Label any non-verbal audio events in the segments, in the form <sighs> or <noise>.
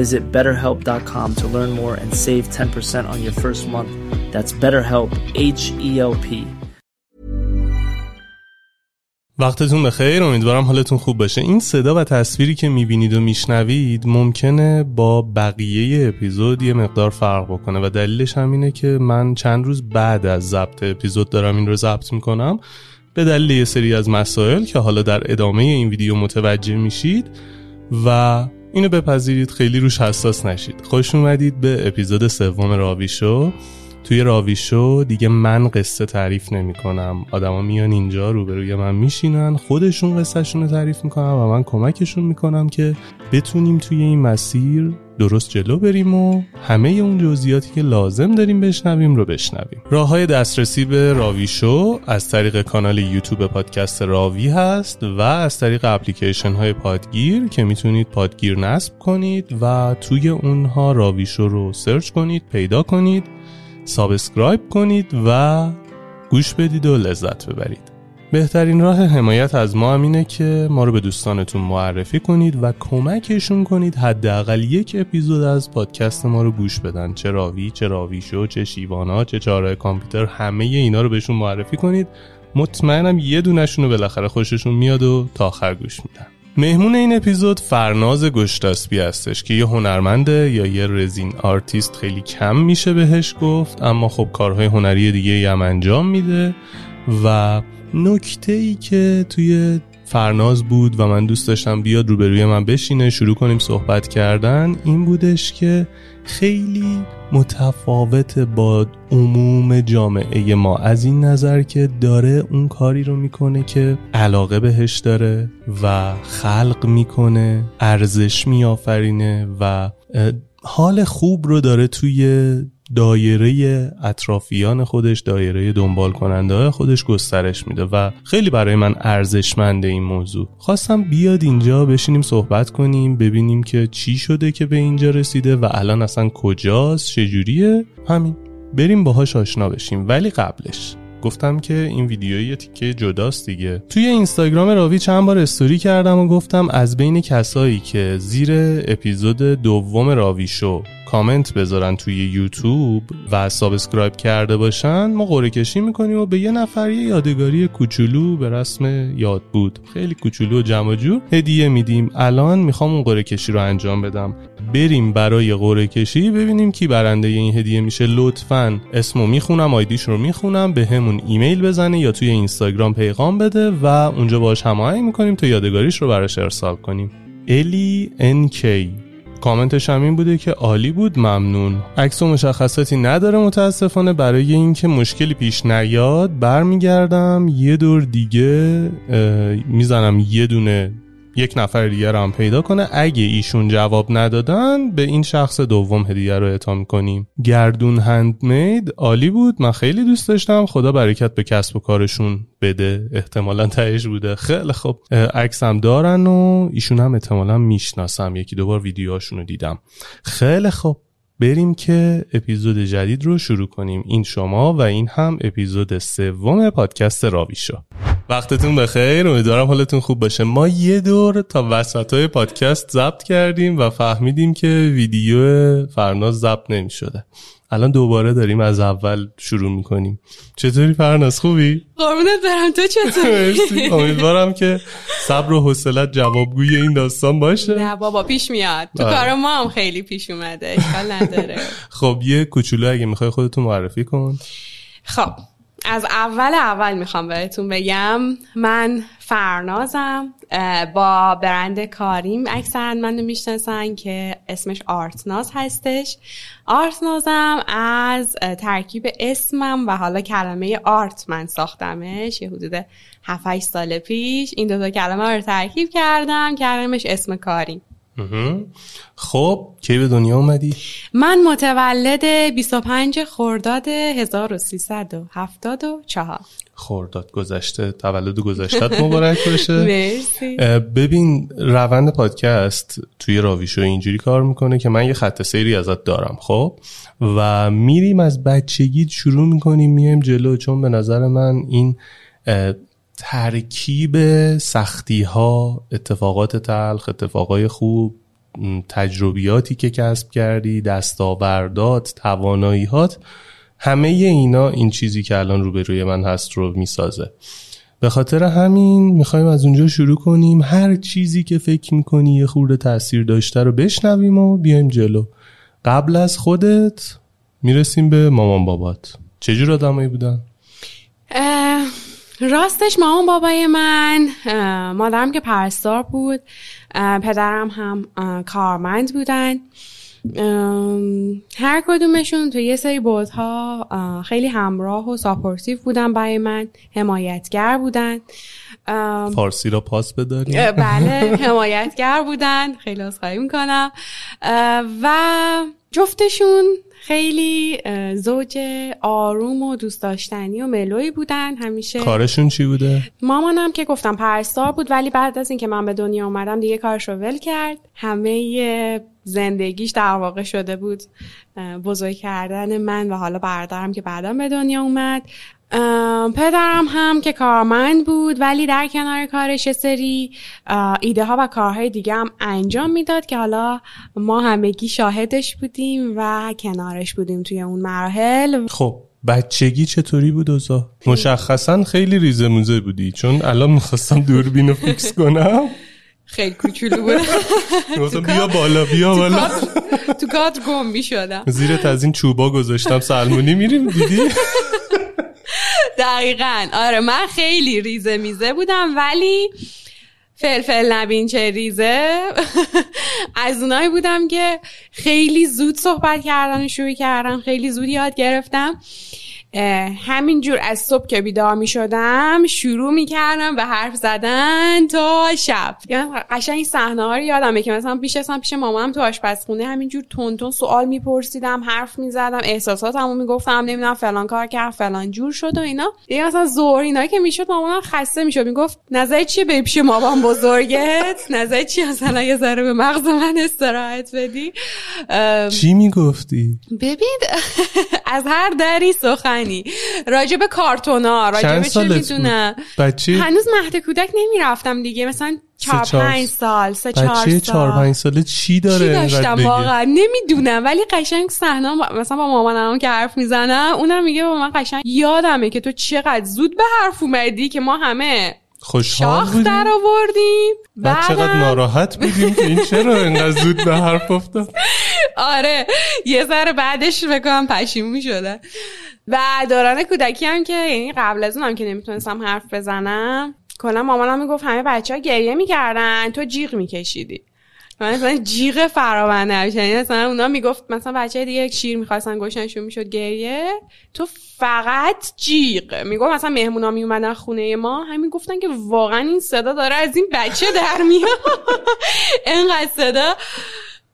Visit betterhelp.com to learn more and save 10% on your first month. That's BetterHelp, H E L P. وقتتون بخیر امیدوارم حالتون خوب باشه این صدا و تصویری که می‌بینید و میشنوید ممکنه با بقیه اپیزود یه مقدار فرق بکنه و دلیلش هم اینه که من چند روز بعد از ضبط اپیزود دارم این رو ضبط می‌کنم به دلیل یه سری از مسائل که حالا در ادامه این ویدیو متوجه میشید و اینو بپذیرید خیلی روش حساس نشید. خوش اومدید به اپیزود سوم راوی شو. توی راوی شو دیگه من قصه تعریف نمی کنم آدما میان اینجا روبروی من میشینن خودشون قصهشون رو تعریف می‌کنن و من کمکشون می‌کنم که بتونیم توی این مسیر درست جلو بریم و همه اون جزئیاتی که لازم داریم بشنویم رو بشنویم. راه های دسترسی به راوی شو از طریق کانال یوتیوب پادکست راوی هست و از طریق اپلیکیشن های پادگیر که می‌تونید پادگیر نصب کنید و توی اونها راوی شو رو سرچ کنید پیدا کنید subscribe کنید و گوش بدید و لذت ببرید. بهترین راه حمایت از ما هم اینه که ما رو به دوستانتون معرفی کنید و کمکشون کنید حداقل یک اپیزود از پادکست ما رو گوش بدن. چه راوی چه راوی شو چه شیوانا چه چهارراه کامپیوتر همه اینا رو بهشون معرفی کنید. مطمئنم یه دونشون رو بالاخره خوششون میاد و تا آخر گوش میدن. مهمون این اپیزود فرناز گشتاسبی هستش که یه هنرمنده یا یه resin artist خیلی کم میشه بهش گفت اما خب کارهای هنری دیگه هم انجام میده و نکته ای که توی فرناز بود و من دوست داشتم بیاد روبروی من بشینه شروع کنیم صحبت کردن این بودش که خیلی متفاوت با عموم جامعه ما. از این نظر که داره اون کاری رو می‌کنه که علاقه بهش داره و خلق می‌کنه ارزش میآفرینه و حال خوب رو داره توی دایره اطرافیان خودش دایره دنبال کننده های خودش گسترش میده و خیلی برای من ارزشمنده این موضوع. خواستم بیاد اینجا بشینیم صحبت کنیم ببینیم که چی شده که به اینجا رسیده و الان اصلا کجاست چجوریه. همین. بریم باهاش آشنا بشیم ولی قبلش. گفتم که این ویدیو یه تیکه جداست دیگه. توی اینستاگرام راوی چند بار استوری کردم و گفتم از بین کسایی که زیر اپیزود دوم راوی شو کامنت بذارن توی یوتیوب و subscribe کرده باشن ما قرعه کشی می‌کنیم و به یه نفر یه یادگاری کوچولو به رسم یاد بود. خیلی کوچولو و جمع جور هدیه میدیم. الان می‌خوام اون قرعه کشی رو انجام بدم. بریم برای قرعه کشی ببینیم کی برنده این هدیه میشه. لطفا اسمو می‌خونم آیدیش رو می‌خونم به همون ایمیل بزنه یا توی اینستاگرام پیغام بده و اونجا باش هماهنگ می‌کنیم تا یادگاریش رو براش ارسال کنیم. الی ان کی کامنتش هم این بوده که عالی بود ممنون. عکس و مشخصاتی نداره متاسفانه برای اینکه مشکلی پیش نیاد برمیگردم یه دور دیگه می‌زنم یه دونه یک نفر دیگر هم پیدا کنه. اگه ایشون جواب ندادن به این شخص دوم هدیه رو اعطا کنیم گردون هندمید عالی بود. من خیلی دوست داشتم. خدا برکت به کسب و کارشون بده. احتمالا تهش بوده. خیلی خب هم دارن و ایشون هم احتمالا می‌شناسم. یکی دوبار ویدیوهاشون رو دیدم. خیلی خب بریم که اپیزود جدید رو شروع کنیم. این شما و این هم اپیزود سوم پادکست راویشو وقتتون بخیر. امیدوارم حالتون خوب باشه. ما یه دور تا وسط های پادکست ضبط کردیم و فهمیدیم که ویدیو فرناز ضبط نمی شده الان دوباره داریم از اول شروع می‌کنیم. چطوری فرناز؟ خوبی؟ قربونت برم. تو چطوری؟ امیدوارم که صبر و حوصلت جوابگوی این داستان باشه. نه بابا پیش میاد. تو آره. کار ما هم خیلی پیش اومده. اشکال نداره. <laughs> خب یه کوچولو اگه می‌خوای خودتو معرفی کن. خب. از اول اول می‌خوام بهتون بگم من فرنازم با برند کاریم اکثرا منو می‌شناسن که اسمش آرتناز هستش. آرتنازم از ترکیب اسمم و حالا کلمه آرت من ساختمش. یه حدود 7 سال پیش این دوتا کلمه رو ترکیب کردم. کردمش اسم کاریم. خب کی به دنیا اومدی؟ من متولد 25 خرداد 1374 خورداد گذشته تولد گذشتت مبارک باشه. <laughs> مرسی. ببین روند پادکست توی راویشو اینجوری کار می‌کنه که من یه خط سیری ازت دارم خب؟ و میریم از بچگی شروع می‌کنیم میایم جلو چون به نظر من این ترکیب سختی ها اتفاقات تلخ اتفاقای خوب تجربیاتی که کسب کردی دستاوردات تواناییات همه اینا این چیزی که الان روبروی من هست رو می‌سازه. به خاطر همین می‌خوایم از اونجا شروع کنیم. هر چیزی که فکر می‌کنی یه خورده تاثیر داشته رو بشنویم و بیایم جلو. قبل از خودت می‌رسیم به مامان بابات. چجور آدمایی بودن؟ راستش مامان بابای من مادرم که پرستار بود پدرم هم کارمند بودن. هر کدومشون تو یه سری بودها خیلی همراه و ساپورتیو بودن برای من حمایتگر بودن. فارسی را پاس بداریم؟ اه، بله حمایتگر بودن. خیلی عذرخواهی می‌کنم. اه، و جفتشون خیلی زوج آروم و دوست داشتنی و ملوی بودن. همیشه کارشون چی بوده؟ مامانم که گفتم پرستار بود ولی بعد از اینکه من به دنیا اومدم دیگه کارش رو ول کرد. همه زندگیش در واقع شده بود بزرگ کردن من و حالا برادرم که بعدا به دنیا اومد. پدرم هم که کارمند بود ولی در کنار کارش یه سری ایده ها و کارهای دیگه هم انجام می‌داد که حالا ما همگی شاهدش بودیم و کنارش بودیم توی اون مراحل. خب بچگی چطوری بود اوزا؟ مشخصا خیلی ریزه موزه بودی. چون الان می‌خواستم دوربین رو فیکس کنم. خیلی کوچولو بود. <laughs> بیا بالا بیا بالا. تو کادر گم می شدم زیرت از این چوبا گذاشتم سلمونی میریم دیدی؟ <laughs> دقیقا. آره من خیلی ریزه میزه بودم ولی فلفل نبین چه ریزه؟ <laughs> از اونایی بودم که خیلی زود صحبت کردن و شروع کردم خیلی زود یاد گرفتم. همینجور از صبح که بیدار می شدم شروع می کردم به حرف زدن تا شب. یعنی قشنگ این صحنه ها رو یادمه که مثلا پیش اصلا پیش مامانم تو آشپزخونه همینجور تون تون سوال میپرسیدم حرف می‌زدم احساساتمو می‌گفتم نمی‌دونم فلان کار کرد فلان جور شد و اینا. دیگه مثلا ظهر اینا که می‌شد مامانم خسته می‌شد می‌گفت نظر چیه بری پیش مامان بزرگت؟ <laughs> نظر چیه؟ مثلا یه ذره به مغز من استراحت بدی. چی می‌گفتی؟ ببین <laughs> از هر دری سخنی راجع به کارتونا به چه می‌دونم؟ بچه؟ هنوز مهد کودک نمی‌رفتم دیگه مثلا چهار پنج سال سه چهار سال. چهار پنج ساله چی داره چی داشتم؟ واقعا نمی‌دونم ولی قشنگ صحنه مثلا با مامانم که حرف می‌زنم اونم میگه با من قشنگ یادمه که تو چقدر زود به حرف اومدی که ما همه خوشحال شاخ؟ در آوردیم بعد چقدر ناراحت بودیم که این چرا اینقدر زود به حرف افتاد؟ <laughs> آره یه ذره بعدش بکنم پشیمون شده. و دوران کودکی هم که یعنی قبل از اونم که نمی‌تونستم حرف بزنم کلا مامانم می‌گفت همه بچه ها گریه می‌کردن تو جیغ میکشیدی. مثلا جیغ فراوانه همیشه. یعنی مثلا اونا می‌گفت مثلا بچه دیگه یک شیر می‌خواستن گوشنشون می‌شد گریه. تو فقط جیغ. می‌گفت مثلا مهمونا میومدن خونه ما همین گفتن که واقعا این صدا داره از این بچه در میاد. <laughs> انقدر صدا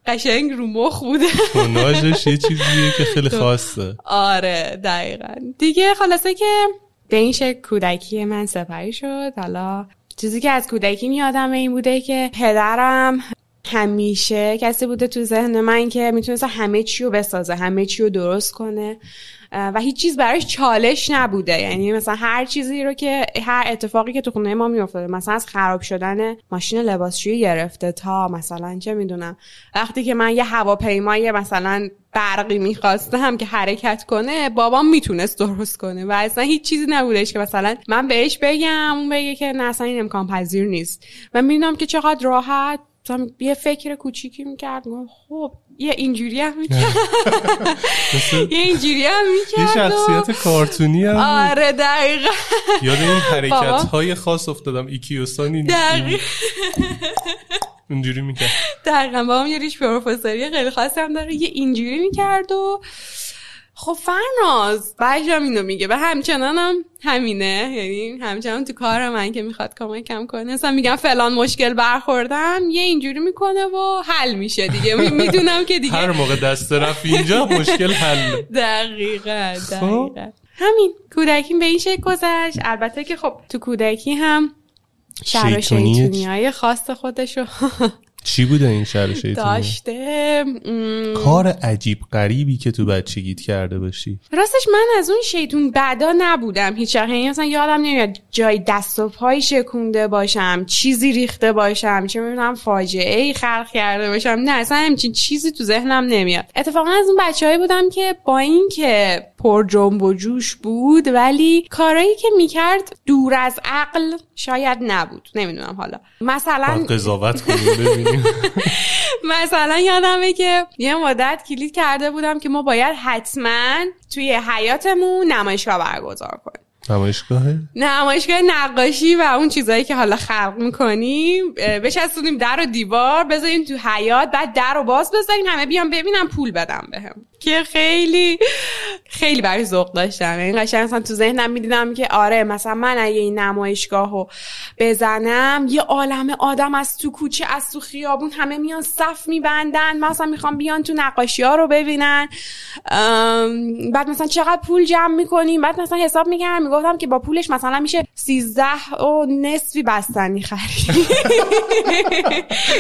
قشنگ رو مخ بوده توناژش یه چیزیه که خیلی خاصه. آره دقیقا. دیگه خلاصه که به این شکل کودکی من سپری شد. حالا چیزی که از کودکی میادم این بوده که پدرم همیشه کسی بوده تو ذهن من که می‌تونست همه چی رو بسازه همه چی رو درست کنه. و هیچ چیز براش چالش نبوده. یعنی مثلا هر چیزی رو که هر اتفاقی که تو خونه ما میافتاده مثلا از خراب شدن ماشین لباسشویی گرفته تا مثلا چه می‌دونم وقتی که من یه هواپیمای مثلا برقی می‌خواستم که حرکت کنه بابام می‌تونست درست کنه. و اصلا هیچ چیزی نبودش که مثلا من بهش بگم اون بگه که نه اصلا این امکان پذیر نیست. و می‌دونم که چقدر راحت یه فکر کوچیکی می‌کرد خب یه اینجوری هم می‌کرد. یه اینجوری هم می‌کرد یه شخصیت کارتونی هم آره دقیقا. یاد این حرکت های خاص افتادم. ایکیوسانی دقیقا. اینجوری می‌کرد. دقیقا. با هم یه ریش پروفسوری خیلی خاصی هم داره. یه اینجوری می‌کرد و خب فرناز هم اینو میگه. و همچنان هم همینه. یعنی همچنان تو کار من که می‌خواد کمکم کنه. مثلا میگم فلان مشکل برخوردم یه اینجوری می‌کنه و حل میشه دیگه. می‌دونم که دیگه. هر موقع دست رفت اینجا مشکل حل. دقیقا دقیقا. همین. کودکی به این شکل گذشت. البته که خب تو کودکی هم شر شیطونی های خاص خودشو. <laughs> چی بوده این شهر؟ داشته کار عجیب غریبی که تو بچگیت کرده باشی. راستش من از اون شیطون بعدا نبودم هیچ یعنی مثلا یادم نمیاد جای دست و پای شکونده باشم چیزی ریخته باشم چه می‌دونم فاجعه ای خلق کرده باشم. نه اصلا همچین چیزی تو ذهنم نمیاد. اتفاقا از اون بچههایی بودم که با اینکه پر جنب و جوش بود ولی کارایی که می‌کرد دور از عقل شاید نبود. نمی‌دونم حالا. مثلا قضاوت کنیم <laughs> مثلا یادمه که یه مدت کلید کرده بودم که ما باید حتما توی حیاتمون نمایشگاه برگزار کنیم. نمایشگاه؟ نمایشگاه نقاشی و اون چیزایی که حالا خلق می‌کنیم بچسبونیم در و دیوار بذاریم تو حیات بعد در رو باز بذاریم همه بیان ببینم پول بدم بهم. که خیلی خیلی برای ذوق داشتم. این قشنگ مثلا تو ذهنم می‌دیدم که آره مثلا من اگه این نمایشگاه رو بزنم یه عالم آدم از تو کوچه از تو خیابون همه میان صف میبندن. مثلا می‌خوام بیان تو نقاشی ها رو ببینن. بعد مثلا چقدر پول جمع می‌کنیم؟ بعد مثلا حساب می‌کردم می‌گفتم که با پولش مثلا میشه سیزده و نصفی بستنی خرید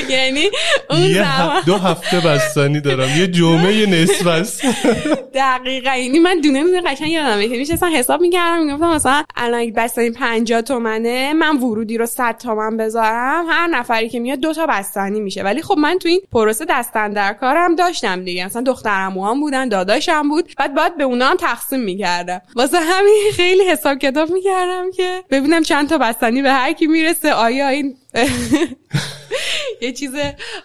<laughs> یعنی اون دو هفته بستنی دارم. یه جمعه نصف <laughs> دقیقا. یعنی من دونه دونه قشنگ یادمه. که میشه اصلا حساب می‌کردم می‌گفتم مثلا الان بستنی 50 تومنه من ورودی رو 100 تومن بذارم. هر نفری که میاد دو تا بستنی میشه. ولی خب من تو این پروسه دستن در کارم داشتم دیگه. مثلا دخترمو هم بودن داداشم بود. بعد بعد به اونا هم تقسیم می‌کردم. واسه همین خیلی حساب کتاب می‌کردم که ببینم چند تا بستنی به هر کی می‌رسه. آیا این <laughs> یه چیز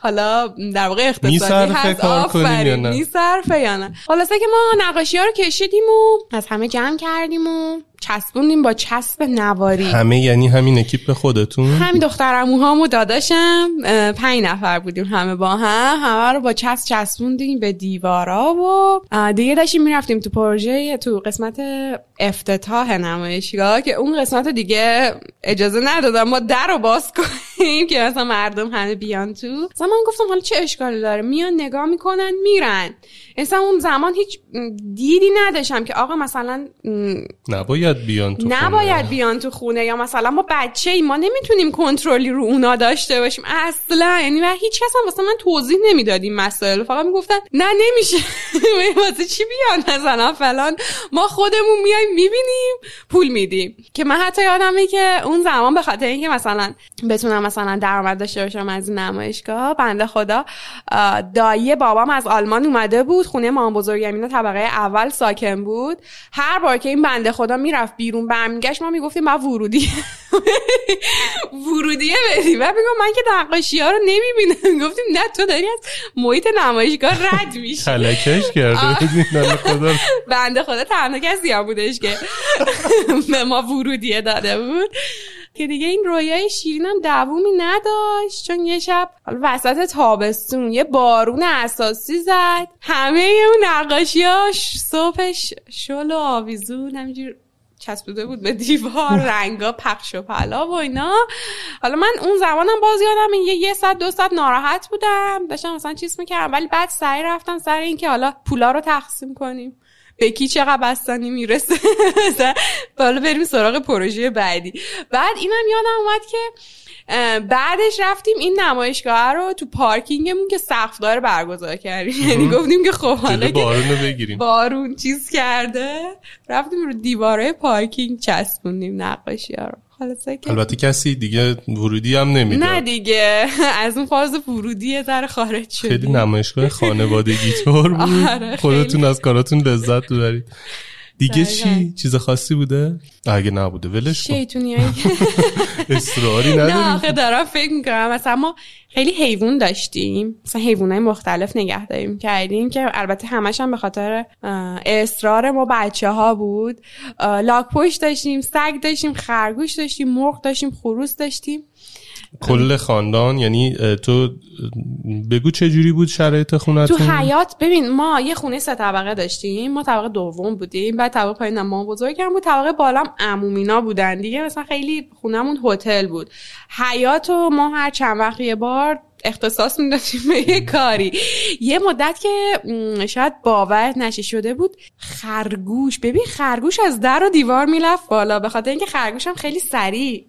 حالا در واقع اقتصادی هست. آفرین. میصرفه یا نه؟ خلاصه که ما نقاشی ها رو کشیدیم و از همه جمع کردیم و چسبوندیم با چسب نواری. همه یعنی همین اکیپ خودتون؟ همین دخترموهام و داداشم پنج نفر بودیم همه با هم. همه رو با چسب چسبوندیم به دیوارا و دیگه داشتیم می‌رفتیم تو پروژه تو قسمت افتتاح نمایشگاه که اون قسمت دیگه اجازه ندادم. ما در رو باز کنیم. که مثلا مردم همه بیان تو. مثلا من گفتم حالا چه اشکالی داره؟ میان نگاه می‌کنن میرن. مثلا اون زمان هیچ دیدی نداشتم که آقا مثلا نباید بیان تو نباید. بیان تو خونه یا مثلا ما بچه ای ما نمی‌تونیم کنترلی رو اونا داشته باشیم. اصلا. یعنی و هیچ کس هم واسه من توضیح نمی‌دادیم مسائل فقط می‌گفتن نه نمیشه. <laughs> واسه چی بیان؟ مثلا فلان. ما خودمون میایم می‌بینیم پول میدیم. که من حتی یادمه که اون زمان به خاطر اینکه مثلا بتونم مثلا درآمد داشته باشم از نمایشگاه. بنده خدا دایی بابام از آلمان اومده بود. خونه مام بزرگم طبقه اول ساکن بود. هر بار که این بنده خدا می‌رفت بیرون برمیگشت ما می‌گفتیم ما ورودی. <laughs> ورودیه بدیم و میگم من که نقاشی ها رو نمی‌بینم. گفتیم نه تو داری از محیط نمایشگاه رد میشی. تلکش کرده خدا. بنده خدا تنها کسی هم بودش که <laughs> به ما ورودیه داده بود. که دیگه این رویای شیرینم دوامی نداشت چون یه شب وسط تابستون یه بارون اساسی زد. همه اون نقاشیاش صبحش شل و آویزون همینجور چسبیده بود به دیوار <laughs> رنگا پخش و پلا و اینا. حالا من اون زمانم باز یادم یه یه ساعت دو ساعت ناراحت بودم. داشتم مثلا چیز می‌کردم ولی بعد سعی رفتم سر اینکه حالا پولا رو تقسیم کنیم. به کی چقدر بستنی می‌رسه؟ <laughs> حالا بریم سراغ پروژه بعدی. بعد اینم یادم اومد که بعدش رفتیم این نمایشگاه رو تو پارکینگمون که سقف داره برگزار کردیم. یعنی گفتیم که خب حالا بارون رو بگیریم. بارون چیز کرده. رفتیم رو دیواره پارکینگ چسبوندیم نقاشی ها رو. خلاصه که البته کسی دیگه ورودی هم نمی‌داد نه دیگه. <laughs> از اون فاز ورودی ذره خارج شدیم. خیلی نمایشگاه خانوادگی طور <laughs> بود. آره، خودتون. از کاراتون لذت ببرید. دیگه چی. چیز خاصی بوده؟ اگه نبوده ولش کن. شیطونی <laughs> اصراری نه نداریم آخه دارم فکر می‌کنم. مثلا ما خیلی حیوان داشتیم. مثلا حیوان های مختلف نگه داریم. کردیم که البته همش هم به خاطر اصرار ما بچه ها بود لاکپشت داشتیم سگ داشتیم خرگوش داشتیم مرغ داشتیم خروس داشتیم. کل خاندان یعنی تو بگو چه جوری بود شرایط تو خونتون حیات ببین ما یه خونه سه طبقه داشتیم. ما طبقه دوم بودیم. بعد طبقه پایین ما بزرگم بود. طبقه بالام عمومینا بودن دیگه. مثلا خیلی خونمون هتل بود. حیات و ما هر چند وقت یه بار اختصاص می‌دادیم به یه کاری. یه مدت که شاید باور نشه شده بود خرگوش. ببین خرگوش از در و دیوار میلفت بالا. به خاطر اینکه خرگوش هم خیلی سریع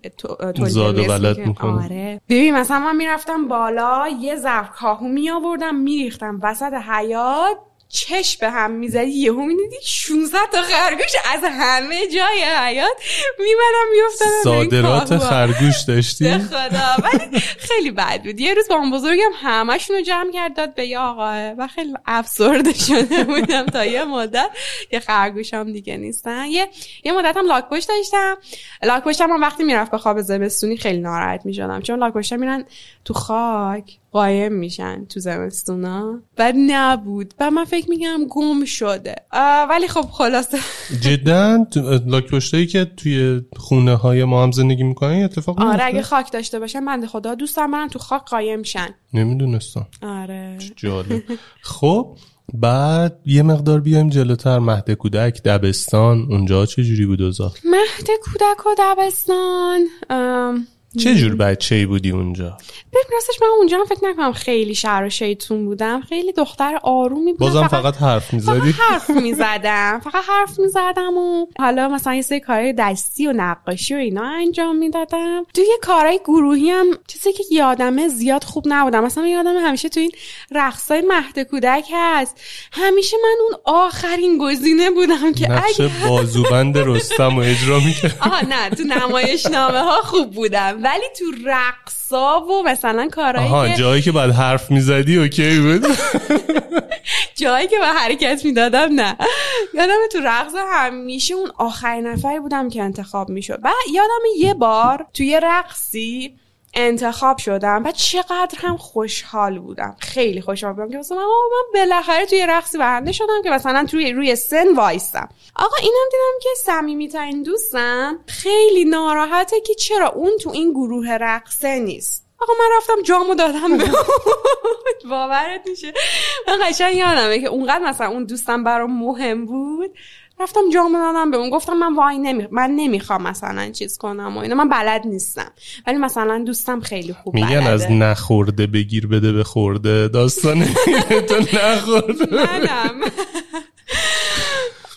زاد و ولد می‌کنه. می‌کنه. آره. ببین مثلا من می‌رفتم بالا یه ظرف کاهو می آوردم میریختم وسط حیات چش به هم می‌زدی یهو می‌دیدی 16 تا خرگوش از همه جای حیات میمدم میافتادم صادرات خرگوش داشتی؟ <laughs> خدا. ولی خیلی بد بود. یه روز با اون بزرگم همشون رو جمع کرد داد به یه آقاه و خیلی افسرده شده بودم تا یه مدت. یه خرگوشم دیگه نیستن. یه یه مدت هم لاک پشت داشتم. لاک پشتم هم وقتی می‌رفت به خواب زمستونی خیلی ناراحت می‌شدم. چون لاک پشتم میرن تو خاک. قایم میشن تو زمستونا. بعد نبود. بعد من فکر میگم گم شده. ولی خب خلاصه. جدا تو- لاک که توی خونه های ما هم زندگی می‌کنن اتفاق آره؟ اگه خاک داشته باشن بنده خدا دوستم برن تو خاک قایم شن نمی‌دونستم. آره. جالب. خب بعد یه مقدار بیایم جلوتر. مهد کودک دبستان. اونجا چه جوری بود اوضاع؟ مهد کودک و دبستان. ام، چه جور بچه ای بودی اونجا؟ ببین راستش من اونجا هم فکر نکنم خیلی شهر و شیطون بودم. خیلی دختر آرومی بودم. بازم فقط حرف فقط می‌زدی. حرف می‌زدم. فقط حرف می‌زدم و حالا مثلا یه سری کارهای دستی و نقاشی و اینا انجام می‌دادم. توی یه کارهای گروهی هم چیزی که یادمه زیاد خوب نبودم. مثلا من یادمه همیشه تو این رقصای مهد کودک هست. همیشه من اون آخرین گزینه بودم که نقش اگه بازوبند رستم و اجرا می‌کرد. آها نه تو نمایشنامه ها خوب بودم. ولی تو رقصا و مثلا کارهایی آها که جایی که بعد حرف می‌زدی اوکی بود؟ <laughs> جایی که به حرکت می‌دادم نه. یادم تو رقص همیشه اون آخرین نفری بودم که انتخاب می‌شد. بعد یادم یه بار توی رقصی انتخاب شدم و چقدر هم خوشحال بودم. خیلی خوشحال بودم که مثلا من بالاخره توی رقصی برنده شدم که مثلا توی روی سن وایستم آقا اینم دیدم که صمیمیترین دوستم خیلی ناراحته که چرا اون تو این گروه رقصه نیست. آقا من رفتم جامو دادم به. <laughs> باورت میشه. من قشنگ یادمه که اونقدر مثلا اون دوستم برام مهم بود. رفتم جامو دادم به اون. گفتم من وای نمی... من نمی‌خوام مثلا چیز کنم و اینا. من بلد نیستم. ولی مثلا دوستم خیلی خوب میگن بلده. از نخورده بگیر بده به خورده. داستان تو نخورده. منم. <laughs>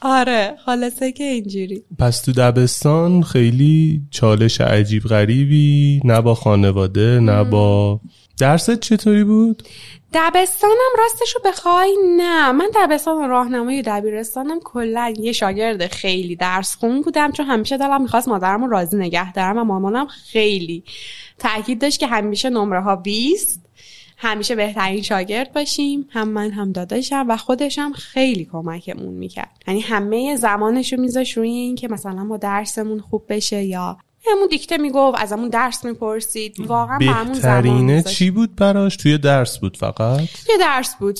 آره خلاصه که اینجوری. پس تو دبستان خیلی چالش عجیب غریبی نه با خانواده نه با درست چطوری بود؟ دبستانم راستشو بخوای؟ نه من دبستان راهنمای دبیرستانم. کلا یه شاگرد خیلی درس خون بودم چون همیشه دلم می‌خواست مادرم رو راضی نگه دارم و مامانم خیلی تاکید داشت که همیشه نمره ها 20 همیشه بهترین شاگرد باشیم. هم من هم داداشم و خودشم خیلی کمکمون می‌کرد. یعنی همه زمانش رو میذاش روی این که مثلا ما درسمون خوب بشه یا همون دیکته می‌گفت ازمون درس می‌پرسید واقعا برامون زمان. چی بود براش؟ توی درس بود فقط؟ توی درس بود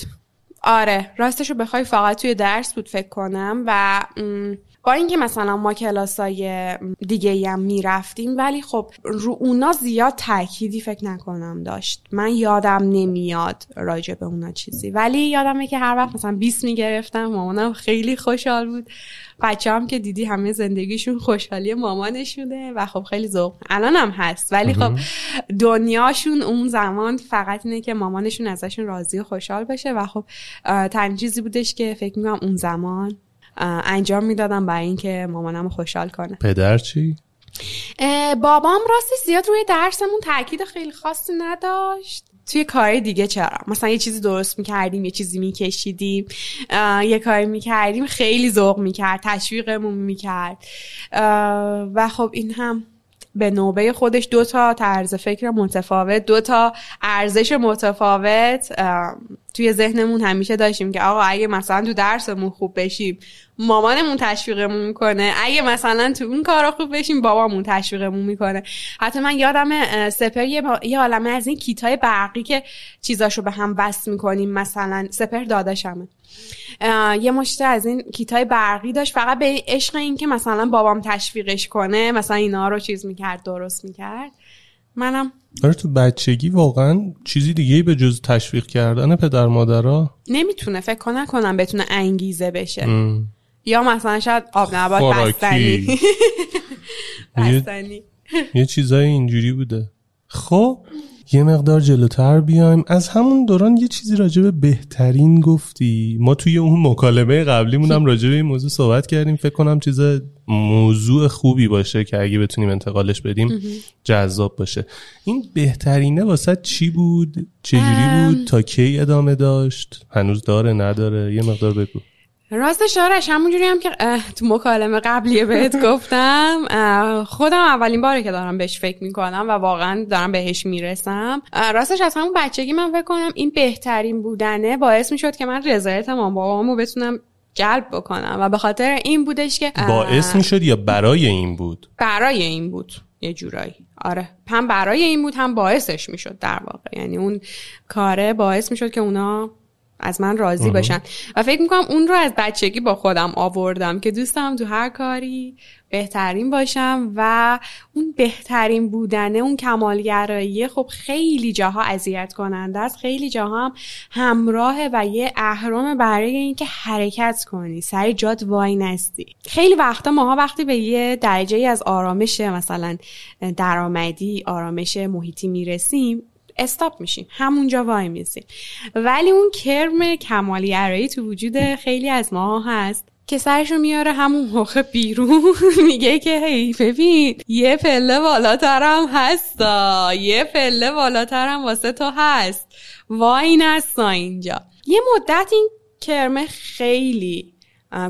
آره راستش رو بخوای فقط توی درس بود فکر کنم و م، با اینکه مثلا ما کلاسای دیگه ای هم می‌رفتیم ولی خب رو اونا زیاد تأکیدی فکر نکنم داشت. من یادم نمیاد راجع به اونا چیزی. ولی یادمه که هر وقت مثلا 20 می‌گرفتم مامانم خیلی خوشحال بود. بچه هم که دیدی همه زندگیشون خوشحالی مامانشونه و خب خیلی ذوق الان هم هست. ولی خب دنیاشون اون زمان فقط اینه که مامانشون ازشون راضی و خوشحال بشه و خب چیزی بودش که فکر می‌کنم اون زمان انجام می‌دادم برای اینکه مامانم خوشحال کنه. پدر چی؟ بابام راستش زیاد روی درسمون تاکید خیلی خاصی نداشت. توی کار دیگه چرا؟ مثلا یه چیزی درست می‌کردیم یه چیزی میکشیدیم. یه کاری می‌کردیم خیلی ذوق می‌کرد تشویقمون می‌کرد. و خب این هم به نوبه خودش دو تا طرز فکر متفاوت دو تا ارزش متفاوت. توی ذهنمون همیشه داشتیم که آقا اگه مثلا تو درسمون خوب بشیم مامانمون تشویقمون می‌کنه. اگه مثلا تو اون کارا خوب بشیم بابامون تشویقمون می‌کنه. حتی من یادم سپر یه, با- عالمه از این کیتای برقی که چیزاشو به هم وصل می‌کنیم مثلا سپر داداشمه. یه مشت از این کیتای برقی داشت. فقط به عشق این که مثلا بابام تشویقش کنه مثلا اینا رو چیز می‌کرد درست می‌کرد. منم آره تو بچگی واقعا چیزی دیگه به جز تشویق کردن پدر مادرها نمی‌تونه فکر کنم کنم بتونه انگیزه بشه. یا مثلا شاید آب نبات. بستنی. <laughs> بستنی. یه چیزای اینجوری بوده. خب یه مقدار جلوتر بیایم. از همون دوران یه چیزی راجع به بهترین گفتی. ما توی اون مکالمه قبلیمون هم راجع به این موضوع صحبت کردیم. فکر کنم چیز موضوع خوبی باشه که اگه بتونیم انتقالش بدیم جذاب باشه. این بهترینه واسه چی بود؟ چجوری بود؟ تا کی ادامه داشت؟ هنوز داره نداره؟ یه مقدار بگو. راستش آرش همونجوری هم که تو مکالمه قبلیه بهت <laughs> گفتم خودم اولین باره که دارم بهش فکر می‌کنم و واقعا دارم بهش می‌رسم. راستش از همون بچگی من فکر کنم این بهترین بودنه باعث می‌شد که من رضایت مام بابامو بتونم جلب بکنم و به خاطر این بودش که باعث می‌شد یا برای این بود؟ برای این بود یه جورایی. آره. هم برای این بود هم باعثش می‌شد در واقع. یعنی اون کاره باعث می‌شد که اونا از من راضی باشن. و فکر می‌کنم اون رو از بچگی با خودم آوردم که دوستم تو هر کاری بهترین باشم و اون بهترین بودنه اون کمالگرایی خب خیلی جاها اذیت کننده است. خیلی جاها هم همراهه و یه اهرام برای اینکه حرکت کنی. سر جات وای نستی. خیلی وقتا ماها وقتی به یه درجه ای از آرامش مثلا درآمدی آرامش محیطی می‌رسیم استاپ میشیم. همونجا وای میسیم. ولی اون کرم کمالیگرایی تو وجود خیلی از ماها هست که سرشو میاره همون موقع بیرون. <laughs> میگه که هی ببین یه پله بالاترم هستا. یه پله بالاترم واسه تو هست. وای نستا اینجا. یه مدت این کرمه خیلی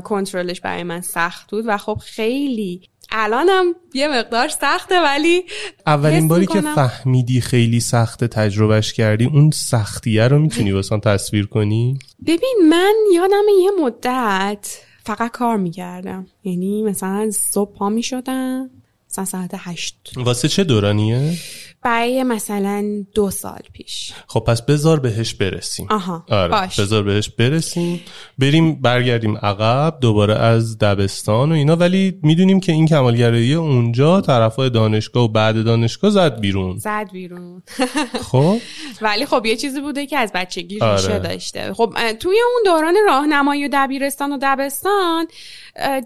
کنترلش برای من سخت بود و خب خیلی الانم یه مقدار سخته ولی اولین باری که فهمیدی خیلی سخته تجربهش کردی اون سختیه رو می‌تونی واسم تصویر کنی؟ ببین من یادم یه مدت فقط کار می‌کردم. یعنی مثلا صبح پا می‌شدم مثلا ساعت هشت. واسه چه دورانیه؟ برای مثلا دو سال پیش. خب پس بذار بهش برسیم. آها، آره باش. بذار بهش برسیم. بریم برگردیم عقب دوباره از دبستان و اینا. ولی می‌دونیم که این کمالگرایی اونجا طرفای دانشگاه و بعد دانشگاه زد بیرون. زد بیرون. <laughs> خب؟ ولی خب یه چیزی بوده که از بچگی آره. ریشه داشته. خب توی اون دوران راهنمایی و دبیرستان و دبستان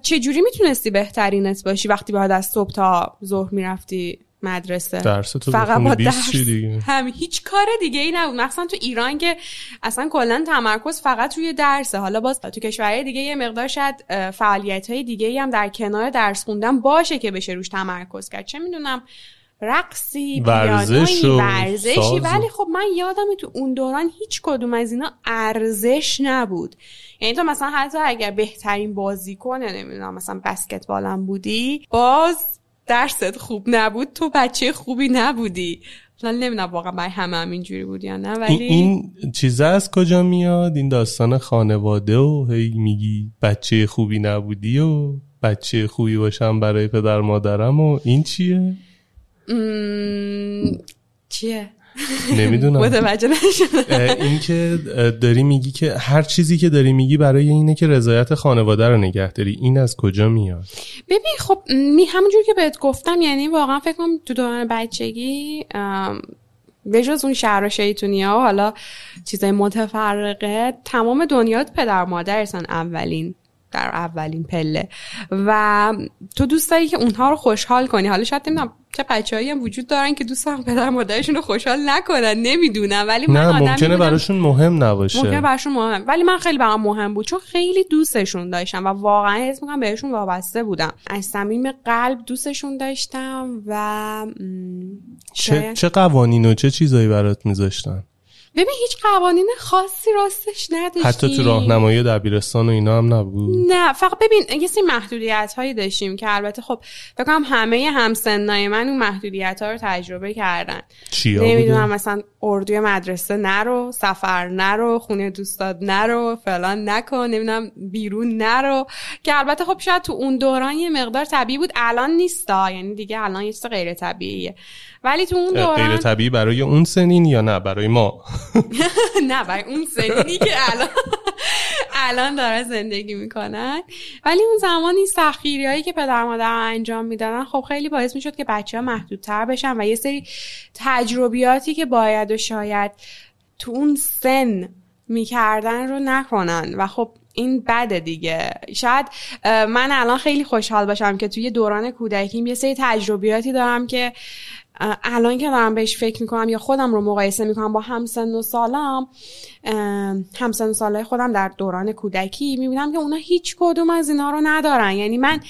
چجوری می‌تونستی بهترینت باشی وقتی باید از صبح تا ظهر می‌رفتی؟ مدرسه. درستو فقط بخونی، با 20 درس. دیگه؟ هم هیچ کار دیگه ای نبود. مخصوصا تو ایران که اصلا کلا تمرکز فقط روی درسه. حالا باز تو کشورهای دیگه یه مقدار شاید فعالیت های دیگه ای هم در کنار درس خوندن باشه که بشه روش تمرکز کرد. چه می‌دونم رقصی ورزش ورزشی. ولی خب من یادم تو اون دوران هیچ کدوم از اینا ارزش نبود. یعنی تو مثلا حتی اگر بهترین بازیکن نمی‌دونم مثلا بسکتبالم بودی باز درست خوب نبود تو بچه خوبی نبودی. مثلا نمی‌دونم واقعا برای همه هم اینجوری بود یا نه ولی این, این چیزه از کجا میاد؟ این داستان خانواده و هی میگی بچه خوبی نبودی و بچه خوبی باشم برای پدر مادرم و این چیه؟ مم، چیه؟ نمی‌دونم. متوجه نشدم این که داری میگی که هر چیزی که داری میگی برای اینه که رضایت خانواده رو نگه داری. این از کجا میاد؟ ببین خب می همونجور که بهت گفتم یعنی واقعا فکر کنم تو دوران بچگی ام، به جز اون شهر و شیطونی ها و حالا چیزای متفرقه تمام دنیا پدر و مادرتن اولین در اولین پله. و تو دوست داری که اونها رو خوشحال کنی. حالا شاید نمی‌دونم چه بچه‌ای هم وجود دارن که دوست دارن پدر مادرشون رو خوشحال نکنن. نمی‌دونم. ولی من نه آدمی ممکنه براشون مهم نباشه. ممکنه براشون مهم. ولی من خیلی برام مهم بود. چون خیلی دوستشون داشتم و واقعا حس می‌کنم بهشون وابسته بودم. از صمیم قلب دوستشون داشتم و چه, چه قوانین و چه چیزایی برات میذاشتن؟ ببین هیچ قوانین خاصی راستش نداشتیم حتی تو راهنمایی دبیرستان و اینا هم نبود. نه فقط ببین یه سری محدودیت هایی داشتیم که البته خب فکر کنم همه همسنای من اون محدودیت ها رو تجربه کردن. چیا نمی‌دونم؟ مثلا اردوی مدرسه نرو سفر نرو خونه دوستات نرو فلان نکن نمی‌دونم بیرون نرو. که البته خب شاید تو اون دوران یه مقدار طبیعی بود الان نیستا یعنی دیگه الان یه چیز غیر طبیعیه. ولی تو اون غیر دوران طبیعی برای اون سنین یا نه؟ برای ما. <laughs> نه برای اون سنینی که الان الان دارن زندگی می‌کنن. ولی اون زمان این سخیری هایی که پدر مادر انجام می‌دادن خب خیلی باعث می‌شد که بچه ها محدودتر بشن و یه سری تجربیاتی که باید و شاید تو اون سن می‌کردن رو نکنن. و خب این بده دیگه. شاید من الان خیلی خوشحال باشم که توی دوران کودکیم یه سری تجربیاتی دارم که الان که دارم بهش فکر می‌کنم یا خودم رو مقایسه می‌کنم با همسن و سالم همسن و ساله خودم در دوران کودکی می‌بینم که اونا هیچ کدوم از اینا رو ندارن. یعنی من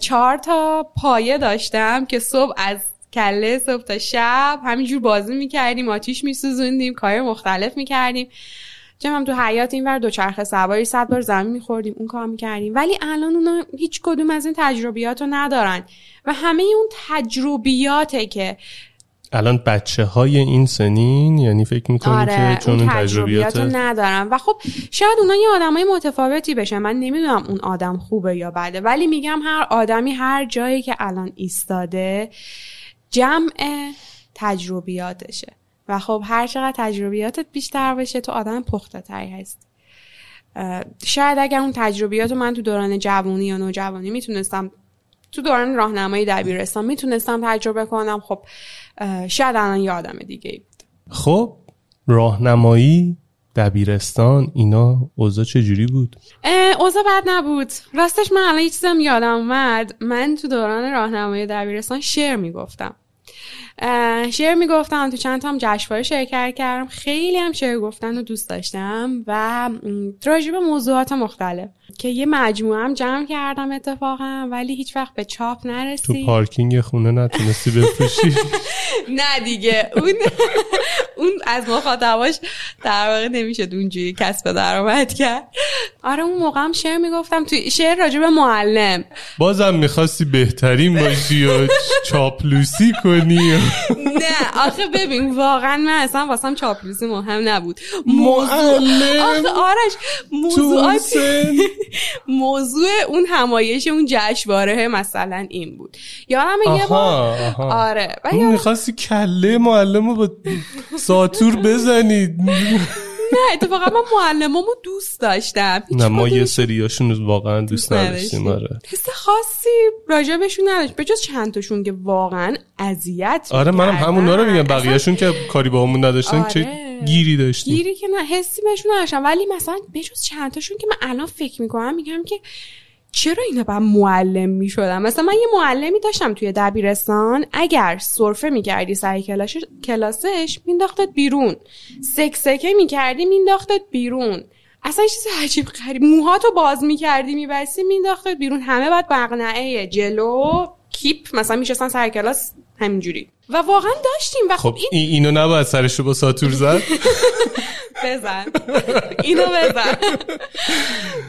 چهار تا پایه داشتم که صبح از کله صبح تا شب همینجور بازی می‌کردیم آتیش میسوزوندیم کار مختلف می‌کردیم. هم تو حیات اینور دوچرخه سواری صد بار زمین میخوردیم اون کار می‌کردیم. ولی الان اونا هیچ کدوم از این تجربیات رو ندارن. و همه اون تجربیاته که الان بچه های این سنین یعنی فکر می‌کنی آره که چون اون تجربیات ندارن. و خب شاید اونا یه آدمای متفاوتی بشن. من نمی‌دونم اون آدم خوبه یا بده. ولی میگم هر آدمی هر جایی که الان ایستاده جمع تجربیاتشه. و خب هر چقدر تجربیاتت بیشتر بشه تو آدم پخته تری هست شاید اگر اون تجربیات رو من تو دوران جوانی یا نوجوانی می‌تونستم تو دوران راهنمایی دبیرستان می‌تونستم تجربه کنم خب شاید الان یه آدم دیگه ای بود. خب راهنمایی دبیرستان اینا اوضاع چجوری بود؟ اوضاع بد نبود. راستش من الان یه چیزم یادم اومد. من تو دوران راهنمایی دبیرستان شعر می‌گفتم. شعر می‌گفتم تو چند تا هم جشنواره شرکت کردم. خیلی هم شعر گفتن رو دوست داشتم و راجع به موضوعات مختلف. که یه مجموعه هم جمع کردم اتفاقا ولی هیچ وقت به چاپ تو نرسید. پارکینگ خونه نتونستی بفروشی؟ <laughs> نه دیگه اون اون از مخاطباش در واقع نمی‌شد اونجوری کسب درآمد کرد. آره اون موقع هم شعر می‌گفتم تو شعر راجع به معلم. بازم می‌خواستی بهترین باشی و چاپلوسی کنی؟ نه آخه ببین واقعا من اصلا واسم چاپلوسی مهم نبود. معلم؟ آخه آرش تو اون موضوعات سن؟ <laughs> موضوع اون همایش اون جشنواره مثلا این بود. یادم یه بار آره. و می‌خواستی کله معلم رو با ساتور بزنید نه اتفاقا من معلمامو دوست داشتم. نه ما یه سریاشون واقعا دوست نداشتیم نداشتی. آره. حس خاصی راجبشون نداشت. به جز چند تاشون که واقعا اذیت آره منم. همونا رو میگم. بقیهشون که کاری با همون نداشتن آره. چه گیری داشتیم. گیری که نه حسی بهشون نداشتم. ولی مثلا به جز چند تاشون که من الان فکر می‌کنم میگم که چرا اینا باید معلم می‌شدن؟ مثلا من یه معلمی داشتم توی دبیرستان. اگر سرفه می‌کردی سر کلاش کلاسش مینداختت بیرون. سکسکه می‌کردی مینداختت بیرون. اصلا چیز عجیب غریب. موهاتو باز می‌کردی میبستی مینداختت بیرون. همه باید مقنعه جلو کیپ مثلا میشستن سر کلاس همینجوری. و واقعا داشتیم. و خب خب این این اینو نباید سرش رو با ساتور زد؟ <laughs> بزن. اینو بزن.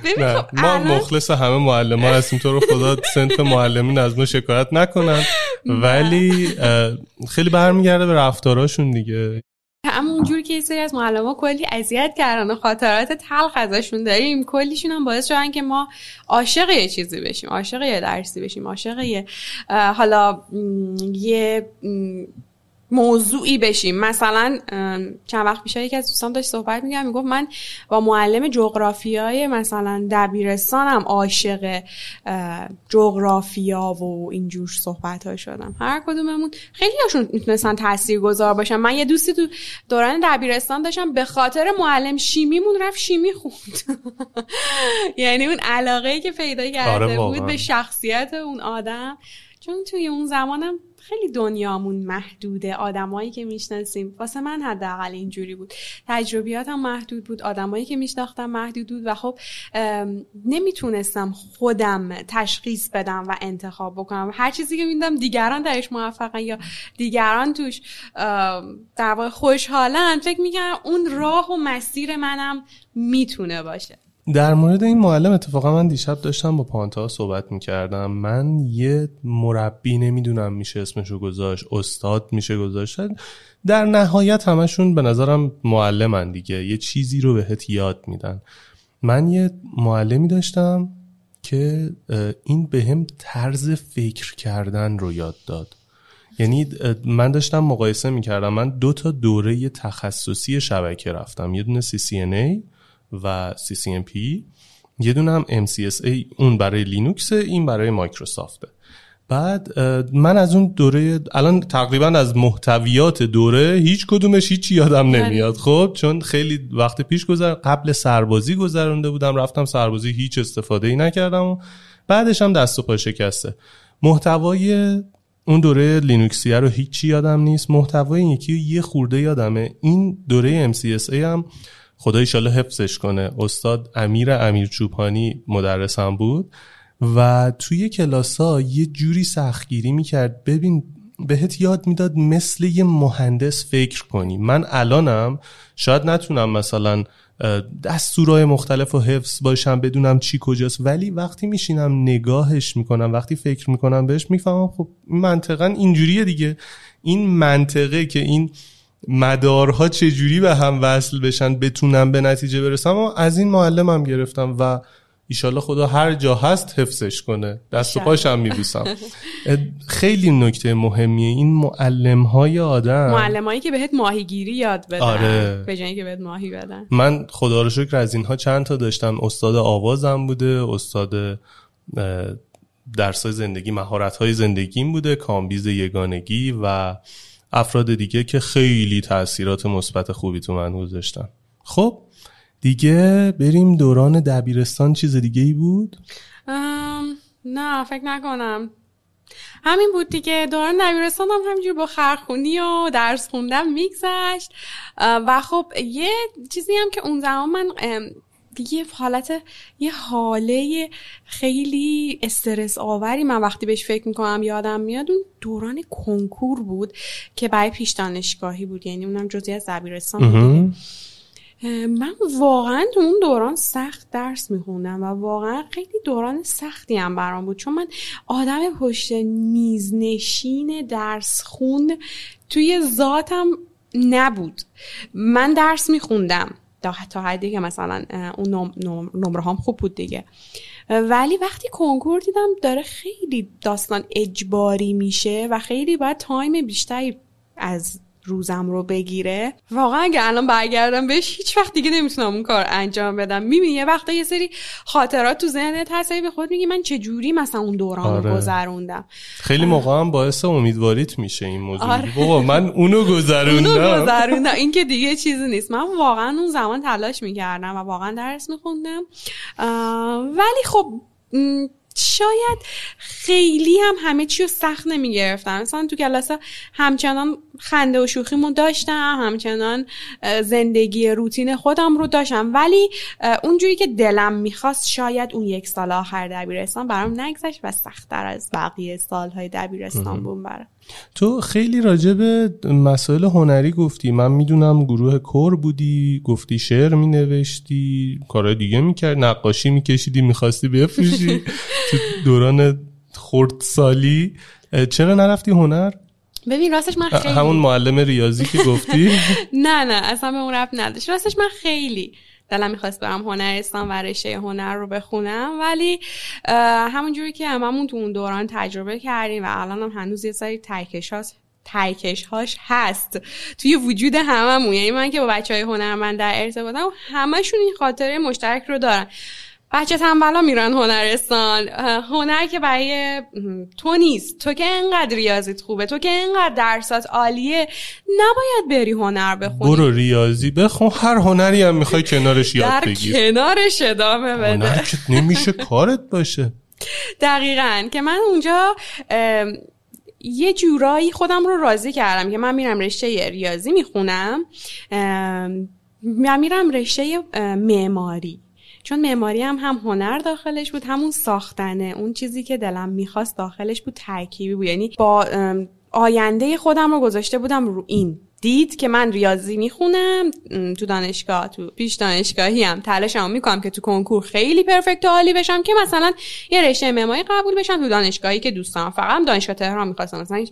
ببین خب ما الان مخلص همه معلم ها هستیم. تو رو خدا سنف معلمین از ما شکایت نکنن. ولی خیلی برمیگرده به رفتاراشون دیگه. اما اونجور که سری از معلم کلی اذیت کردن و خاطرات تلخ ازشون داریم کلیشون هم باعث شدن که ما عاشق یه چیزی بشیم عاشق یه درسی بشیم عاشق یه حالا یه موضوعی بشیم. مثلا چند وقت پیش یکی از دوستان داشت صحبت میگم می‌گفت من با معلم جغرافیای مثلا دبیرستانم عاشق جغرافیا و اینجور صحبت ها شدم. هر کدوممون خیلی هاشون می‌تونستن تاثیر گذار باشن. من یه دوستی تو دوران دبیرستان داشتم به خاطر معلم شیمیمون رفت شیمی خوند. <laughs> یعنی اون علاقه که پیدا کرده آره بود به شخصیت اون آدم. چون توی اون زمانم خیلی دنیامون محدوده آدمایی که می‌شناسیم. واسه من حداقل اینجوری بود. تجربیاتم محدود بود آدمایی که میشناختم محدود بود و خب نمی‌تونستم خودم تشخیص بدم و انتخاب بکنم. هر چیزی که میدم دیگران درش موفقن یا دیگران توش در واقع خوشحالن فکر می‌کنم اون راه و مسیر منم می‌تونه باشه. در مورد این معلم اتفاقا من دیشب داشتم با پانتا صحبت می‌کردم. من یه مربی نمی‌دونم میشه اسمشو گذاشت استاد میشه گذاشت. در نهایت همشون به نظرم معلمن دیگه. یه چیزی رو بهت یاد میدن. من یه معلمی داشتم که این به هم طرز فکر کردن رو یاد داد. یعنی من داشتم مقایسه می‌کردم. من دو تا دوره تخصصی شبکه رفتم. یه دونه CCNA و CCNP یه دونه هم MCSA اون برای لینوکس این برای مایکروسافته بعد من از اون دوره الان تقریبا از محتویات دوره هیچ کدومش هیچی یادم نمیاد. خب چون خیلی وقت پیش گذر قبل سربازی گذرونده بودم رفتم سربازی هیچ استفاده ای نکردم و بعدش هم دست و پا شکسته. محتوای اون دوره لینوکسیه رو هیچی یادم نیست. محتوای یکی یه خورده یادمه. این دوره MCSA هم خدا ایشالا حفظش کنه. استاد امیر امیر چوپانی مدرسم بود و توی کلاسا یه جوری سختگیری می‌کرد. ببین بهت یاد می‌داد مثل یه مهندس فکر کنی. من الانم شاید نتونم مثلا دستورهای مختلف و حفظ باشم بدونم چی کجاست ولی وقتی میشینم نگاهش می‌کنم وقتی فکر می‌کنم بهش می‌فهمم خب منطقا اینجوریه دیگه. این منطقه که این مدارها چجوری به هم وصل بشن بتونم به نتیجه برسم؟ و از این معلمم گرفتم و ایشالله خدا هر جا هست حفظش کنه. دست و پاشم میبوسم. <laughs> خیلی نکته مهمیه. این معلم های آدم. معلم هایی که بهت ماهیگیری یاد بدن. آره. به جایی که بهت ماهی بدن. من خدا رو شکر از اینها چند تا داشتم. استاد آوازم بوده استاد درس زندگی مهارت های زندگیم بوده کامبیز یگانگی و افراد دیگه که خیلی تاثیرات مثبت خوبی تو من گذاشتن خب دیگه بریم دوران دبیرستان چیز دیگه ای بود نه فکر نکنم. همین بود دیگه. دوران دبیرستان هم همینجور با خرخونی و درس خوندم میگذشت. و خب یه چیزی هم که اون زمان من یه حالت یه حاله خیلی استرس آوری من وقتی بهش فکر می‌کنم یادم میاد. اون دوران کنکور بود که برای پیش دانشگاهی بود. یعنی اونم جزی از دبیرستان بود. من واقعا تو اون دوران سخت درس میخوندم و واقعا خیلی دوران سختی هم برام بود. چون من آدم پشت میز نشین درس خوند توی ذاتم نبود. من درس میخوندم. تا حدی که مثلا اون نمره هم خوب بود دیگه. ولی وقتی کنکور دیدم داره خیلی داستان اجباری میشه و خیلی باید تایم بیشتری از روزم رو بگیره. واقعا اگه الان برگردم بهش هیچ وقت دیگه نمی‌تونم اون کار انجام بدم. می‌بینی یه وقتا یه سری خاطرات تو ذهنت هست به خود میگی من چه جوری مثلا اون دوران آره. رو گذروندم. خیلی موقع هم باعث امیدواریت میشه این موضوع. آره. بابا من اونو گذروندم. اونو گذروندم. این که دیگه چیزی نیست. من واقعا اون زمان تلاش می‌کردم و واقعا درس میخوندم. ولی خب شاید خیلی هم همه چی رو سخت نمی گرفتم مثلا تو کلاس همچنان خنده و شوخیمون داشتم همچنان زندگی روتین خودم رو داشتم. ولی اونجوری که دلم می‌خواست شاید اون یک سال آخر دبیرستان برام نگذشت و سختتر از بقیه سالهای دبیرستان بود برام. تو خیلی راجع به مسائل هنری گفتی. من می‌دونم گروه کور بودی گفتی شعر مینوشتی کارهای دیگه می‌کرد نقاشی میکشیدی می‌خواستی بفروشی. <laughs> تو دوران خورد سالی چرا نرفتی هنر؟ ببین راستش من خیلی همون معلم ریاضی که گفتی. <laughs> نه نه اصلا به اون ربط نداشت. راستش من خیلی دلم می‌خواست برم هنرستان و رشته هنر رو بخونم ولی همونجوری که هممون تو اون دوران تجربه کردیم و الان هم هنوز یه سری ترکشات ترکش هاش هست توی وجود هممون. یعنی من که با بچه های هنرمند در ارتباطم همشون این خاطره مشترک رو دارن. بچه تنبلا میرن هنرستان. هنر که برای تو نیست. تو که انقدر ریاضیت خوبه. تو که انقدر درسات عالیه. نباید بری هنر بخونی. برو ریاضی بخون. هر هنری هم می‌خوای <laughs> کنارش یاد بگیر. در کنارش ادامه بده. هنر که نمیشه <laughs> کارت باشه. دقیقا. که من اونجا یه جورایی خودم رو راضی کردم که من میرم رشته ریاضی می‌خونم. من میرم رشته معماری. چون معماری هم هم هنر داخلش بود همون ساختنه. اون چیزی که دلم می‌خواست داخلش بود ترکیبی بود. یعنی با آینده خودم رو گذاشته بودم رو این. دید که من ریاضی می‌خونم تو دانشگاه تو پیش دانشگاهی هم تلاشمو می‌کنم که تو کنکور خیلی پرفکت و عالی بشم که مثلا یه رشته معماری قبول بشم تو دانشگاهی که دوستم فقط دانشگاه تهران می‌خواستم. مثلا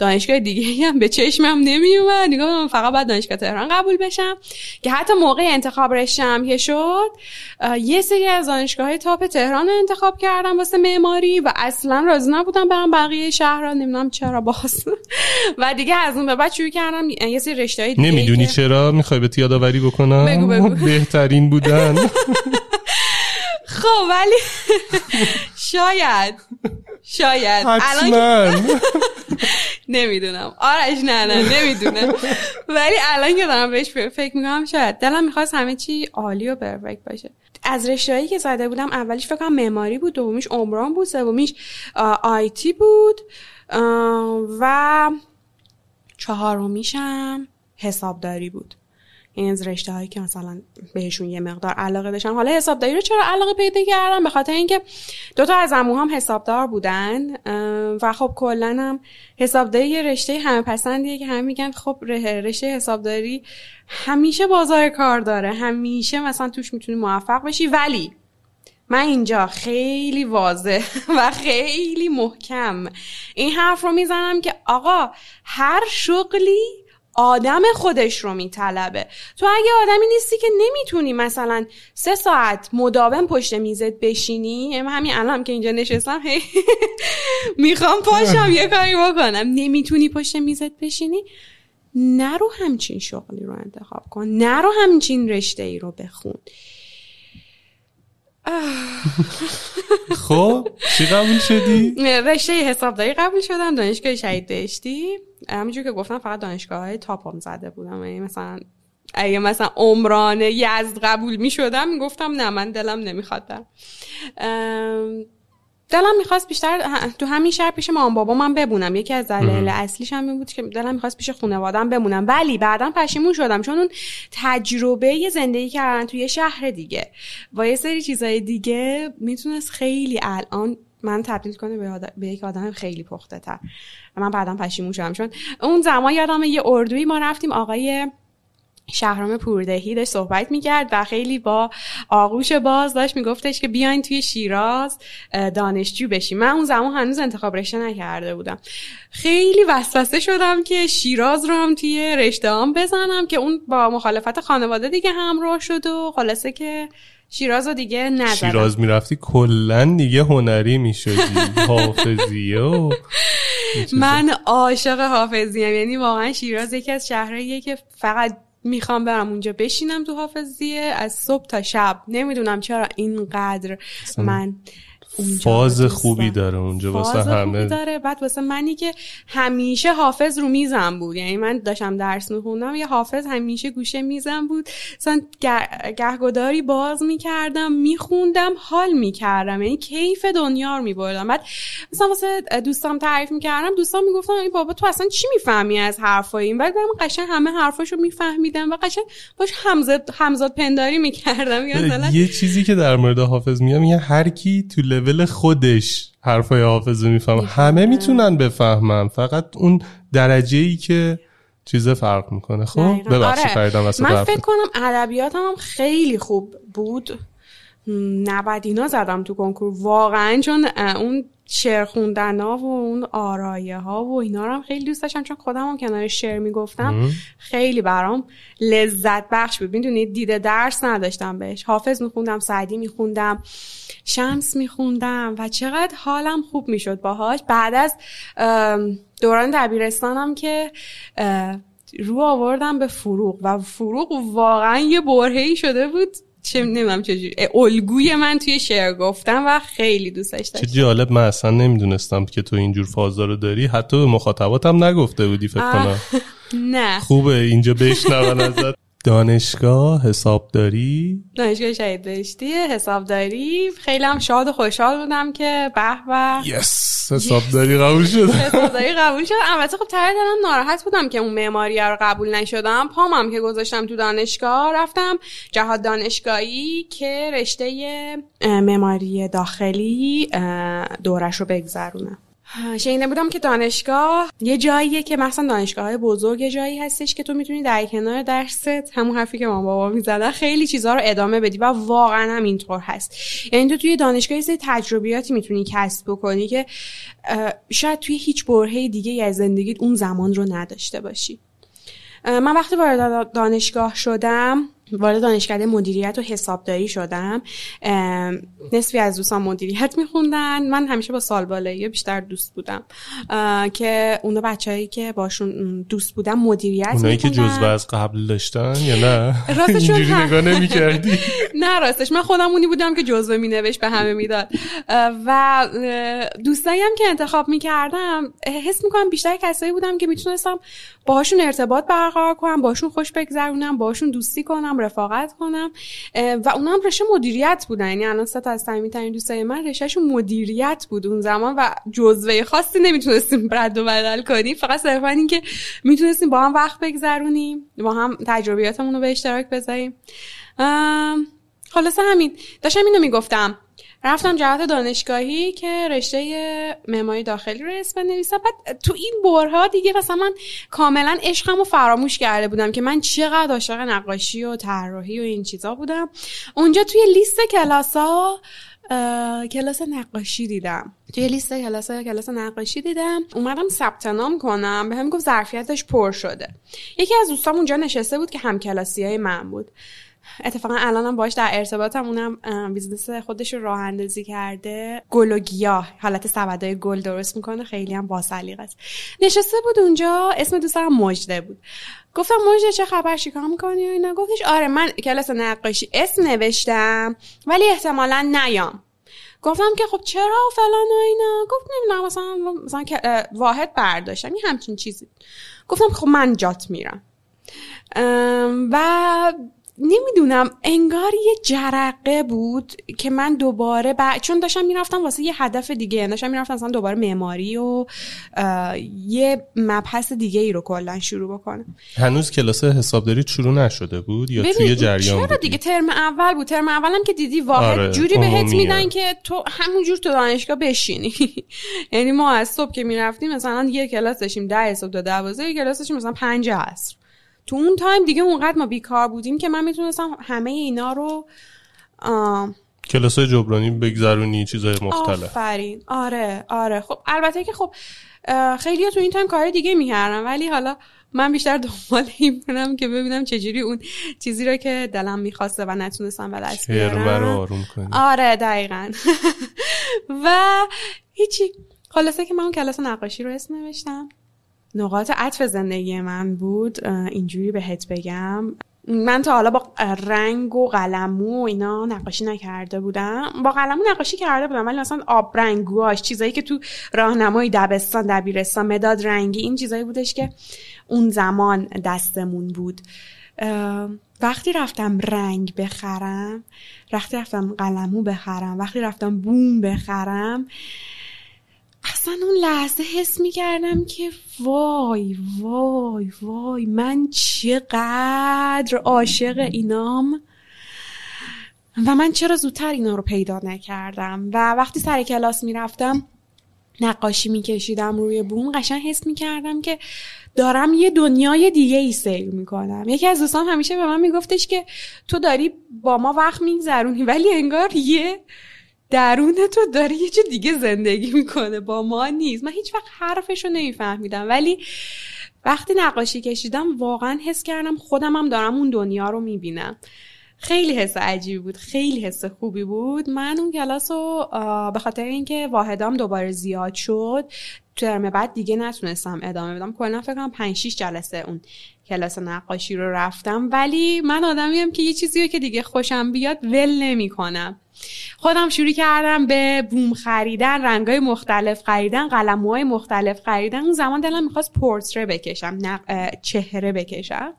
دانشگاه دیگه هم به چشمم نمیومد نگاه فقط بعد دانشگاه تهران قبول بشم. که حتی موقع انتخاب رشتم که شد یه سری از دانشگاه های تاپ تهران رو انتخاب کردم واسه معماری و اصلا راضی نبودم برم بقیه شهر را نمی‌دونم چرا باز. و دیگه از اون به بعد شروع کردم یه سری رشته های نمی‌دونی چرا؟ می‌خوای به یادآوری بکنم؟ بگو بگو. بهترین بودن. <laughs> خب ولی <laughs> شاید. شاید. حتما. <laughs> نمی‌دونم. آرش نه نه نمی‌دونه. ولی الان که دارم بهش فکر می‌کنم شاید. دلم می‌خواست همه چی عالی و پرفکت باشه. از رشتهایی که زده بودم اولیش فکر کنم معماری بود دومیش عمران بود سومیش آیتی بود و چهارمیشم حسابداری بود. این از رشته هایی که مثلا بهشون یه مقدار علاقه داشتم حالا حسابداری رو چرا علاقه پیدا کردم به خاطر اینکه دو تا از عمو هم حسابدار بودن و خب کلا هم حسابداری یه رشته همه پسندیه که هم میگن خب رشته حسابداری همیشه بازار کار داره. همیشه مثلا توش می‌تونی موفق بشی. ولی من اینجا خیلی واضح <laughs> و خیلی محکم این حرف رو می‌زنم که آقا هر شغلی آدم خودش رو میطلبه. تو اگه آدمی نیستی که نمی‌تونی مثلا سه ساعت مداوم پشت میزت بشینی همین الان که اینجا نشستم هی می‌خوام پاشم یه کاری بکنم. نمی‌تونی پشت میزت بشینی؟ نرو همچین شغلی رو انتخاب کن. نرو همچین رشته ای رو بخون. خب چی قبول شدی؟ رشته حسابداری قبول شدم. دانشگاه شهید داشتی همینجور که گفتم فقط دانشگاه های تاپ هم زده بودم. یعنی مثلا اگه مثلا عمران یزد قبول می شدم گفتم نه من دلم نمی‌خواد برم. دلم می‌خواست بیشتر تو همین شهر پیش مام بابا من بمونم. یکی از دلایل اصلیش هم این بود که دلم می‌خواست پیش خانوادم بمونم. ولی بعدا پشیمون شدم چون اون تجربه زندگی کردن توی شهر دیگه با یه سری چیزای دیگه می‌تونست خیلی الان من تبدیل کنه به, یک آدم خیلی پخته تر. من بعدا پشیمون شدم. چون اون زمان یادم یه اردوی ما رفتیم آقای شهرام پوردهی داشت صحبت می‌کرد و خیلی با آغوش باز داشت میگفتش که بیاین توی شیراز دانشجو بشیم من اون زمان هنوز انتخاب رشته نکرده بودم. خیلی وسوسه شدم که شیراز رو هم توی رشته بزنم که اون با مخالفت خانواده دیگه همراه شد و خلاصه که شیراز رو دیگه نزدم شیراز می‌رفتی کلا دیگه هنری می‌شدی. <laughs> حافظیه و من عاشق حافظیم. یعنی واقعا شیراز یکی از شهرهاییه که فقط می‌خوام برم اونجا بشینم تو حافظیه از صبح تا شب. نمی‌دونم چرا اینقدر من فاز خوبی داره اونجا واسه همه. داره. بعد واسه منی که همیشه حافظ رو میزم بود. یعنی من داشتم درس میخوندم یه حافظ همیشه گوشه میزم بود. مثلا گهگداری باز می‌کردم میخوندم حال می‌کردم. یعنی کیف دنیا رو میبردم. بعد مثلا واسه دوستام تعریف می‌کردم دوستان می‌گفتن ای بابا تو اصلا چی می‌فهمی از حرفای بعد من قشنگ همه حرفاشو میفهمیدم و قشنگ باش همزاد همزاد پنداری می‌کردم. یه چیزی که در مورد حافظ میگم یه هر کی تو لول خودش حرفای حافظ میفهم همه می‌تونن بفهمن. فقط اون درجه ای که چیز فرق می‌کنه. خب ببخشید آره. من فکر کنم ادبیاتم هم خیلی خوب بود. 90 اینا زدم تو کنکور. واقعا چون اون شعر خوندن ها و اون آرایه ها و اینا رو هم خیلی دوست داشتم چون خودم هم کنار شعر می‌گفتم. خیلی برام لذت بخش بود. می‌دونید دیده درس نداشتم بهش. حافظ میخوندم سعدی میخوندم شمس میخوندم و چقدر حالم خوب می‌شد باهاش. بعد از دوران دبیرستانم که رو آوردم به فروغ و فروغ واقعا یه برهی شده بود. چه نمی‌دونم چجوری الگوی من توی شعر گفتم و خیلی دوستش داشتم. چه جالب من اصلا نمی‌دونستم که تو اینجور فازا رو داری. حتی به مخاطباتم نگفته بودی فکر کنم. <laughs> نه. خوبه اینجا بشنون ازت. <laughs> دانشگاه حسابداری؟ دانشگاه شهید بهشتی حسابداری. خیلی هم شاد و خوشحال بودم که به به. یس حسابداری قبول شد. حسابداری قبول شد. البته خب ته دلم ناراحت بودم که اون معماری رو قبول نشدم. پامم که گذاشتم تو دانشگاه رفتم جهاد دانشگاهی که رشته معماری داخلی دورش رو بگذرونم. شنیده بودم که دانشگاه یه جاییه که مثلا دانشگاه های بزرگ جایی هستش که تو می‌تونی در کنار درست همون حرفی که ما بابا می‌زدن خیلی چیزها رو ادامه بدی و واقعا هم اینطور هست. یعنی تو توی دانشگاه یه تجربیاتی می‌تونی کسب بکنی که شاید توی هیچ برهه دیگه از زندگیت اون زمان رو نداشته باشی. من وقتی وارد دانشگاه شدم وارد دانشکده مدیریت و حسابداری شدم. نصفی از دوستان مدیریت میخوندن. من همیشه با سال بالایی بیشتر دوست بودم. که اونا بچههایی که باشون دوست بودم مدیریت اونایی که جزوه از قبل داشتن یا نه؟ <laughs> اینجوری نگاه نمی کردی <laughs> نه راستش. من خودم اونی بودم که جزوه می نوشت به همه می‌داد. و دوستایی هم که انتخاب می‌کردم حس می‌کنم بیشتر کسایی بودم که می‌تونستم باهاشون ارتباط برقرار کنم باهاشون خوش بگذرونم باهاشون دوستی کنم. رفاقت کنم. و اونا هم رشته مدیریت بودن. یعنی الان سه تا از صمیمیترین دوستای من رشتهشون مدیریت بود اون زمان و جزوه خاصی نمی‌تونستیم رد و بدل کنیم. فقط صرفا اینکه می‌تونستیم با هم وقت بگذرونیم با هم تجربیاتمون رو به اشتراک بذاریم. خلاصه همین. داشتم اینو می‌گفتم. رفتم جهت دانشگاهی که رشته معماری داخلی رو اسم بنویسم. بعد تو این برها دیگه مثلا من کاملا عشقم رو فراموش کرده بودم که من چقدر عاشق نقاشی و طراحی و این چیزا بودم. اونجا توی لیست کلاسا کلاس نقاشی دیدم. توی لیست کلاس کلاس نقاشی دیدم. اومدم ثبت نام کنم. بهم گفت ظرفیتش پر شده. یکی از دوستام اونجا نشسته بود که هم کلاسی های من بود. اتفاقا الانم باش در ارتباطم اونم business خودش رو راه اندازی کرده. گل و گیاه حالت سبدای گل درست می‌کنه خیلی هم باسلیقه است. نشسته بود اونجا اسم دوستم مجده بود. گفتم مجده چه خبر؟ چیکار می‌کنی و اینا؟ گفتش آره من کلاس نقاشی اسم نوشتم ولی احتمالا نیام. گفتم که خب چرا و فلان و اینا؟ گفت نمی‌دونم مثلا مثلا واحد برداشتم این همچین چیزی. گفتم خب من جات میرم. و نمی‌دونم انگار یه جرقه بود که من دوباره ب... چون داشتم می‌رفتم واسه یه هدف دیگه داشتم می‌رفتم مثلا دوباره معماری و یه مبحث دیگه ای رو کلا شروع بکنم. هنوز کلاس حسابداری شروع نشده بود یا توی جریان چرا دیگه؟ ترم اول بود. ترم اولم که دیدی واحد آره، جوری بهت میدن که تو همونجور تو دانشگاه بشینی. <laughs> یعنی ما از صبح که می‌رفتیم مثلا یه کلاس داشتیم ده صبح تا دوازده یه کلاس داشتیم مثلا 5 عصر. تو اون time دیگه اونقدر ما بیکار بودیم که من می‌تونستم همه اینا رو کلاس جبرانی بگذرونی چیزای مختلف. آفرین. آره آره. خب البته که خب خیلی تو این تایم کار دیگه می‌کردم ولی حالا من بیشتر دنبال این بودم که ببینم چجوری اون چیزی رو که دلم می‌خواسته و نتونستم به دست بیارم. آره دقیقا. <laughs> و هیچی. خلاصه که من اون کلاس نقاشی رو اسم نوشتم. نقاط عطف زندگی من بود اینجوری بهت بگم. من تا حالا با رنگ و قلمو و اینا نقاشی نکرده بودم. با قلمو نقاشی کرده بودم ولی مثلا آب رنگواش چیزایی که تو راهنمای دبستان دبیرستان مداد رنگی این چیزایی بودش که اون زمان دستمون بود. وقتی رفتم رنگ بخرم وقتی رفتم قلمو بخرم وقتی رفتم بوم بخرم اصلا اون لحظه حس می کردم که وای وای وای من چقدر عاشق اینام و من چرا زودتر اینا رو پیدا نکردم؟ و وقتی سر کلاس می‌رفتم نقاشی میکشیدم روی بوم قشن حس می‌کردم که دارم یه دنیای دیگه ای سیر می‌کنم. یکی از دوستان همیشه به من میگفتش که تو داری با ما وقت میگذرونی ولی انگار یه درون تو داره یه چه دیگه زندگی می‌کنه. با ما نیست. من هیچ وقت حرفش رو نمیفهمیدم. ولی وقتی نقاشی کشیدم واقعا حس کردم خودم هم دارم اون دنیا رو می‌بینم. خیلی حس عجیبی بود. خیلی حس خوبی بود. من اون کلاس رو به خاطر اینکه واحدام دوباره زیاد شد ترم بعد دیگه نتونستم ادامه بدم. کلا فکر کنم 5 6 جلسه اون کلاس نقاشی رو رفتم. ولی من آدمیم که یه چیزی که دیگه خوشم بیاد ول نمی‌کنم. خودم شروع کردم به بوم خریدن رنگای مختلف خریدن قلموهای مختلف خریدن. اون زمان دلم می‌خواست پورتره بکشم چهره بکشم.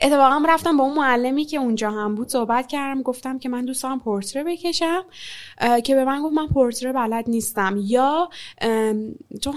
اتفاقا رفتم با اون معلمی که اونجا هم بود صحبت کردم. گفتم که من دوست دارم پورتره بکشم. که به من گفت من پورتره بلد نیستم. یا تو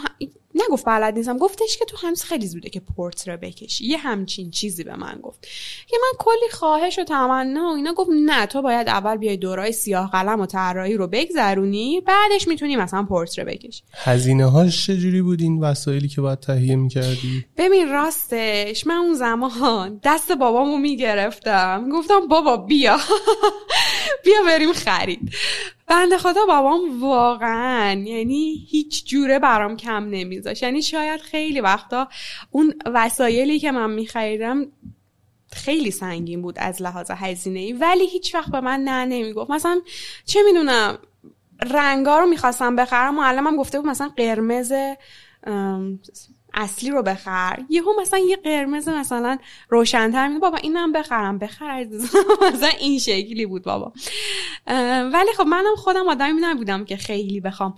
نگفت بلد نیستم گفتش که تو هنوز خیلی زوده که پورتره بکشی. یه همچین چیزی به من گفت. که من کلی خواهش و تمنا و اینا گفت نه تو باید اول بیای دورای سیاه قلم و طراحی رو بگذرونی بعدش می‌تونی مثلا پورتره بکشی. هزینه هاش چجوری بود این وسایلی که باید تهیه می‌کردی؟ ببین راستش من اون زمان دست بابامو می‌گرفتم. گفتم بابا بیا. <laughs> بیا بریم خرید. بنده خدا بابام واقعا یعنی هیچ جوره برام کم نمیذاش. یعنی شاید خیلی وقتا اون وسایلی که من میخریدم خیلی سنگین بود از لحاظ هزینه ای ولی هیچ وقت به من نه نمی‌گفت. مثلا چه می‌دونم رنگا رو می‌خواستم بخرم معلمم گفته بود مثلا قرمز اصلی رو بخر. یهو مثلا یه قرمز مثلا روشنتر میده. بابا اینم بخرم. بخر <laughs> مثلا این شکلی بود بابا. ولی خب منم خودم آدمی نبودم که خیلی بخوام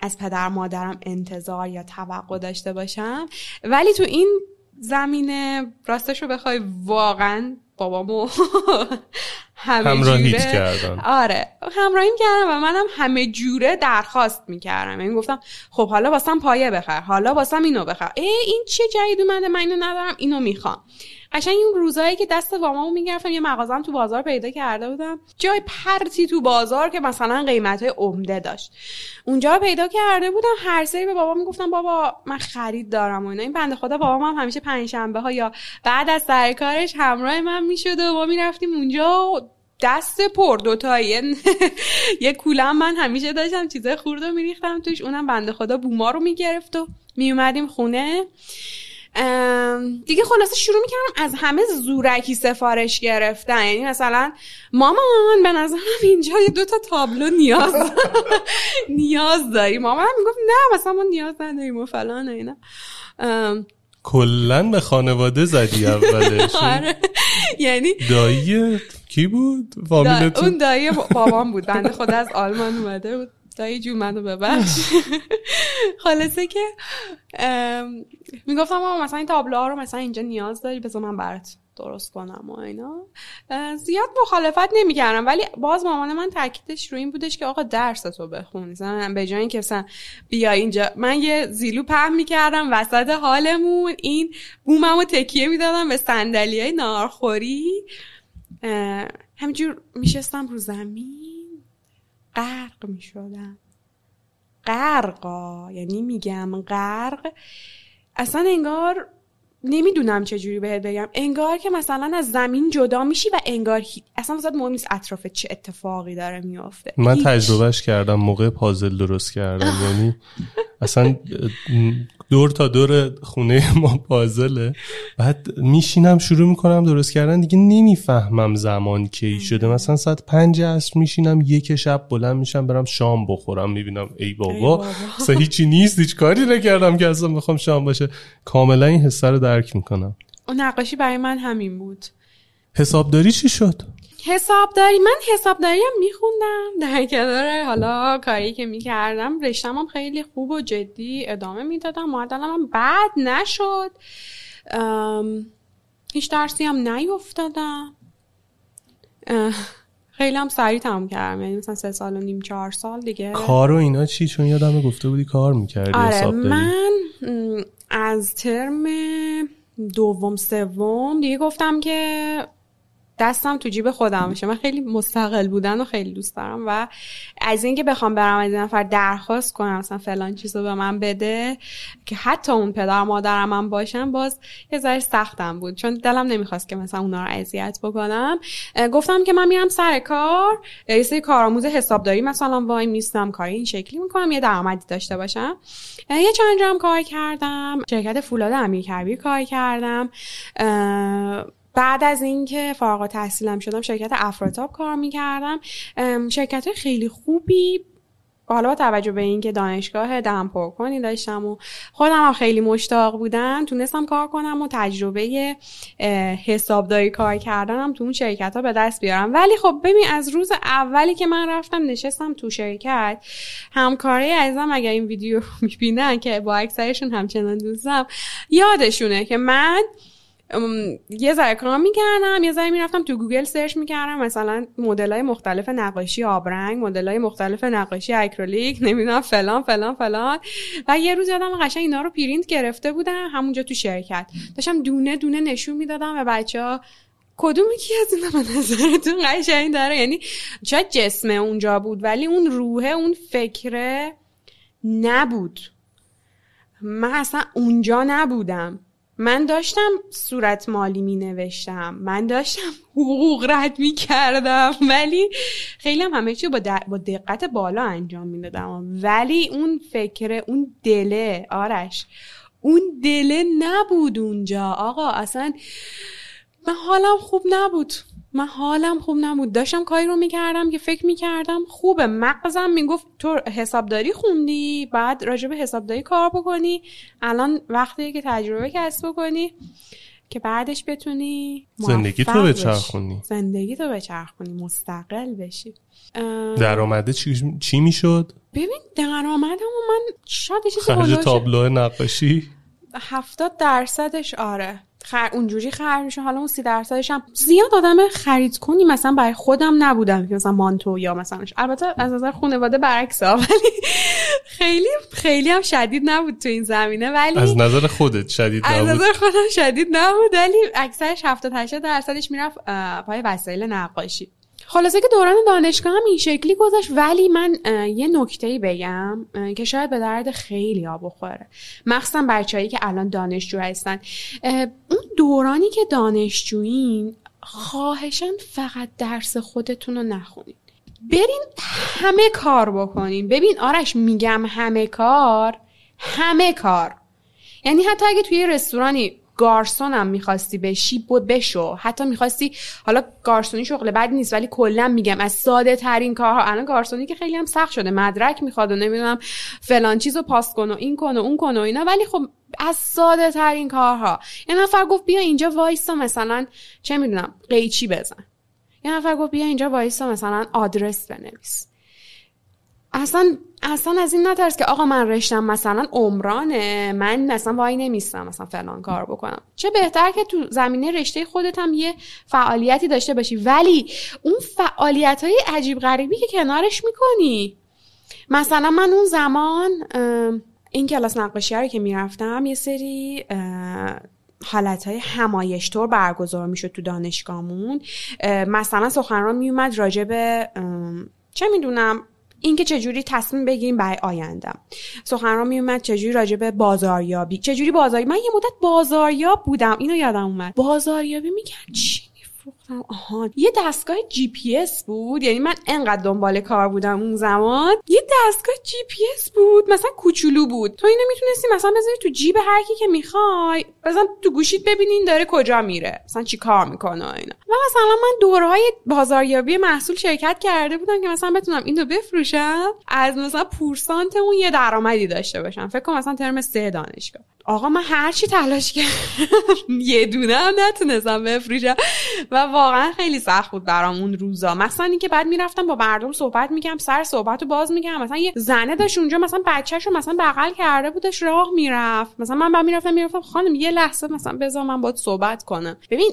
از پدر مادرم انتظار یا توقع داشته باشم. ولی تو این زمینه راستش رو بخوای واقعا بابامو <laughs> همه همراهیت کردن. آره. همراهیم کردم و منم همه جوره درخواست می‌کردم. یعنی گفتم خب حالا واسم پایه بخر حالا واسم اینو بخر. ای این چه جدید اومده؟ من اینو ندارم اینو می‌خوام. قشنگ این روزایی که دست وامامو می‌گرفتم یه مغازم تو بازار پیدا کرده بودم. جای پرتی تو بازار که مثلا قیمت های عمده داشت. اونجا پیدا کرده بودم هر سری به بابا می‌گفتم بابا من خرید دارم و اینا. این بنده خدا بابام هم همیشه پنجشنبه ها یا بعد از سر کارش همراه من می‌شد و ما می‌رفتیم اونجا دست پر. دوتایی یه <laughs> کولم من همیشه داشتم چیزای خورد و میریختم توش. اونم بنده خدا بوما رو می‌گرفت و میومدیم خونه. دیگه خلاصه شروع می‌کردم از همه زورکی سفارش گرفتن. یعنی مثلا مامان به نظرم اینجا دو تا تابلو نیاز <laughs> نیاز داری. مامان می‌گفت نه مثلا ما نیاز نداریم و فلان و اینا. کلا به خانواده زدی اولش؟ <laughs> آره. یعنی دایی کی بود؟ اون دایی بابام بود. بنده خود از آلمان اومده بود. دایی جون منو ببخش. <laughs> خلاصه که می‌گفتم مثلا این تابلوها رو مثلا اینجا نیاز داری بذار من برات درست کنم و اینا. زیاد مخالفت نمی‌کردم ولی باز مامان من تاکیدش رو این بودش که آقا درس تو بخون. مثلا به جای اینکه مثلا بیا اینجا من یه زیلو پهن می‌کردم وسط حالمون این بوممو تکیه می‌دادم به صندلی های نارخوری همینجور میشستم رو زمین. غرق می شدم غرقا یعنی میگم غرق. اصلا انگار نمی‌دونم چجوری بهت بگم. انگار که مثلا از زمین جدا میشی و انگار هی... اصلا واسه مهم نیست اطراف چه اتفاقی داره میافته. من تجربهش کردم موقع پازل درست کردم. <laughs> یعنی اصلا دور تا دور خونه ما پازله. بعد میشینم شروع می‌کنم درست کردن. دیگه نمی‌فهمم زمان کی شده. مثلا ساعت پنج عصر میشینم یک شب بلند میشم برم شام بخورم. می‌بینم ای بابا اصلا هیچی نیست. هیچ کاری نکردم که اصلا می‌خوام شام باشه. کاملا این حسه رو درک می‌کنم. اون نقاشی برای من همین بود. حسابداری چی شد؟ حسابداری من حسابداری هم میخوندم. در کنار حالا کاری که می‌کردم رشتم هم خیلی خوب و جدی ادامه می‌دادم. معدلم هم بد نشد. هیچ درسی هم نیفتادم. خیلی هم سریع تمام کردم. یعنی مثلا سه سال و نیم چهار سال دیگه. کار و اینا چی؟ چون یادم گفته بودی کار می‌کردی آره من از ترم دوم سوم دیگه گفتم که دستم تو جیب خودم باشه من خیلی مستقل بودن و خیلی دوست دارم و از اینکه بخوام برم از این نفر درخواست کنم مثلا فلان چیزو به من بده که حتی اون پدر مادرم هم باشم باز یه ذره سختم بود. چون دلم نمی‌خواست که مثلا اونا رو اذیت بکنم. گفتم که من میرم سر کار. یه سری کارآموز حسابداری مثلا وای میستم کاری این شکلی می‌کنم یه درآمدی داشته باشم. یه چند هم کار کردم. شرکت فولاد امیرکبیر کار کردم. بعد از اینکه فارغ تحصیلم شدم شرکت افراتاب کار می‌کردم. شرکت خیلی خوبی حالا با توجه به اینکه دانشگاه دم کنی داشتم و خودم هم خیلی مشتاق بودم تونستم کار کنم و تجربه حسابداری کار کردنم تو اون شرکت ها به دست بیارم. ولی خب ببین از روز اولی که من رفتم نشستم تو شرکت. همکارای عزیزم اگر این ویدیو <laughs> می‌بینن که با اکثرشون همچنان دوستم یادشونه که من یه ذره کار می‌کردم یه ذره می‌رفتم تو گوگل search می‌کردم. مثلا مدل های مختلف نقاشی آبرنگ مدل های مختلف نقاشی اکریلیک نمی‌دونم فلان فلان فلان. و یه روز یادم قشنگ اینا رو پرینت گرفته بودم همونجا تو شرکت. داشتم دونه دونه نشون می‌دادم و بچه ها کدوم یکی از اینا به نظرتون قشنگ داره؟ یعنی شاید جسم اونجا بود ولی اون روحه اون فکره نبود. من اصلا اونجا نبودم. من داشتم صورت مالی می نوشتم. من داشتم حقوق رد می کردم. ولی خیلی هم همه چی با, با دقت بالا انجام می دادم. ولی اون فکر اون دله آرش اون دله نبود اونجا. آقا اصلا من حالم خوب نبود. من حالم خوب نبود. داشتم کاری رو می‌کردم که فکر می‌کردم خوبه. مغزم می‌گفت تو حسابداری خوندی بعد راجع به حسابداری کار بکنی. الان وقتی که تجربه کسب بکنی که بعدش بتونی زندگی تو بچرخونی زندگی تو بچرخونی مستقل بشی. درآمده چی, چی می‌شد؟ ببین درآمدم من شاید خرج تابلو نقاشی؟ هفتاد درصدش آره. خر... اونجوری خرج میشه. حالا اون سی درصدش هم زیاد آدم خرید کنی مثلا برای خودم نبودم. که مثلا مانتو یا مثلا البته از نظر خانواده برعکس <laughs> ولی خیلی خیلی هم شدید نبود تو این زمینه. ولی از نظر خودت شدید نبود؟ از نظر خودم شدید نبود. ولی اکثرش 70 80 درصدش می‌رفت پای وسایل نقاشی. خلاصه که دوران دانشگاه هم این شکلی گذاشت ولی من یه نکته بگم که شاید به درد خیلی ها بخوره. مخصوصا بچههایی که الان دانشجو هستن. اون دورانی که دانشجویین خواهشان فقط درس خودتون رو نخونید. برین همه کار بکنین. ببین آرش میگم همه کار همه کار. یعنی حتی اگه توی رستورانی گارسون هم می‌خواستی بشی بود بشو. حتی می‌خواستی حالا گارسونی شغل بد نیست ولی کلا میگم از ساده ترین کارها. الان گارسونی که خیلی هم سخت شده مدرک می‌خواد و نمی‌دونم فلان چیزو پاس کن و این کن و اون کن و اینا. ولی خب از ساده ترین کارها. یه نفر گفت بیا اینجا وایسا مثلا چه می‌دونم قیچی بزن. یه نفر گفت بیا اینجا وایسا مثلا آدرس بنویس. اصلا اصلا از این نترس که آقا من رشتم مثلا عمرانه من مثلا وای نمیستم مثلا فلان کار بکنم. چه بهتر که تو زمینه رشته خودت هم یه فعالیتی داشته باشی. ولی اون فعالیت های عجیب غریبی که کنارش می‌کنی. مثلا من اون زمان این کلاس نقاشی رو که می‌رفتم یه سری حالت های همایشتور برگزار می‌شد تو دانشگاهمون. مثلا سخنران میومد راجع به چه می‌دونم اینکه چجوری تصمیم بگیریم برای آیندم سخنران میومد چجوری راجع به بازاریابی چجوری بازاریابی؟ من یه مدت بازاریاب بودم. اینو یادم اومد. بازاریابی می‌کرد چی؟ میفروختم آها یه دستگاه جی پی اس بود؟ یعنی من انقدر دنبال کار بودم اون زمان. یه دستگاه جی پی اس بود مثلا کوچولو بود. تو اینو می‌تونستی مثلا بذاری تو جیب هر کی که می‌خوای. مثلا تو گوشیت ببینین داره کجا میره. مثلا چی کار می‌کنه اینا. و مثلا من دوره‌های بازاریابی محصول شرکت کرده بودم که مثلا بتونم اینو بفروشم از مثلا پورسانت اون یه درآمدی داشته باشم. فکر کنم مثلا ترم سه دانشگاه. آقا من هر چی تلاش کردم یه دونه هم نتونستم بفروشم. و واقعا خیلی سخت بود برام اون روزا. مثلا اینکه بعد می‌رفتم با مردم صحبت میگم سر صحبت رو باز میگم مثلا یه زنه داشت اونجا مثلا بچهش رو مثلا بغل کرده بودش راه می‌رفت. مثلا من بعد می‌رفتم می‌رفتم خانم یه لحظه مثلا بذار من باید صحبت کنم. ببین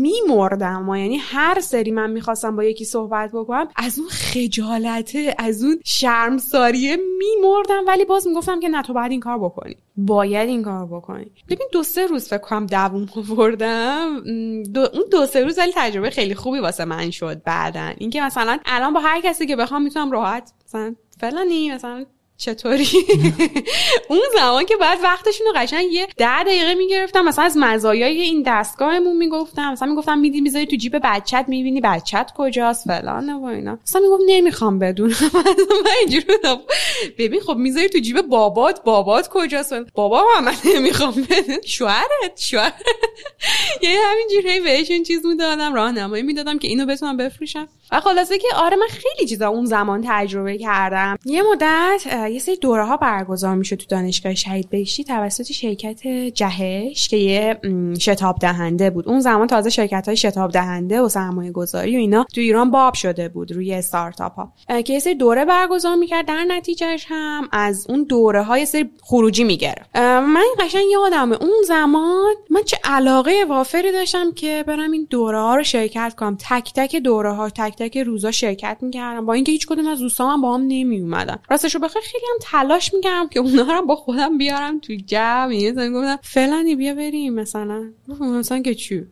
میمردم و یعنی هر سری من می‌خواستم با یکی صحبت بکنم از اون خجالته از اون شرمساریه میمردم. ولی باز می‌گفتم که نه تو باید این کار بکنی. باید این کار بکنی. ببین دو سه روز فکر کنم دووم آوردم. دو اون دو سه روز ولی تجربه خیلی خوبی واسه من شد بعدا. اینکه مثلا الان با هر کسی که بخوام می‌تونم راحت مثلا فلانی مثلا چطوری؟ <laughs> اون زمان که بعد وقتشون رو قشنگ یه ده دقیقه می‌گرفتم مثلا از مزایای این دستگاهمون می‌گفتم مثلا می‌گفتم میدی می‌ذاری تو جیب بچت می‌بینی بچت کجاست فلان و اینا. مثلا می‌گفت نمی‌خوام بدونم. <laughs> من اینجوری بودم ببین خب می‌ذاری تو جیب بابات بابات کجاست؟ بابا من نمی‌خوام بدون شوهرت شوهرت <laughs> یه همینجوری بهشون چیز می‌دادم راهنمایی می‌دادم که اینو بتونم بفروشم. و خلاصه که آره من خیلی چیزا اون زمان تجربه کردم. یه مدت یه سری دوره ها برگزار می‌شد تو دانشگاه شهید بهشتی توسط شرکت جهش که یه شتاب دهنده بود. اون زمان تازه شرکت های شتاب دهنده و سرمایه گذاری و اینا تو ایران باب شده بود روی استارتاپ ها که یه سری دوره برگزار می‌کرد در نتیجهش هم از اون دوره های سری خروجی می‌گرفت. من قشنگ یادمه اون زمان من چه علاقه وافری داشتم که برم این دوره ها رو شرکت کنم. تک تک دوره ها تک تک روزا شرکت می‌کردم. با اینکه هیچ کدوم از دوستام با هم نمی اومدن راستشو بخیر خیلی هم تلاش می‌کردم که اونا رو با خودم بیارم تو جمع. یه گفتم فلانی بیا بریم. مثلا. مثلا که چی؟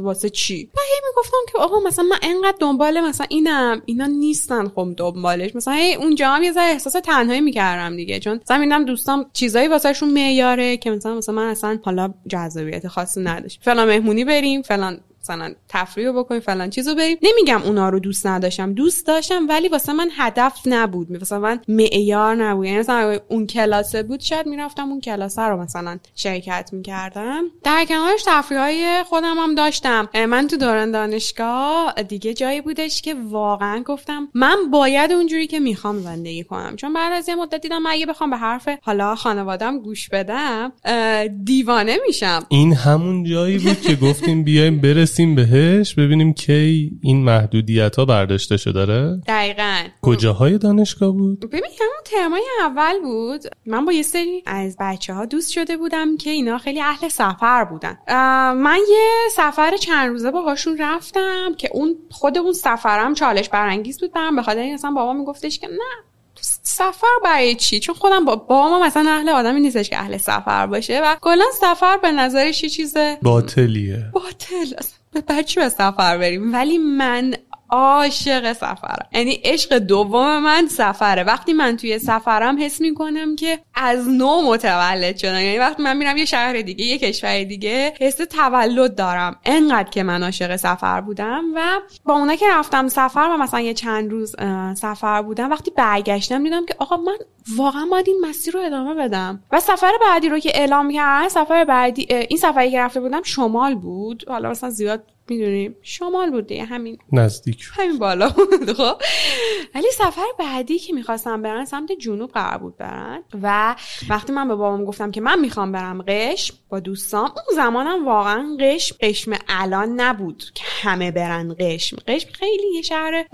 واسه چی؟ و هی می‌گفتم که آقا مثلا من انقدر دنبال مثلا اینم. اینا نیستن خب دنبالش. مثلا هی اونجا هم یه احساس تنهایی می‌کردم دیگه. چون مثلا میدم دوستام چیزایی واسهشون معیاره که مثلا مثلا من اصلا حالا جذابیت خاصی نداشت. فلان مهمونی بریم. فلان مثلا تفریح رو بکنیم فلان چیزو بریم نمیگم اونا رو دوست نداشتم. دوست داشتم ولی واسه من هدف نبود. مثلا من معیار نبود. یعنی مثلا اون کلاسه بود شاید می‌رفتم اون کلاسه رو مثلا شرکت می‌کردم. در کنارش تفریح های خودم هم داشتم. من تو دوران دانشگاه دیگه جایی بودش که واقعا گفتم من باید اونجوری که می‌خوام زندگی کنم. چون بعد از یه مدت دیدم اگه بخوام به حرف حالا خانوادم گوش بدم دیوانه میشم. این همون جایی بود که گفتیم بیایم برس برسیم بهش ببینیم کی این محدودیت ها برداشته شده داره. دقیقا. کجاهای دانشگاه بود؟ ببین همون ترمای اول بود. من با یه سری از بچه ها دوست شده بودم که اینا خیلی اهل سفر بودن. من یه سفر چند روزه باهاشون رفتم که اون خود اون سفرم چالش برانگیز بود برام به خاطر اصلا بابا میگفتش که نه سفر برای چی؟ چون خودم با ما مثلا اهل آدمی نیستش که اهل سفر باشه و کلا سفر به نظرش یه چیز باطلیه. باطل. به بچه به سفر بریم. ولی من عاشق سفرم. یعنی عشق دوم من سفره. وقتی من توی سفرم حس می‌کنم که از نو متولد شدم. یعنی وقتی من میرم یه شهر دیگه یه کشور دیگه حس تولد دارم. انقدر که من عاشق سفر بودم و با اونا که رفتم سفر و مثلا یه چند روز سفر بودم وقتی برگشتم دیدم که آقا من واقعا باید این مسیر رو ادامه بدم. و سفر بعدی رو که اعلام کردن سفر بعدی این سفری که رفته بودم شمال بود. حالا مثلا زیاد می‌دونیم شمال بود دیگه همین نزدیک همین بالا بود خب. ولی سفر بعدی که می‌خواستم برن سمت جنوب قرار بود برن و وقتی من به بابام گفتم که من می‌خوام برم قشم با دوستان اون زمانم واقعا قشم قشم الان نبود که همه برن قشم. قشم خیلی یه شهر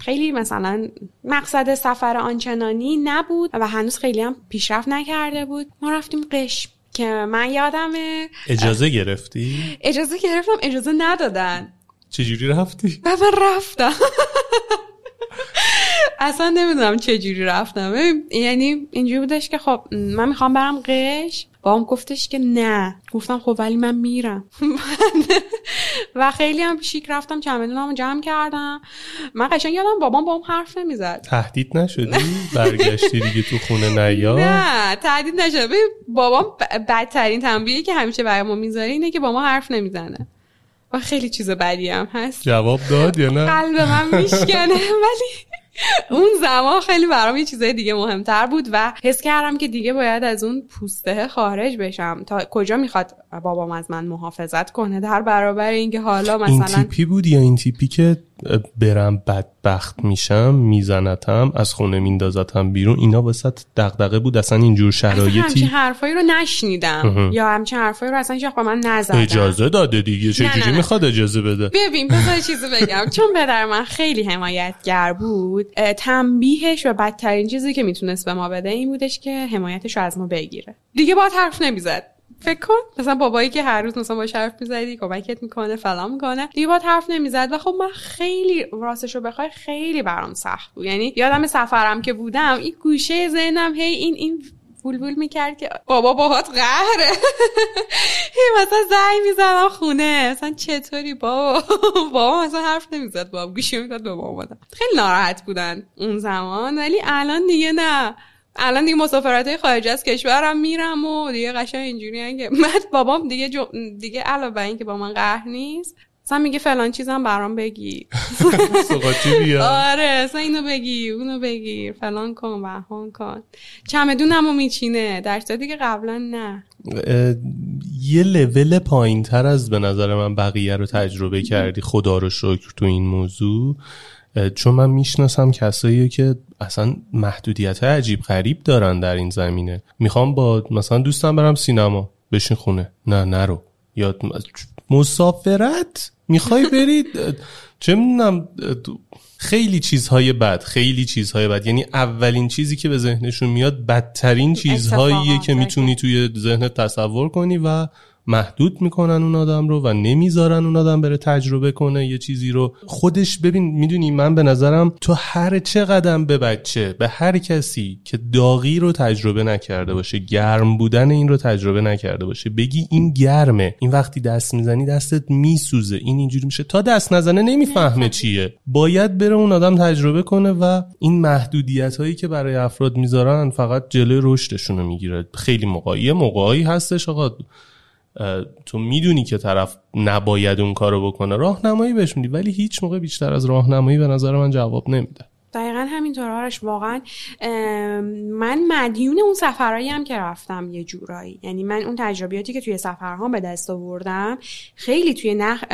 خیلی مثلا مقصد سفر آنچنانی نبود و هنوز خیلی هم پیشرفت نکرده بود. ما رفتیم قشم. که من یادمه اجازه گرفتی؟ اجازه گرفتم اجازه ندادن چجوری رفتی؟ و من رفتم <laughs> اصلا نمی‌دونم چجوری رفتم. یعنی اینجوری بودش که خب من می‌خوام برم قش بابام گفتش که نه. گفتم خب ولی من میرم. <laughs> و خیلی هم شیک رفتم چمدونمو جمع کردم. من قشنگ یادم بابام با هم حرف نمی‌زد. تهدید نشدی؟ برگشتی دیگه تو خونه نیا؟ نه تهدید نشد بابام بدترین تنبیهی که همیشه برای ما می‌ذاره اینه که با ما حرف نمی‌زنه. و خیلی چیز بدی هم هست. جواب داد یا نه؟ قلب من میشکنه. <laughs> ولی اون زمان خیلی برام یه چیزای دیگه مهمتر بود و حس کردم که دیگه باید از اون پوسته خارج بشم. تا کجا می‌خواد بابام از من محافظت کنه در برابر اینکه حالا مثلا این تیپی بود یا این تیپی که برم بدبخت میشم میزنتم از خونه میندازتم بیرون اینا وسط دغدغه بود اصلا اینجور شرایطی همچین حرفایی رو نشنیدم. یا همچین حرفایی رو اصلا با من نزدم. اجازه داده دیگه. چجوری می‌خواد اجازه بده؟ ببین بذار چیزی بگم. <laughs> چون پدر من خیلی حمایتگر بود تنبیهش و بدترین چیزی که می‌تونست به ما بده این بودش که حمایتش رو از ما بگیره. دیگه با حرف نمی‌زد. فکر کن مثلا بابایی که هر روز مثلا با حرف می‌زدی کمکت می‌کنه فلان می‌کنه دیگه با حرف نمی‌زد. و خب من خیلی راستش رو بخوای خیلی برام سخت بود. یعنی یادم سفرم که بودم این گوشه ذهنم هی این این بول می‌کرد که بابا باهات قهره. <laughs> هی مثلا زنگ می‌زدم خونه. مثلا چطوری بابا؟ <laughs> بابا مثلا حرف نمی‌زد. بابا گوشی می‌داد به بابا خیلی ناراحت بودن اون زمان ولی الان دیگه نه. الان دیگه مسافرت خارج از کشورم میرم و دیگه قشنگ اینجوری که من بابام دیگه جو... دیگه علاوه بر اینکه با من قهر نیست مثلا میگه فلان چیزم برام بگی <laughs> آره اصلا اینو بگی اونو بگیر فلان کن بهان کن. چمدونمو میچینه در صورتی که قبلا نه. یه لول پایین تر از به نظر من بقیه رو تجربه کردی خدا رو شکر تو این موضوع. چون من می‌شناسم کسایی که اصلا محدودیت عجیب غریب دارن در این زمینه. می‌خوام با مثلا دوستم برم سینما. بشین خونه. نه نرو. یا مسافرت؟ می‌خوای برید <laughs> چه می‌دونم خیلی چیزهای بد خیلی چیزهای بد. یعنی اولین چیزی که به ذهنشون میاد بدترین چیزهاییه که می‌تونی توی ذهنت تصور کنی و محدود می‌کنن اون آدم رو و نمی‌ذارن اون آدم بره تجربه کنه یه چیزی رو. خودش ببین می‌دونی من به نظرم تو هر چه قدم به بچه به هر کسی که داغی رو تجربه نکرده باشه گرم بودن این رو تجربه نکرده باشه بگی این گرمه. این وقتی دست می‌زنی دستت میسوزه. این اینجوری میشه. تا دست نزنه نمی‌فهمه چیه. باید بره اون آدم تجربه کنه و این محدودیت هایی که برای افراد می‌ذارن فقط جلوی رشدشون رو می‌گیره. خیلی موقعی. موقعی هستش آقا. تو می‌دونی که طرف نباید اون کارو بکنه راهنمایی بهش میدی ولی هیچ موقع بیشتر از راهنمایی به نظر من جواب نمیده. دقیقا همینطور آرش واقعا من مدیون اون سفرهایی هم که رفتم یه جورایی. یعنی من اون تجربیاتی که توی سفرها به دست آوردم خیلی توی نخ...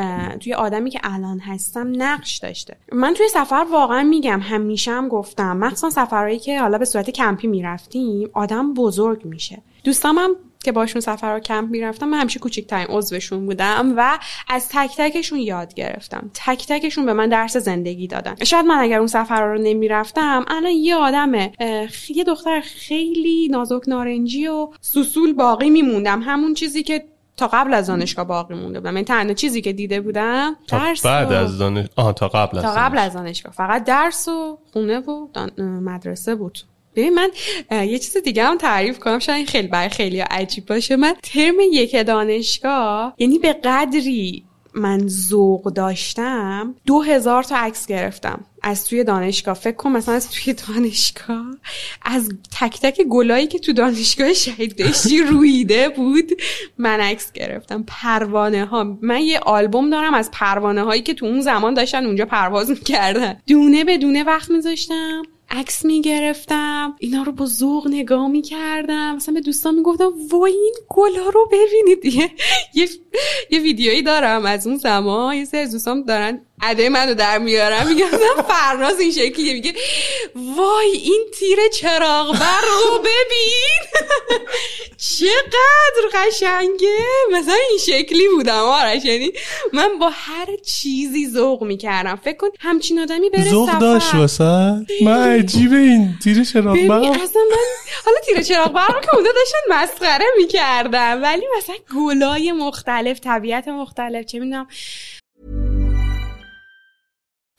توی آدمی که الان هستم نقش داشته. من توی سفر واقعا میگم همیشه هم گفتم مخصوصا سفرهایی که حالا به صورت کمپی می‌رفتیم آدم بزرگ میشه. دوستام هم که باشون سفر و کمپ می‌رفتم من همیشه کوچکترین عضوشون بودم و از تک تکشون یاد گرفتم. تک تکشون به من درس زندگی دادن. شاید من اگر اون سفر رو نمی‌رفتم الان یه آدم یه دختر خیلی نازک نارنجی و سوسول باقی میموندم. همون چیزی که تا قبل از دانشگاه باقی مونده بودم. این تنها چیزی که دیده بودم تا درس بعد از دانش... آه تا قبل از تا قبل از دانشگاه. فقط درس و خونه و مدرسه بود. ببین من یه چیز دیگه هم تعریف کنم. شاید خیلی برای خیلی عجیب باشه. من ترم یک دانشگاه یعنی به قدری من ذوق داشتم دو هزار تا عکس گرفتم از توی دانشگاه. فکر کن مثلا از توی دانشگاه از تک تک گلایی که تو دانشگاه شهید بهشتی رویده بود من عکس گرفتم. پروانه ها من یه آلبوم دارم از پروانه هایی که تو اون زمان داشتن اونجا پرواز می‌کردن. دونه به دونه وقت میذاشتم. عکس می‌گرفتم اینا رو با ذوق نگاه می‌کردم. مثلا به دوستان می‌گفتم وای این گلا رو ببینید. <laughs> یه یه ویدیویی دارم از اون زمان. یه سری دوستان دارن اده منو در میارم میگم فرناز این شکلیه. میگه وای این تیر چراغ رو ببین. <laughs> چقدر قشنگه. مثلا این شکلی بودم آرش. یعنی من با هر چیزی ذوق می‌کردم. فکر کن همچین آدمی بره ذوق داشت واسه؟ من عجیبه این تیر چراغ اصلا من حالا تیر چراغ برق رو که اونجا داشتن مسخره می‌کردم ولی مثلا گلای مختلف طبیعت مختلف چه می‌دونم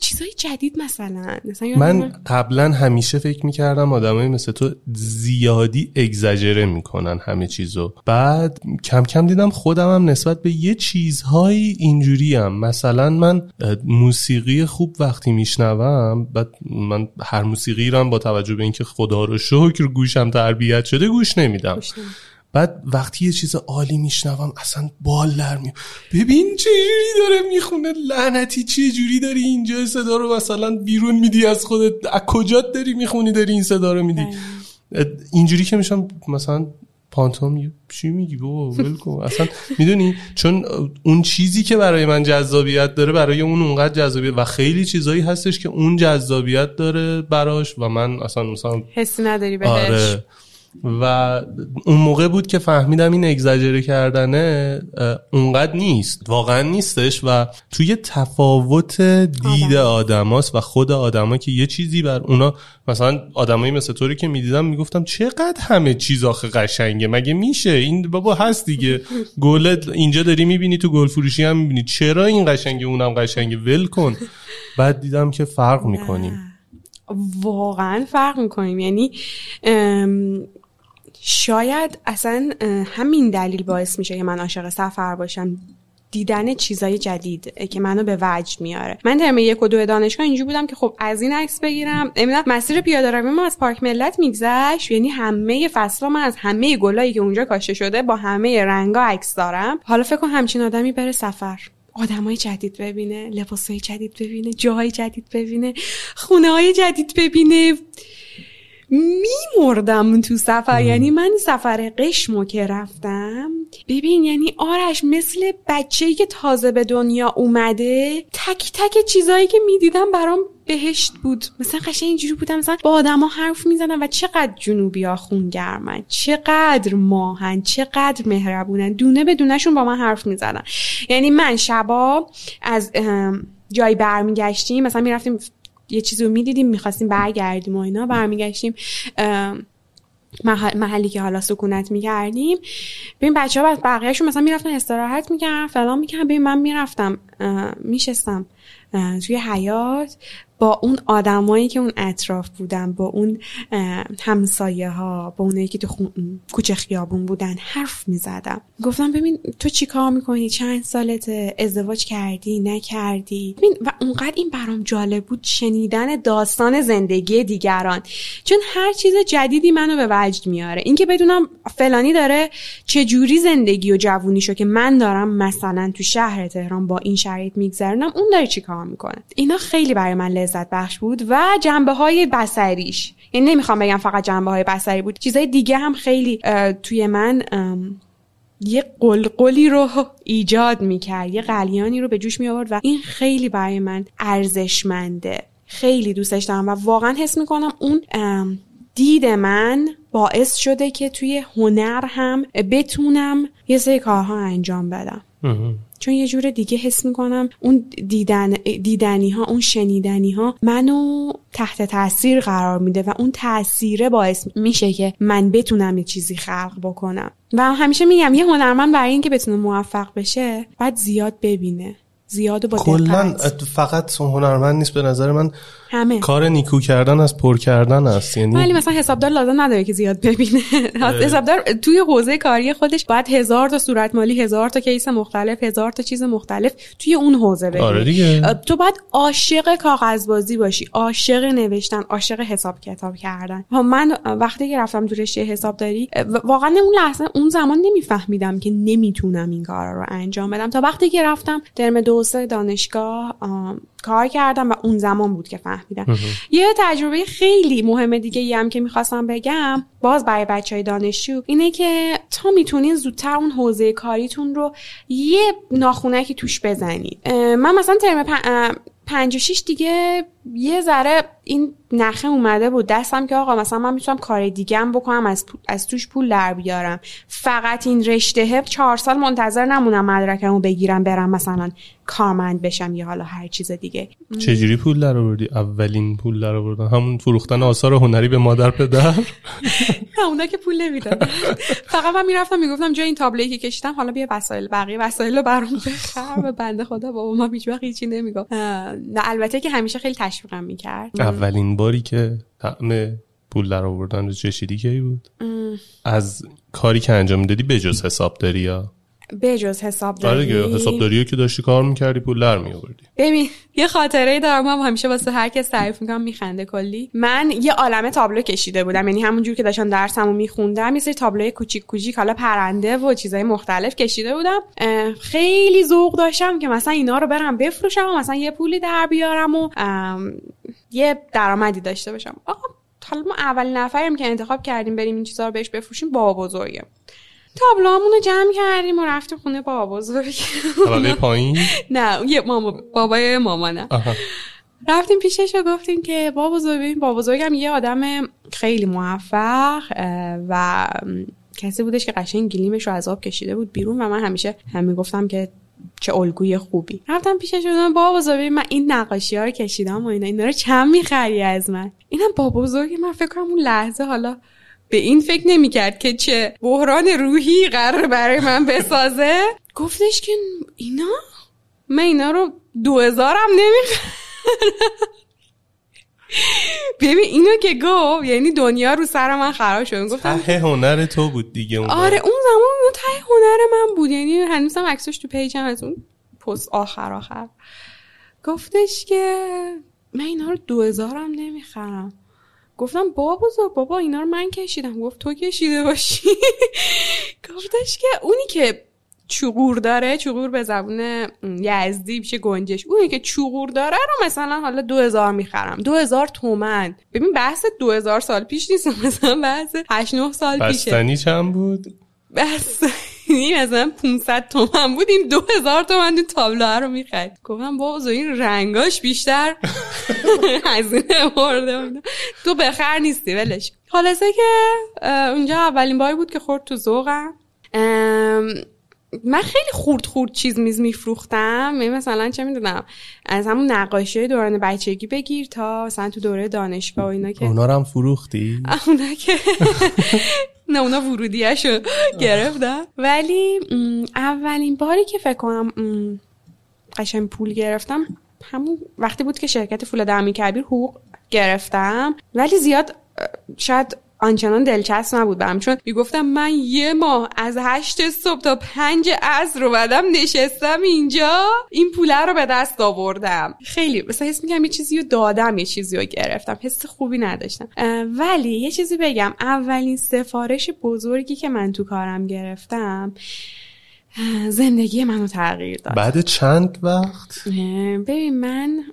چیزای جدید مثلا, مثلا من قبلا همیشه فکر می‌کردم آدمایی مثل تو زیادی اگزاجره می‌کنن همه چیزو. بعد کم کم دیدم خودم هم نسبت به یه چیزهایی اینجوری هم مثلا من موسیقی خوب وقتی میشنوم بعد من هر موسیقی رو با توجه به اینکه خدا رو شکر گوشم تربیت شده گوش نمیدم. بعد وقتی یه چیز عالی میشنوم اصلا بال در می ببین چه جوری داره می‌خونه لعنتی چه جوری داری اینجا صدا رو مثلا بیرون میدی از خودت؟ از کجا داری می‌خونی داری این صدا رو میدی؟ اینجوری که میشم مثلا پانتوم چی میگی بابا؟ ول کن. اصلا می‌دونی؟ چون اون چیزی که برای من جذابیت داره برای اون اونقدر جذابیت و خیلی چیزایی هستش که اون جذابیت داره براش و من اصلا مثلا حسی نداری بهش. آره. و اون موقع بود که فهمیدم این اگزاجره کردنه اونقدر نیست واقعا نیستش و توی تفاوت دید آدماست و خود آدما که یه چیزی بر اونا مثلا آدمایی مثل طوری که می‌دیدم می‌گفتم چقدر همه چیز آخه قشنگه مگه میشه؟ این بابا هست دیگه. <laughs> گل اینجا داری می‌بینی تو گل فروشی هم می‌بینی. چرا این قشنگه اونم قشنگه؟ ول کن. <laughs> بعد دیدم که فرق می‌کنیم. واقعا فرق می‌کنیم. یعنی شاید اصلا همین دلیل باعث میشه که من عاشق سفر باشم. دیدن چیزای جدید که منو به وجد میاره. من در یک و دو دانشگاه اینجوری بودم که خب از این عکس بگیرم. نمی‌دونم مسیر پیاده روی ما از پارک ملت میگذشت. یعنی همه فصل من از همه گلایی که اونجا کاشته شده با همه رنگا عکس دارم. حالا فکر کن همچین آدمی بره سفر. آدمای جدید ببینه لباسای جدید ببینه جاهای جدید ببینه خونه های جدید ببینه. میمردم تو سفر. یعنی من سفر قشمو که رفتم ببین یعنی آرش مثل بچه‌ای که تازه به دنیا اومده تک تک چیزایی که می‌دیدم برام بهشت بود. مثلا قشنگ اینجوری بودم مثلا با آدما حرف می‌زدم و چقدر جنوبی ها خونگرمن چقدر ماهن چقدر مهربونن. دونه به دونهشون با من حرف می‌زدن. یعنی من شبا از جای برمیگشتیم مثلا می‌رفتیم یه چیزی رو می‌دیدیم می‌خواستیم برگردیم و اینا. برمیگشتیم محلی که حالا سکونت می‌کردیم. ببین بچه ها بقیهشون مثلا می‌رفتن استراحت می‌کردن فلان می‌کردن. ببین من می‌رفتم میشستم توی حیات با اون آدمایی که اون اطراف بودن با اون همسایه ها با اونایی که تو کوچه خیابون بودن حرف می‌زدم. گفتم ببین تو چی کار می‌کنی؟ چند سالت ازدواج کردی؟ نکردی؟ ببین و اونقدر این برام جالب بود شنیدن داستان زندگی دیگران. چون هر چیز جدیدی منو به وجد میاره. اینکه بدونم فلانی داره چه جوری زندگی و جوونیشو که من دارم مثلا تو شهر تهران با این شرایط میگذرونم اون داره چی کار می‌کنه؟ اینا خیلی برای من لذت بخش بود و جنبه های بسریش یعنی نمی‌خوام بگم فقط جنبه های بسری بود چیزای دیگه هم خیلی توی من یه قلقلی رو ایجاد می‌کرد یه قلیانی رو به جوش می آورد و این خیلی برای من ارزشمنده. خیلی دوستش دارم و واقعا حس می‌کنم اون دید من باعث شده که توی هنر هم بتونم یه سری کارها انجام بدم. چون یه جور دیگه حس می‌کنم. اون دیدن دیدنی ها اون شنیدنی ها منو تحت تاثیر قرار میده و اون تاثیره باعث میشه که من بتونم یه چیزی خلق بکنم. و همیشه میگم یه هنرمند برای اینکه بتونه موفق بشه باید زیاد ببینه. زیاد با کلا فقط هنرمند نیست به نظر من. همه. کار نیکو کردن از پر کردن است. یعنی ولی مثلا حسابدار لازم نداره که زیاد ببینه. <laughs> حسابدار توی حوزه کاری خودش باید هزار تا صورت مالی هزار تا کیس مختلف هزار تا چیز مختلف توی اون حوزه ببینه آره دیگه. تو باید عاشق کاغذبازی باشی عاشق نوشتن عاشق حساب کتاب کردن. من وقتی که رفتم تو رشته حسابداری واقعا اون لحظه اون زمان نمیفهمیدم که نمی‌تونم این کارا رو انجام بدم. تا وقتی که رفتم ترم دو دانشگاه کار کردم و اون زمان بود که فهمیدم. یه تجربه خیلی مهم دیگه ای هم که می‌خواستم بگم باز برای بچه های دانشجو اینه که تا می‌تونین زودتر اون حوزه کاریتون رو یه ناخونکی توش بزنید من مثلا ترم پنج و شیش دیگه یه ذره این نخه اومده بود. دستم که آقا مثلا من می‌تونم کار دیگه هم بکنم از, از توش پول در بیارم. فقط این رشته چهار سال منتظر نمونم مدرکمو بگیرم برم مثلا کارمند بشم یا حالا هر چیز دیگه. چجوری پول در آوردی؟ اولین پول در آوردن؟ همون فروختن آثار هنری به مادر پدر؟ <laughs> نه اونا که پول نمیدن فقط من می‌رفتم می‌گفتم جای این تابلوی که کشیدم حالا بیا وسایل بقیه وسایل رو برام بخر. به بنده خدا بابا ما هیچ وقت هیچی نمی‌گفت نه البته که همیشه خیلی تشویقم می‌کرد. اولین باری که طعم پول در آوردن رو چشیدی کی بود؟ از کاری که انجام دادی بجز حسابداری یا؟ بجز حسابداری آره حسابداری که داشتی کار می‌کردی پول در میآوردی. ببین یه خاطره ای دارم هم همیشه واسه هر کس تعریف می‌کنم میخنده کلی. من یه عالمه تابلو کشیده بودم یعنی همونجور که داشتم درسمو میخوندم یه سری تابلوی کوچیک کوچیک حالا پرنده و چیزای مختلف کشیده بودم. خیلی ذوق داشتم که مثلا اینا رو برم بفروشم و مثلا یه پولی در بیارم و یه درآمدی داشته باشم. آقا حالا ما اولین نفریم که انتخاب کردیم بریم این چیزا رو بهش بفروشیم بابا بزرگه تابلوامون رو جمع کردیم و رفتیم خونه بابا. بزرگ طبقه پایین؟ نه یه ماما بابای مامانه. رفتیم پیشش و گفتیم که بابا بزرگ ببین بابا بزرگم یه آدم خیلی موفق و کسی بودش که قشنگ گلیمش رو از آب کشیده بود بیرون و من همیشه هم می‌گفتم که چه الگوی خوبی. رفتم پیشش بودم بابا بزرگ من این نقاشی ها رو کشیدم و اینا اینا رو چند می‌خری از من؟ اینم بابا بزرگ من فکر کنم اون لحظه حالا به این فکر نمی‌کرد که چه بحران روحی قرار برای من بسازه. گفتش که اینا؟ من اینا رو دو هزارم نمی‌خرم. ببین اینو که گفت یعنی دنیا رو سر من خراب شد. گفتم ته هنر تو بود دیگه اون آره اون زمان اون ته هنر من بود. یعنی هنوزم عکسش تو پیجم از اون پست آخر آخر. گفتش که من اینا رو دو هزارم نمی‌خرم. گفتم بابا بزرگ بابا اینا رو من کشیدم. گفت تو کشیده باشی. <laughs> گفتش که اونی که چوغور داره چوغور به زبون یزدی میشه گنجش. اونی که چوغور داره رو مثلا حالا دو هزار می‌خرم. دو هزار تومن. ببین بحث دو هزار سال پیش نیست <laughs> مثلا بحث هشت نه سال پیشه. بستنی چند بود؟ بستنی مثلا 500 تومن بود. این دو هزار تومن تو تابلوه رو می‌خرد گفتم بابا این رنگاش بیشتر <laughs> هزینه برده تو بخر نیستی ولش خلاصه که اونجا اولین باری بود که خورد تو ذوقم. من خیلی خورد خورد چیز میز میفروختم. مثلا چه می‌دونم از همون نقاشی دوران بچگی بگیر تا مثلا تو دوره دانشگاه و اینا که اونا رو هم فروختی؟ اونا که <laughs> نه اونا ورودیشو گرفتم ولی اولین باری که فکر کنم قشنگ پول گرفتم همون وقتی بود که شرکت فولاد امی کبیر حقوق گرفتم. ولی زیاد شاید آنچنان دلچسب نبود برم چون می‌گفتم من یه ماه از هشت صبح تا پنج عصر رو بعدم نشستم اینجا. این پوله رو به دست آوردم. خیلی مثلا حس میگم یه چیزی رو دادم یه چیزی رو گرفتم. حس خوبی نداشتم. ولی یه چیزی بگم. اولین سفارش بزرگی که من تو کارم گرفتم زندگی منو تغییر داد. بعد چند وقت؟ ببین من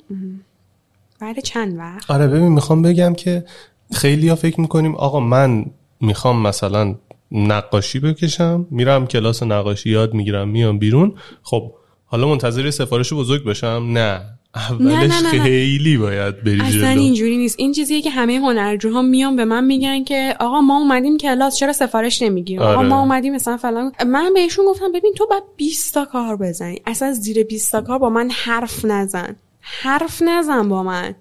بعد چند وقت؟ آره ببین می‌خوام بگم که خیلی ها فکر می‌کنیم آقا من می‌خوام مثلا نقاشی بکشم میرم کلاس نقاشی یاد می‌گیرم میام بیرون. خب حالا منتظر سفارش بزرگ بشم؟ نه. اولش نه نه نه. خیلی باید بری اصلا اینجوری نیست. این چیزیه که همه هنرجوها میان به من میگن که آقا ما اومدیم کلاس چرا سفارش نمی‌گیریم؟ آقا آره. ما اومدیم مثلا فلان. من بهشون گفتم ببین تو بعد 20 تا کار بزنی. اصلا زیر 20 تا کار با من حرف نزن. حرف نزن با من.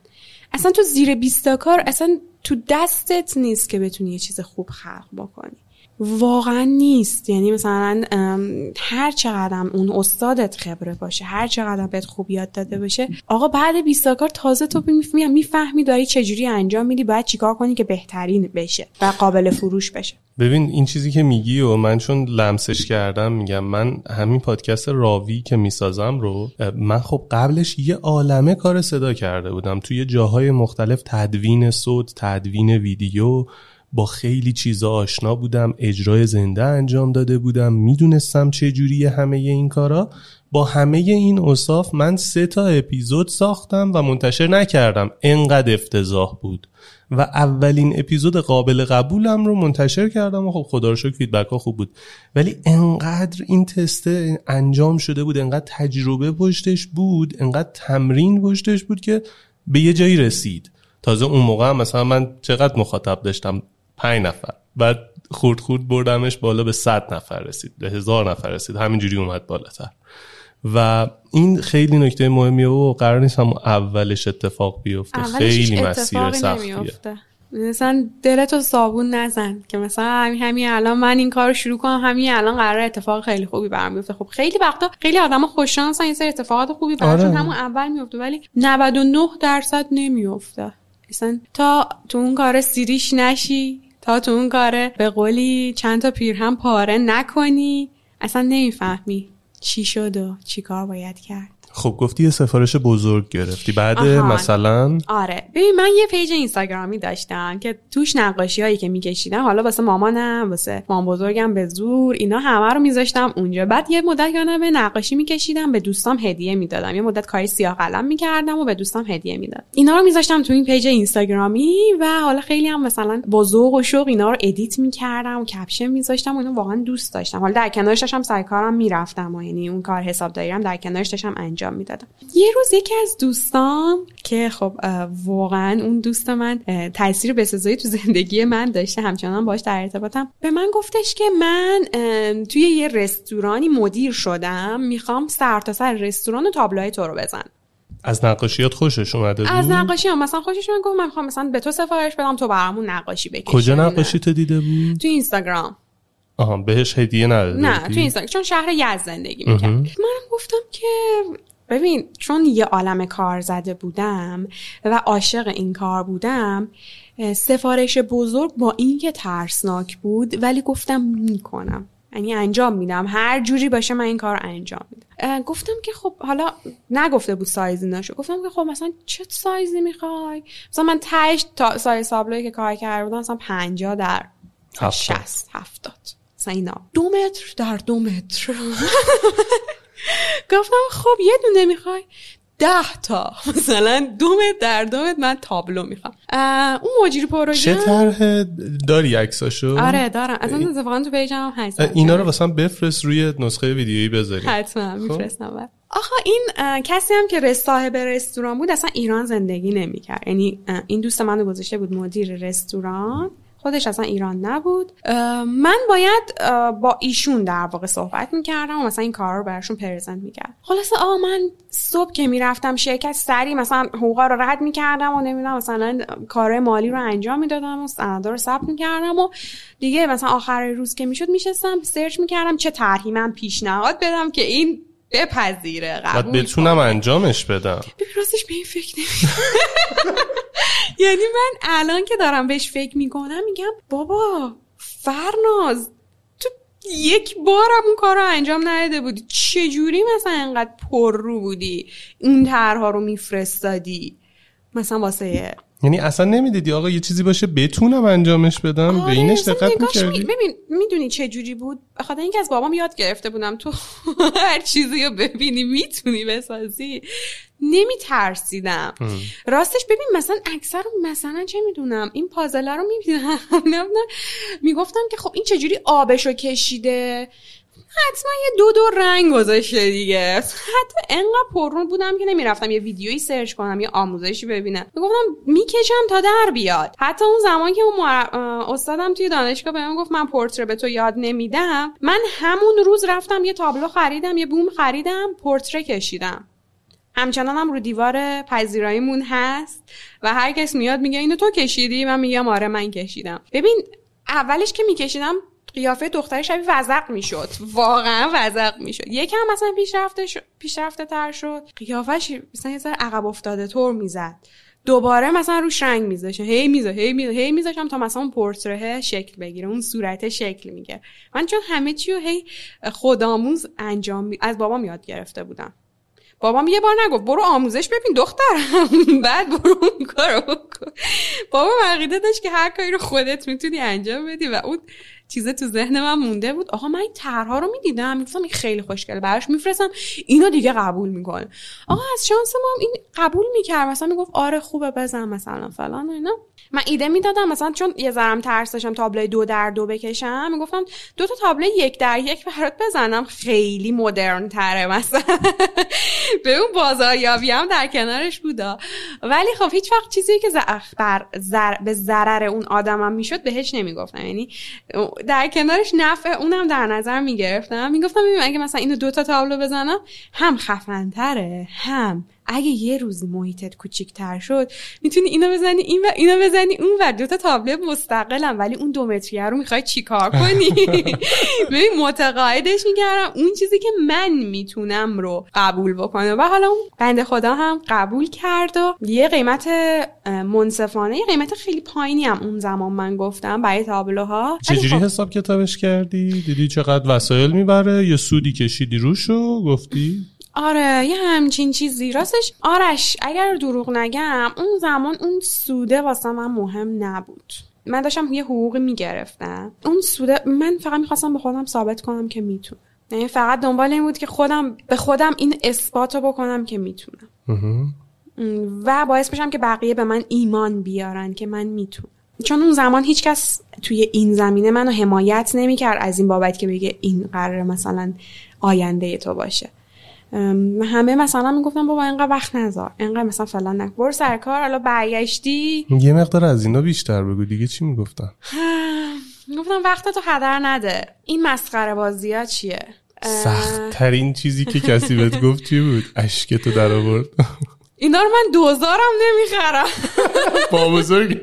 اصلا تو زیر 20 تا کار اصلا تو دستت نیست که بتونی یه چیز خوب خلق بکنی. واقعا نیست. یعنی مثلا هر چقدر اون استادت خبره باشه هر چقدر بهت خوب یاد داده باشه آقا بعد 20 کار تازه تو می‌فهمی داری چجوری انجام میدی باید چیکار کنی که بهترین بشه و قابل فروش بشه. ببین این چیزی که میگی و من چون لمسش کردم میگم من همین پادکست راوی که می‌سازم رو من خب قبلش یه عالمه کار صدا کرده بودم. توی جاهای مختلف تدوین صوت تدوین ویدیو با خیلی چیزا آشنا بودم اجرای زنده انجام داده بودم می‌دونستم چه جوریه همه این کارا. با همه این اصاف من سه تا اپیزود ساختم و منتشر نکردم. انقدر افتضاح بود. و اولین اپیزود قابل قبولم رو منتشر کردم و خب خدا رو شکر فیدبک ها خوب بود. ولی انقدر این تست انجام شده بود انقدر تجربه پشتش بود انقدر تمرین پشتش بود که به یه جایی رسید. تازه اون موقع هم مثلا من چقدر مخاطب داشتم؟ پنج نفر. بعد خورد خورد بردمش بالا به صد نفر رسید. به هزار نفر رسید. همینجوری اومد بالاتر. و این خیلی نکته مهمیه و قرار نیست هم اولش اتفاق بیفته. اولش خیلی مسیر سختیه. مثلا دلتو صابون نزن که مثلا همین همین الان من این کار رو شروع کنم همین الان قرار اتفاق خیلی خوبی برام بیفته. خب خیلی وقتا خیلی آدم خوش شانسن این سری اتفاقات خوبی براشون آره. همون اول میفته ولی 99 درصد نمیفته مثلا تا تو اون کار سیریش نشی تا تو اون کار به قولی چند تا پیرهن پاره نکنی. اصلا نمی‌فهمی چی شد و چی کار باید کرد. خب گفتی یه سفارش بزرگ گرفتی. بعد آها. مثلا؟ آره. ببین من یه page اینستاگرامی داشتم که توش نقاشی هایی که میکشیدم حالا واسه مامانم واسه مام بزرگم به زور اینا همه رو میذاشتم اونجا. بعد یه مدت یادم به نقاشی میکشیدم به دوستام هدیه می‌دادم. یه مدت کاری سیاه قلم می‌کردم و به دوستام هدیه می‌دادم. اینا رو میذاشتم تو این page اینستاگرامی و حالا خیلی هم مثلا با ذوق و شوق اینا رو edit می‌کردم و caption میذاشتم و اینو واقعا دوست داشتم. حالا در کنارش داشتم سر کارم می‌رفتم و یعنی اون کار حسابداری هم در کنارش داشتم انجام می‌دادم. یه روز یکی از دوستام که خب واقعا اون دوست من تاثیر بسزایی تو زندگی من داشته همچنان باش در ارتباطم. به من گفتش که من توی یه رستورانی مدیر شدم می‌خوام سر تا سر رستوران و تابلوهای تو رو بزن از نقاشیات خوشش اومده بود؟ از نقاشی هم. مثلا خوشش من گفت من می‌خوام مثلا به تو سفارش بدم تو برامون نقاشی بکشی. کجا. نقاشی تو دیده بود؟ تو اینستاگرام. آها بهش هدیه نداده نه؟ تو اینستاگرام. چون شهر یزد زندگی می‌کرد. منم گفتم که ببین چون یه عالم کار زده بودم و عاشق این کار بودم سفارش بزرگ با اینکه ترسناک بود ولی گفتم می‌کنم. یعنی انجام میدم. هر جوری باشه من این کار انجام میدم. گفتم که خب حالا نگفته بود سایزی نشو. گفتم که خب مثلا چه سایزی می‌خوای؟ مثلا من تهش تا سایز تابلویی که کار کرده بودم مثلا 50 در هفتاد. 60 70 مثلا اینا. دو متر در دو متر. <laughs> گفتم خب یه دونه می‌خوای؟ ده تا. مثلا دو متر در دو متر من تابلو می‌خوام. اون مجری پروژه؟ چه طرح داری عکساشو؟ آره دارم. از اون اتفاقا تو پیجم هم هست. اینا رو واسه بفرست روی نسخه ویدیویی بذاریم. حتما میفرستم بر آخه این کسی هم که صاحب رستوران بود اصلا ایران زندگی نمی‌کرد. یعنی این دوست منو گذاشته بود مدیر رستوران. خودش اصلا ایران نبود. من باید با ایشون در واقع صحبت می‌کردم و مثلا این کار رو براشون پرزنت می‌کرد خلاصه آقا من صبح که می‌رفتم شرکت سری مثلا حقوقا رو رد می‌کردم و نمی‌دونم مثلا کار مالی رو انجام می‌دادم و سندا رو ثبت می‌کردم و دیگه مثلا آخر روز که می‌شد میشستم سرچ می‌کردم چه طرحی من پیشنهاد بدم که این بپذیره قبول بتونم انجامش بدم. ببین راستش به این فکر <laughs> یعنی من الان که دارم بهش فکر می‌کنم میگم بابا فرناز تو یک بارم اون کار رو انجام نداده بودی. چجوری مثلا انقدر پر رو بودی؟ اون طرحها رو میفرستادی؟ مثلا واسه یعنی اصلا نمی‌دیدی آقا یه چیزی باشه بتونم انجامش بدم؟ به آره، اینش اصلا دقت می‌کردی؟ ببین می‌دونی چه جوری بود؟ به خاطر اینکه از بابام یاد گرفته بودم تو <laughs> هر چیزی رو ببینی می‌تونی بسازی. نمیترسیدم. راستش ببین مثلا اکثر مثلا چه می‌دونم این پازله رو می‌بینم. <laughs> می‌گفتم که خب این چجوری آبشو کشیده؟ حتما یه دو دو رنگ گذاشته دیگه. حتی انقدر پررون بودم که نمی‌رفتم یه ویدیویی سرچ کنم یه آموزشی ببینم. می‌گفتم می‌کشم تا در بیاد. حتی اون زمان که اون مر- استادم توی دانشگاه بهم گفت من پورتره به تو یاد نمیدم. من همون روز رفتم یه تابلو خریدم یه بوم خریدم پورتره کشیدم. همچنان هم رو دیوار پذیراییمون هست و هر کس میاد میگه اینو تو کشیدی؟ من میگم آره من کشیدم. ببین اولش که میکشیدم قیافه دختر شبیه وزق می‌شد. واقعا وزق می‌شد. یکم مثلا پیشرفته ش... پیشرفته تر شد. قیافش مثلا یه ذره عقب افتاده طور می‌زد. دوباره مثلا روش رنگ میذاشه هی میذا هی میذا هی میذاشم تا مثلا اون پورتره شکل بگیره اون صورت شکل میگه من چون همه چی رو هی خودآموز انجام می... از بابام یاد گرفته بودم. بابام یه بار نگفت برو آموزش ببین دخترم. <laughs> بعد برو اون کارو بابا عقیده داشت که هر کاری رو خودت می‌تونی انجام بدی و اون چیز تو ذهن من مونده بود. آقا من این طرحها رو می‌دیدم. می‌گفتم این خیلی خوشگله. براش میفرستم. اینو دیگه قبول می‌کنه. آقا از شانس ما این قبول می‌کرد. مثلا می‌گفت آره خوبه بزن مثلا فلان اینا. من ایده می‌دادم. مثلا چون یه ذرم ترس داشتم تابلوی دو در دو بکشم می‌گفتم دو تا تابلو یک در یک برات بزنم. خیلی مدرن تره مثلا. <laughs> به اون بازاریابی هم در کنارش بودا. ولی خب هیچ وقت چیزی که زر... به ضرر اون آدمم می‌شد بهش نمی‌گفتم. یعنی در کنارش نفع اونم در نظر می‌گرفتم. می‌گفتم ببین اگه مثلا اینو دو تا تابلو بزنم هم خفنتره هم اگه یه روزی محیطت کوچیک‌تر شد می‌تونی اینو بزنی این و اینو بزنی اون و دو تا تابلو مستقلم ولی اون دو متریه رو می‌خوای چیکار کنی؟ <laughs> ببین متقاعدش می‌کردم. اون چیزی که من می‌تونم رو قبول بکنه. و حالا اون بنده خدا هم قبول کرد و یه قیمت منصفانه یه قیمت خیلی پایینی هم اون زمان من گفتم برای تابلوها. چجوری خب حساب کتابش کردی؟ دیدی چقدر وسایل می‌بره؟ یه سودی کشیدی روشو؟ گفتی؟ آره یه همچین چیزی. راستش آرش اگر دروغ نگم اون زمان اون سوده واسه من مهم نبود. من داشتم یه حقوقی می‌گرفتم. اون سوده من فقط می‌خواستم به خودم ثابت کنم که می‌تونم. یعنی فقط دنبال این بود که خودم به خودم این اثبات رو بکنم که می‌تونم. و باعث بشم که بقیه به من ایمان بیارن که من می‌تونم. چون اون زمان هیچکس توی این زمینه منو حمایت نمی‌کرد از این بابت که بگه این قرار مثلا آینده تو باشه. همه مثلا می‌گفتن بابا اینقدر وقت نذار اینقدر مثلا فلان نک برو سر کار حالا برگشتی؟ یه مقدار از اینا بیشتر بگو دیگه چی می‌گفتن؟ گفتم وقت تو هدر نده. این مسخره بازی ها چیه؟ سخت ترین چیزی که کسی بهت گفت چی بود؟ اشک تو در آورد. اینا رو من دوزارم نمی‌خرم. <laughs> با بزرگ.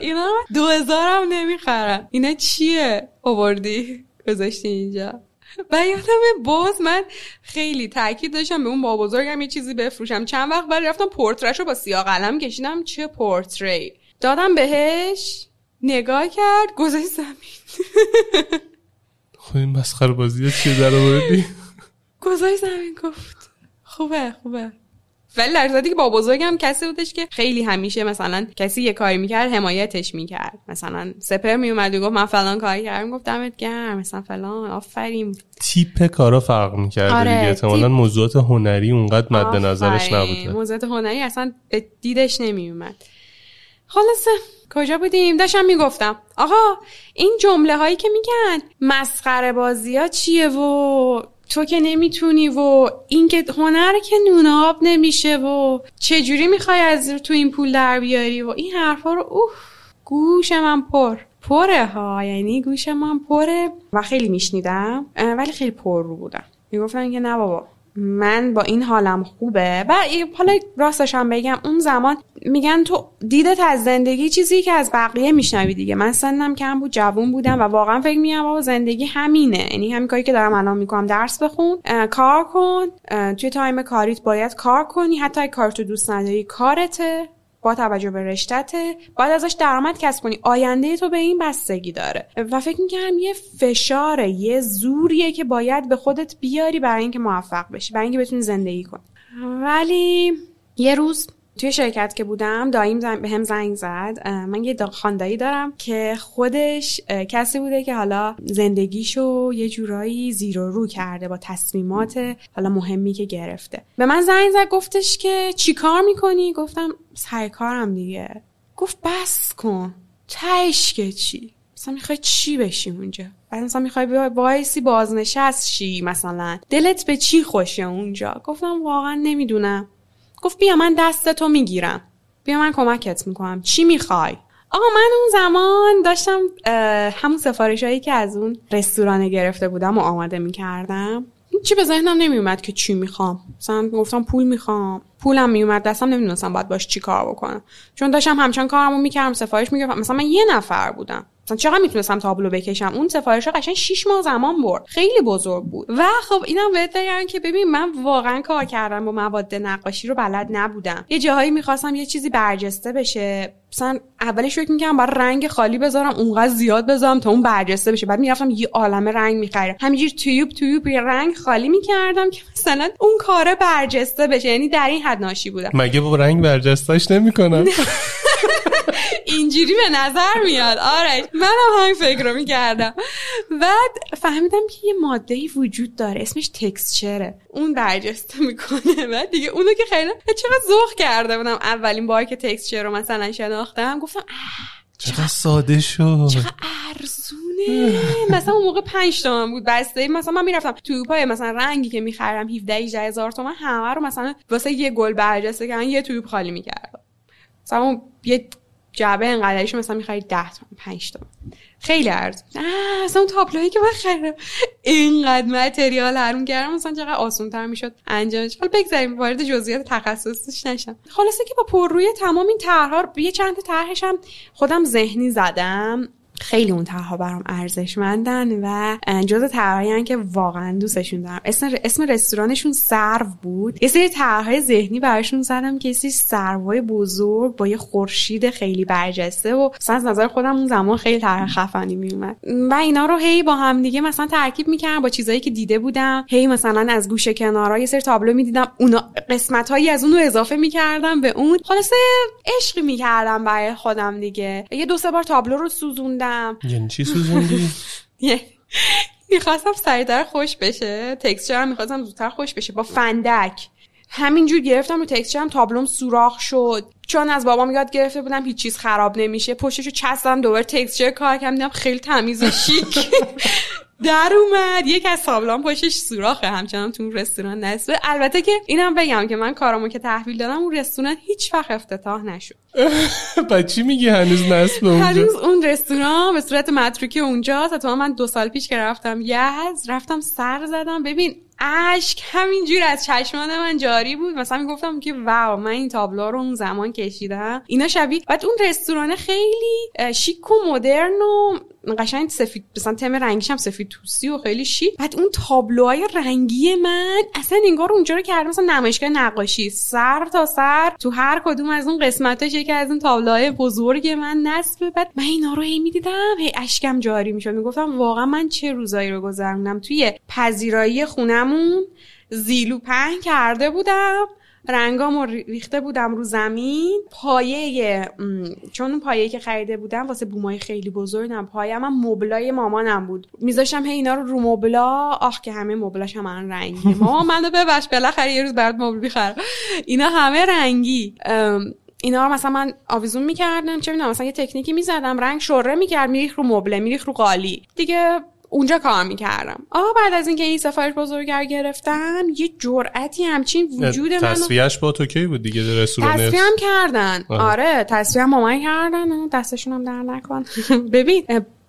اینا دوزارم نمی‌خرم. اینا چیه؟ آوردی گذاشتی اینجا. و یادم باز من خیلی تاکید داشتم به اون با بزرگم یه چیزی بفروشم. چند وقت بعد رفتم پورترش رو با سیاه قلم کشیدم. چه پورتری؟ دادم بهش. نگاه کرد. گذاشت زمین. <laughs> خب این مسخره بازی چیه در آوردی؟ <laughs> گذاشت زمین. گفت. خوبه خوبه. ولی در که با بزرگم کسی بودش که خیلی همیشه مثلا کسی یه کاری می‌کرد حمایتش می‌کرد. مثلا سپر میومد و گفت من فلان کاری کردم گفت دمت گرم مثلا فلان آفرین. تیپ کارا فرق می‌کرد آره، دیگه. احتمالا موضوعات هنری اونقدر مد نظرش نبوده. موضوعات هنری اصلا به دیدش نمیومد خلاصه کجا بودیم؟ داشتم می‌گفتم آقا این جمله هایی که میگن مسخره بازی ها چیه و تو که نمی‌تونی و اینکه هنر که نوناب نمیشه و چجوری می‌خوای از تو این پول در بیاری و این حرفا رو اوه گوش من پر. پره ها یعنی گوش من پره و خیلی میشنیدم ولی خیلی پر رو بودم. می‌گفتن که نه بابا من با این حالم خوبه. و حالا راستش هم بگم اون زمان میگن تو دیدت از زندگی چیزی که از بقیه میشنوی دیگه. من سنم کم بود جوون بودم و واقعا فکر میگم بابا زندگی همینه. یعنی همین کاری که دارم الان می‌کنم. درس بخون کار کن. توی تایم کاریت باید کار کنی. حتی کار تو دوست نداری کارته. با توجه به رشتته باید ازش درآمد کسب کنی آینده تو به این بستگی داره. و فکر می‌کنم یه فشاره یه زوریه که باید به خودت بیاری برای اینکه موفق بشی برای اینکه بتونی زندگی کنی. ولی یه روز توی شرکت که بودم داییم زن... به هم زنگ زد. من یه خاندایی دارم که خودش کسی بوده که حالا زندگیشو یه جورایی زیر رو کرده با تصمیمات حالا مهمی که گرفته. به من زنگ زد گفتش که چی کار می‌کنی؟ گفتم سر کارم دیگه. گفت بس کن. تش که چی؟ مثلا می‌خوای چی بشی اونجا؟ بعد مثلا می‌خوای وایسی بازنشست شی مثلا. دلت به چی خوشه اونجا؟ گفتم واقعا نمی‌دونم. گفت بیا من دست تو می‌گیرم. بیا من کمکت می‌کنم. چی می‌خوای؟ آقا من اون زمان داشتم همون سفارش هایی که از اون رستوران گرفته بودم و آماده می‌کردم. چی به ذهنم نمیومد که چی می‌خوام. مثلا گفتم پول می‌خوام. پولم میومد دستم نمی‌دونستم باید باش چی کار بکنم. چون داشتم همچنان کارمو می‌کردم سفارش می‌گرفتم. مثلا من یه نفر بودم. مثلا چقدر می‌تونستم تابلو بکشم؟ اون سفارش قشنگ 6 ماه زمان برد. خیلی بزرگ بود. و خب اینم بهت بگم که ببین من واقعا کار کردم با مواد نقاشی رو بلد نبودم. یه جاهایی می‌خواستم یه چیزی برجسته بشه. مثلا اولش فکر می‌کردم برای رنگ خالی بذارم اونقدر زیاد بذارم تا اون برجسته بشه. بعد می‌رفتم یه عالمه رنگ میخریدم. همینجور تویوب تویوب رنگ خالی می‌کردم که مثلا اون کار برجسته بشه. یعنی در این حد ناشی بودم. مگه با رنگ برجستهش نمی‌کنم؟ <laughs> اینجوری به نظر میاد. آره منم همین فکر رو می‌کردم. بعد فهمیدم که یه ماده وجود داره اسمش تکسچره. اون برجسته می‌کنه. بعد دیگه اونو که خیلی چقدر ذوق کرده بودم. اولین بار که تکسچر رو مثلا شناختم گفتم چقدر ساده شد. چقدر ارزونه. مثلا اون موقع 5 تومن بود. بسته مثلا من می‌رفتم توپای مثلا رنگی که می‌خرم 17 18 هزار تومن همه رو مثلا واسه یه گل برجسته کردن یه توپ خالی می‌کردم. مثلا یه جعبه انقدریش مثلا می‌خرید 10 تومن 5 تومن خیلی ارز نه اصلا اون تابلوهایی که من خریدم اینقدر متریال حروم کردم مثلا چقدر آسان تر می‌شد انجامش. حالا بگذاریم وارد جزئیات تخصصیش نشم. خلاصه که با پرروی تمام این طرحها یه چند طرحش هم خودم ذهنی زدم. خیلی اون طرحها برام ارزشمندن و جز طرحهایی که واقعا دوستشون دارم. اسم اسم رستورانشون سرو بود. یه سری طرحهای ذهنی براشون زدم که سری سروای بزرگ با یه خورشید خیلی برجسته و مثلا از نظر خودم اون زمان خیلی طرح خفنی میومد و اینا رو هی با هم دیگه مثلا ترکیب می‌کردم با چیزایی که دیده بودم. هی مثلا از گوشه کنارا یه سری تابلو می‌دیدم. اونا قسمت هایی از اون رو اضافه می‌کردم به اون. خلاصه عشقی می‌کردم برای خودم دیگه. یه دو سه بار تابلو رو سوزوندم. یعنی چی سوزوندی؟ <laughs> می‌خواستم سریعتر خوش بشه. تکسچرم می‌خواستم زودتر خوش بشه. با فندک. همینجور گرفتم رو تکسچرم تابلوم سوراخ شد. چون از بابام یاد گرفته بودم هیچ چیز خراب نمیشه. پشتشو چستم دوباره تکسچر کار کردم خیلی تمیز و شیک. <laughs> در اومد. یک از تابلوام پشتش سوراخه همچنان تو رستوران نصبه. البته که اینم بگم که من کارامو که تحویل دادم اون رستوران هیچ وقت افتتاح نشد. <laughs> بچی میگی هنوز نصب اونجا؟ هنوز اون رستوران به صورت متروکی اونجاست. حتما من دو سال پیش که رفتم یز رفتم سر زدم. ببین اشک همینجور از چشمان من جاری بود. مثلا می‌گفتم که واو من این تابلو رو اون زمان کشیدم. اینا شبیه بعد اون رستوران خیلی شیک و مدرن و قشنگ سفید مثلا تم رنگیش هم سفید توسی و خیلی شیک. بعد اون تابلوهای رنگی من اصلا انگار اونجا رو کرده مثلا نمایشگاه نقاشی. سر تا سر تو هر کدوم از اون قسمتاش یکی از اون تابلوهای بزرگ من نصب. بعد من اینا رو هی می‌دیدم هی اشکم جاری می‌شد. می‌گفتم واقعا من چه روزایی رو گذروندم؟ توی پذیرایی خونمون زیلو پهن کرده بودم. رنگامو ریخته بودم رو زمین. پایه چون اون پایه که خریده بودم واسه بومای خیلی بزرگم پایه من مبلای مامانم بود. میذاشتم هی اینا رو رو مبلا. آخ که همه مبلاش هم من رنگی <laughs> ماما منو ببخش بالاخره یه روز برات مبل بخرم اینا همه رنگی. اینا رو مثلا من آویزون می‌کردم. چه می‌دونم مثلا یه تکنیکی می‌زدم. رنگ شره می‌کرد میریخ رو مبله میریخ رو قالی. دیگه اونجا کار می‌کردم. آه بعد از اینکه این سفارش بزرگر گرفتم یه جرأتی همچین وجود من تصفیهش با تو کی بود دیگه رستوران؟ تصفیه هم کردن آره تصفیه هم من کردن. دستشون هم در نکن. ببین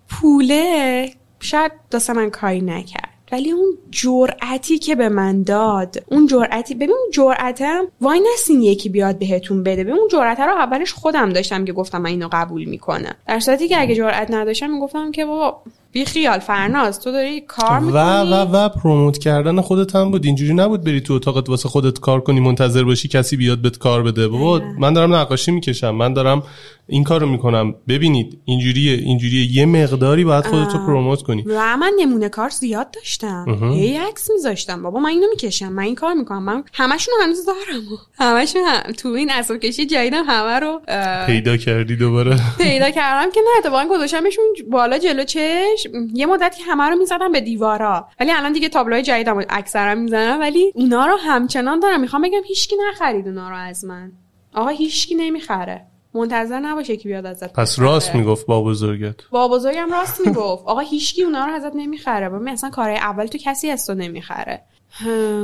پوله شاید دست من کاری نکرد. ولی اون جرأتی که به من داد اون جرأتی ببین اون جرأتم وای نسین یکی بیاد بهتون بده. ببین اون جرأت رو اولش خودم داشتم که گفتم من اینو قبول می‌کنم. در صورتی که اگه جرأت نداشتم می‌گفتم که بابا بی خیال فرناز تو داری کار می‌کنی و و و پروموت کردن خودت هم بود. اینجوری نبود بری تو اتاقت واسه خودت کار کنی منتظر باشی کسی بیاد بهت کار بده. بابا من دارم نقاشی می‌کشم. من دارم این کارو می‌کنم. ببینید اینجوریه اینجوریه. یه مقداری باید خودتو پروموت کنی. و من نمونه کار زیاد داشتم. یه عکس میذاشتم. بابا من اینو می‌کشم. من این کار می‌کنم. من همشون هنوز دارم. همشون هم. تو این اصل کشی جدیدم همه رو پیدا کردی دوباره. <laughs> پیدا کردم که نه اتفاقا گذاشتمشون بالا جلو چش یه مدتی همه رو می‌زدم به دیوارا. ولی الان دیگه تابلوهای جدیدم اکثرا می‌زنم. ولی اونا رو همچنان دارم. می‌خوام بگم هیچکی نخرید اونا رو از من. آقا هیچکی نمی‌خره. منتظر نباشه که بیاد ازت پس راست می‌گفت با بزرگت؟ با بزرگم راست می‌گفت. آقا هیچکی اونا رو ازت نمی‌خره. ببین اصلا کارهای اول تو کسی از تو نمی‌خره.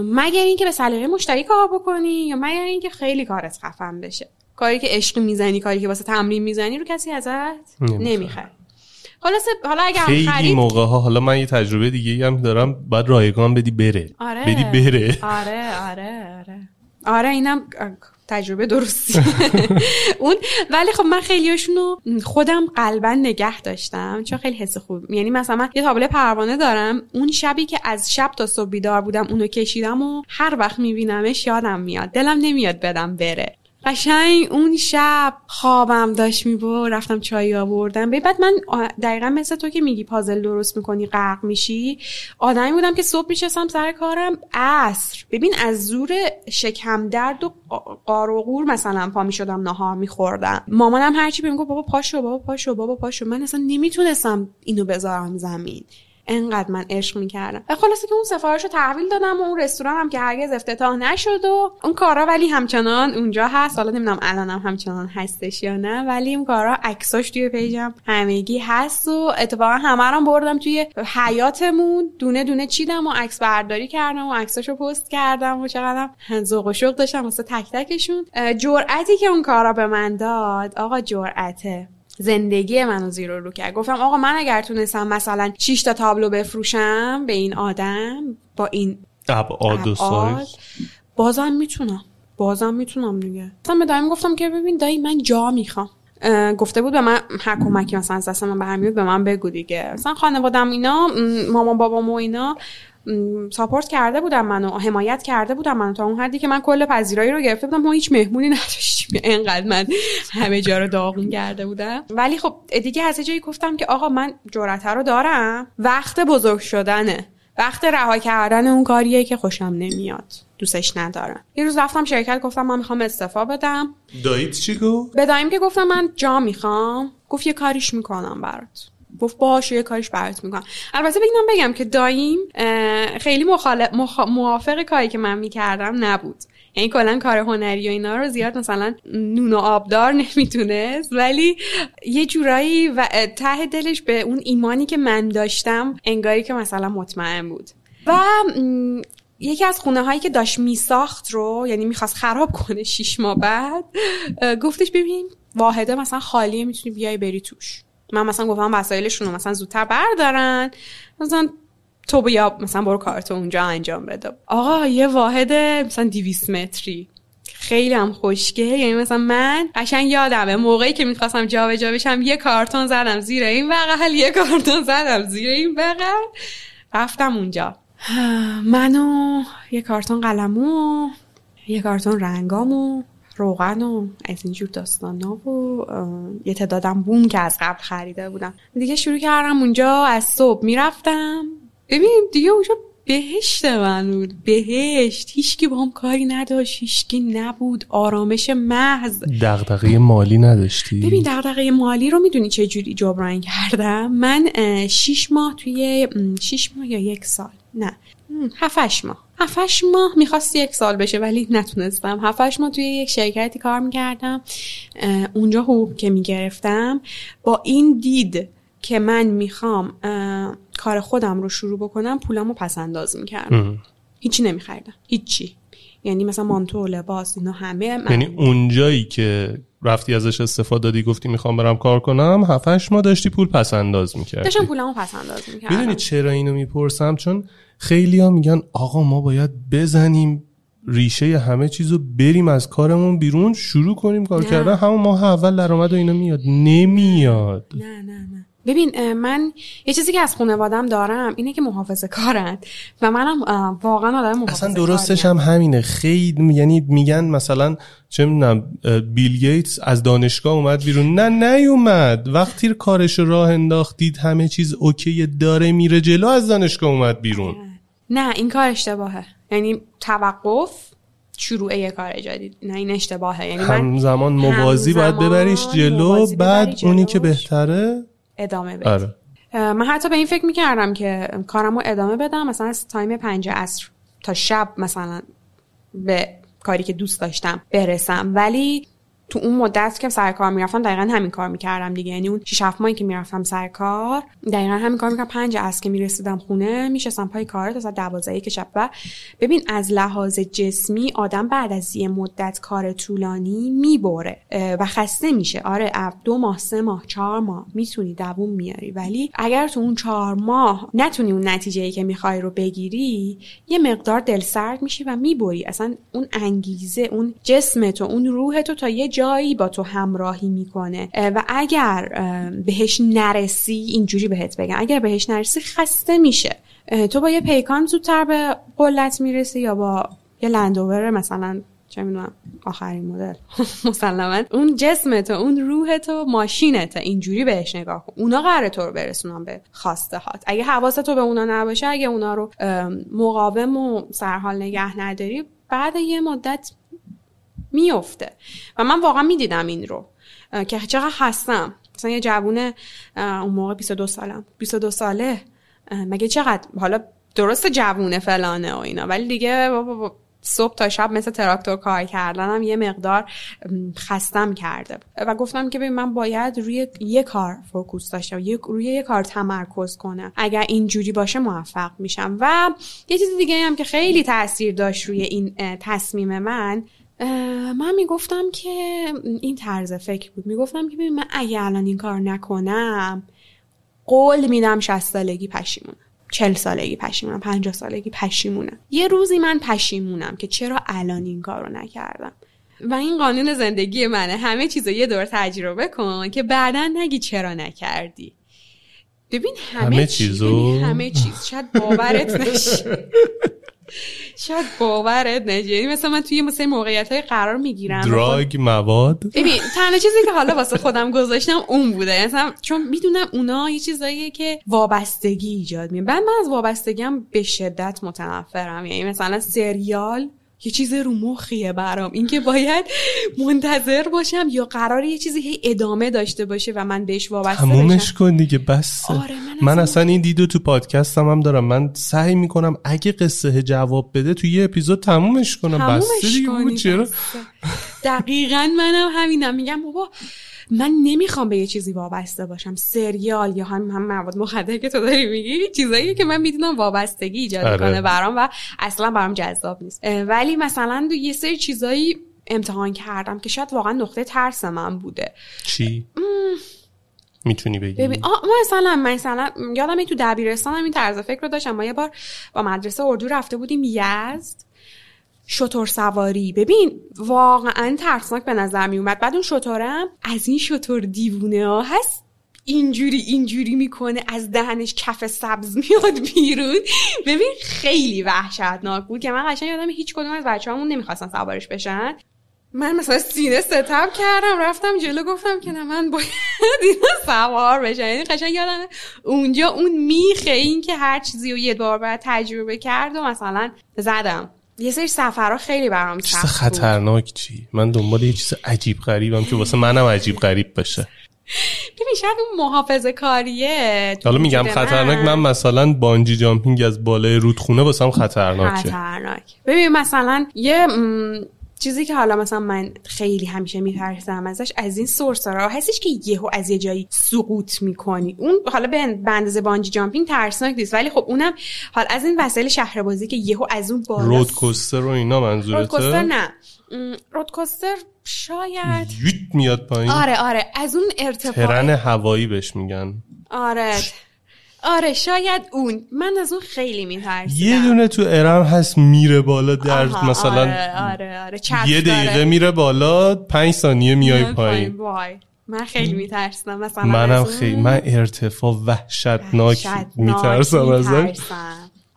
مگر اینکه به سلیقه مشتری کار بکنی یا مگر اینکه خیلی کارت خفن بشه. کاری که عشق می‌زنی کاری که واسه تمرین می‌زنی رو کسی ازت نمی‌خره. خلاص حالا اگر خیلی خرید موقع ها حالا من یه تجربه دیگه هم دارم. بعد رایگان بدی بره. آره. بدی بره. آره آره آره. آره اینم تجربه درستی. <laughs> اون ولی خب من خیلیاشونو خودم قلبا نگه داشتم چون خیلی حس خوب. یعنی مثلا من یه تابلو پروانه دارم اون شبی که از شب تا صبح بیدار بودم اونو کشیدم و هر وقت میبینمش یادم میاد. دلم نمیاد بدم بره. قشنگ اون شب خوابم داشت می‌برد رفتم چای آوردم. بعد من دقیقا مثل تو که میگی پازل درست می‌کنی غرق میشی. آدمی بودم که صبح میشستم سر کارم عصر. ببین از زور شکم درد و قار و قور مثلا پا می‌شدم نهار میخوردم. مامانم هرچی بهم گفت بابا پاشو بابا پاشو بابا پاشو. من اصلا نمی‌تونستم اینو بذارم زمین. انقدر من عشق می‌کردم. و خلاصه که اون سفارش رو تحویل دادم و اون رستوران هم که هرگز افتتاح نشد و اون کارا ولی همچنان اونجا هست. حالا نمی‌دونم الانم همچنان هستش یا نه ولی اون کارا عکساش توی پیجم همگی هست و اتفاقا همه رو بردم توی حیاتمون دونه دونه چیدم و عکس برداری کردم و عکساشو پست کردم و چقدرم ذوق و شوق داشتم واسه تک تکشون. جرأتی که اون کارا به من داد آقا جرأته. زندگی منو زیرو رو کرد. گفتم آقا من اگر تونستم مثلا 6 تا تابلو بفروشم به این آدم با این ابعاد و سایز. بازم می‌تونم. بازم می‌تونم دیگه. مثلا به دایم گفتم که ببین دایی من جا می‌خوام. گفته بود به من هر کمکی مثلا از دست من برمیاد به من بگو دیگه. مثلا خانوادم اینا مامان بابام و اینا ساپورت کرده بودم منو حمایت کرده بودم منو تا اون حدی که من کل پذیرایی رو گرفته بودم. ما هیچ مهمونی <laughs> نداشتیم. انقدر من همه جا رو داغون کرده بودم. ولی خب دیگه از جایی گفتم که آقا من جرأت رو دارم. وقت بزرگ شدنه. وقت رها کردن اون کاریه که خوشم نمیاد. دوستش ندارم. یه روز رفتم شرکت گفتم من می‌خوام استعفا بدم. داییت چی گفت؟ بدایم که گفتم من جا می‌خوام. گفت یه کاریش می‌کنم برات. گفت باش یه کارش برات می‌کنم. البته بگم بگم که دایم خیلی مخالف موافق کاری که من می‌کردم نبود. یعنی کلا کار هنری و اینا رو زیاد مثلا نون و آبدار <laughs> نمی‌تونست. ولی یه جورایی و ته دلش به اون ایمانی که من داشتم انگاری که مثلا مطمئن بود. و یکی از خونه هایی که داشت میساخت رو یعنی می‌خواست خراب کنه شیش ماه بعد گفتش ببین واحده مثلا خالیه می‌تونی بیای بری توش. من مثلا گفتم وسایلشون رو مثلا زودتر بردارن. مثلا تو بیا مثلا برو کارتو اونجا انجام بده. آقا یه واحد مثلا 200 متری. خیلی هم خوشگه یعنی مثلا من قشنگ یادمه موقعی که می‌خواستم جابجا بشم یه کارتون زدم زیر این بغل یه کارتون زدم زیر این بغل. رفتم اونجا. <sighs> منو یه کارتون قلمو یه کارتون رنگامو. روغن و از اینجور داستان ها و یه تعدادم بوم که از قبل خریده بودم. دیگه شروع کردم اونجا از صبح می‌رفتم. ببین دیگه اونجا بهشت من بود. بهشت. هیچکی با هم کاری نداشت. هیچکی نبود. آرامش محض. دغدغه مالی نداشتی؟ ببین دغدغه مالی رو می‌دونی چه جوری جبران کردم؟ من شیش ماه توی شیش ماه یا یک سال. نه. هفتش ماه. هفتش ماه می‌خواست یک سال بشه ولی نتونستم. هفتش ماه توی یک شرکتی کار می‌کردم اونجا حقوق که می‌گرفتم. با این دید که من می‌خوام کار خودم رو شروع بکنم پولم رو پس انداز می‌کردم. هیچی نمیخریدم. هیچی. یعنی مثلا مانتو و لباس اینا همه من... یعنی اونجایی که رفتی ازش استفاده دادی گفتی می‌خوام برم کار کنم هفتش ما داشتی پول پس انداز می‌کردی. داشتم پولمو پس انداز می‌کردم. می‌دونی چرا اینو می‌پرسم؟ چون خیلی ها میگن آقا ما باید بزنیم ریشه همه چیزو بریم از کارمون بیرون شروع کنیم کار کردن. همون ماه اول درآمد و اینا میاد. نمیاد. نه نه نه. ببین من یه چیزی که از خانوادم دارم اینه که محافظه کارن و منم واقعا آدم محافظه اصلا درستش هم همینه. خیلی یعنی میگن مثلا چه می‌دونم بیل گیتس از دانشگاه اومد بیرون. نه نیومد. وقتی کارش راه انداختید همه چیز اوکی داره میره جلو از دانشگاه اومد بیرون. نه این کار اشتباهه. یعنی توقف شروع یه کار جدید نه این اشتباهه. یعنی همزمان موازی باید ببریش جلو بعد اونی که بهتره؟ ادامه بدی. آره. من حتی به این فکر می‌کردم که کارمو ادامه بدم مثلا از تایم پنج عصر تا شب مثلا به کاری که دوست داشتم برسم. ولی تو اون مدت که سر کار می‌رفتم دقیقا همین کار می‌کردم دیگه. یعنی اون 6 7 ماهی که می‌رفتم سر کار دقیقا همین کار می‌کردم. پنج از که می‌رسیدم خونه میشستم پای کار تا ساعت 12 که شب. و ببین از لحاظ جسمی آدم بعد از یه مدت کار طولانی می‌بره و خسته میشه. آره دو ماه سه ماه چهار ماه. می‌تونی دووم میاری ولی اگر تو اون چهار ماه نتونی اون نتیجه ای که می‌خوای رو بگیری یه مقدار دلسرد میشی و می‌بری. اصلا اون انگیزه اون جسم تو اون روح تو تا یه جایی با تو همراهی می‌کنه. و اگر بهش نرسی اینجوری بهت بگم اگر بهش نرسی خسته میشه. تو با یه پیکان زودتر به قلت می‌رسی یا با یه لندوور مثلا چه می‌دونم آخرین مدل. <laughs> مسلما اون جسمت اون روحت و ماشینت اینجوری بهش نگاه کن. اونا قراره تو رو برسونن به خواسته هات اگه حواست تو به اونا نباشه اگه اونا رو مقاوم و سرحال نگه نداری بعد یه مدت میفته و من واقعا می‌دیدم این رو. که چقدر هستم. مثلا یه جوونه اون موقع 22 سالم. 22 ساله. مگه چقدر؟ حالا درست جوونه فلانه و اینا. ولی دیگه صبح تا شب مثل تراکتور کار کردنم یه مقدار خستم کرده. و گفتم که من باید روی یه کار فوکوس داشته روی یه کار تمرکز کنم. اگر اینجوری باشه موفق میشم. و یه چیز دیگه هم که خیلی تاثیر داشت روی این تصمیم من من می‌گفتم که این طرز فکر بود. می‌گفتم که من اگه الان این کار نکنم قول میدم 60 سالگی پشیمونم چل سالگی پشیمونم پنجاه سالگی پشیمونم. یه روزی من پشیمونم که چرا الان این کار رو نکردم؟ و این قانون زندگی منه. همه چیز یه دور تجربه کن که بعدا نگی چرا نکردی. ببین همه, همه چیزو؟ همه چیز. شاید باورت <laughs> نشه. شاید باورت نشه. یعنی مثلا من توی مثل موقعیت های قرار می‌گیرم. دراگ مواد. ببین <laughs> تنها چیزی که حالا واسه خودم گذاشتم اون بوده. مثلا چون می‌دونم اونا یه چیزاییه که وابستگی ایجاد می‌کنه. بعد من از وابستگیم به شدت متنفرم. یعنی مثلا سریال یه چیز رو مخیه برام. اینکه باید منتظر باشم یا قرار یه چیزی هی ادامه داشته باشه و من بهش وابسته تمومش کن دیگه بس آره من, من اصلا این دیدو تو پادکستم هم دارم. من سعی می‌کنم اگه قصه جواب بده تو یه اپیزود تمومش کنم. بس دیگه چرا؟ دقیقا منم همینم. میگم بابا من نمی‌خوام به یه چیزی وابسته باشم. سریال یا هم هم مواد مخدر که تو داری میگی چیزایی که من می‌دونم وابستگی ایجاد آره. کنه برام و اصلا برام جذاب نیست. ولی مثلا یه سری چیزایی امتحان کردم که شاید واقعا نقطه ترس من بوده. چی؟ می‌تونی بگی؟ ببین آه مثلا مثلا یادم تو دبیرستان این طرز فکر رو داشتم. ما یه بار با مدرسه اردو رفته بودیم یزد. شطور سواری ببین واقعا ترسناک به نظر می اومد. بعد اون شطورم از این شطور دیوونه ها هست اینجوری اینجوری می‌کنه از دهنش کف سبز میاد بیرون. ببین خیلی وحشتناک بود که من قشنگ یادم هیچ کدوم از بچه‌هامون نمی‌خواستن سوارش بشن. من مثلا سینه ستم کردم رفتم جلو گفتم که نه من باید اینا سوار بشن یعنی قشنگ یادم اونجا اون میخه این که هر چیزی رو یه بار باید تجربه کرد و مثلا زدم. یه سری سفرها خیلی برام چیز خطرناک چی؟ من دنبال یه چیز عجیب غریبم که واسه منم عجیب غریب بشه. ببین شاید اون محافظه کاریه حالا میگم خطرناک من مثلا بانجی جامپینگ از بالای رودخونه واسم خطرناکه. خطرناک. ببین مثلا یه چیزی که حالا مثلا من خیلی همیشه میترسم ازش از این سورسرا هستش که یهو از یه جایی سقوط می‌کنی. اون حالا به اندازه بانجی جامپینگ ترسناک نیست ولی خب اونم حالا از این وسایل شهربازی که یهو از اون بالا رود کوستر و اینا منظورته؟ رود کوستر نه. رود کوستر شاید یوت میاد پایین. آره آره. از اون ارتفاع ترن هوایی بهش میگن. آره. آره شاید اون. من از اون خیلی میترسم یه دونه تو ارم هست میره بالا در مثلا آره آره آره یه دقیقه میره بالا پنج ثانیه میای پایین. من خیلی میترسم مثلا منم خیلی من ارتفاع وحشتناک میترسم ازش.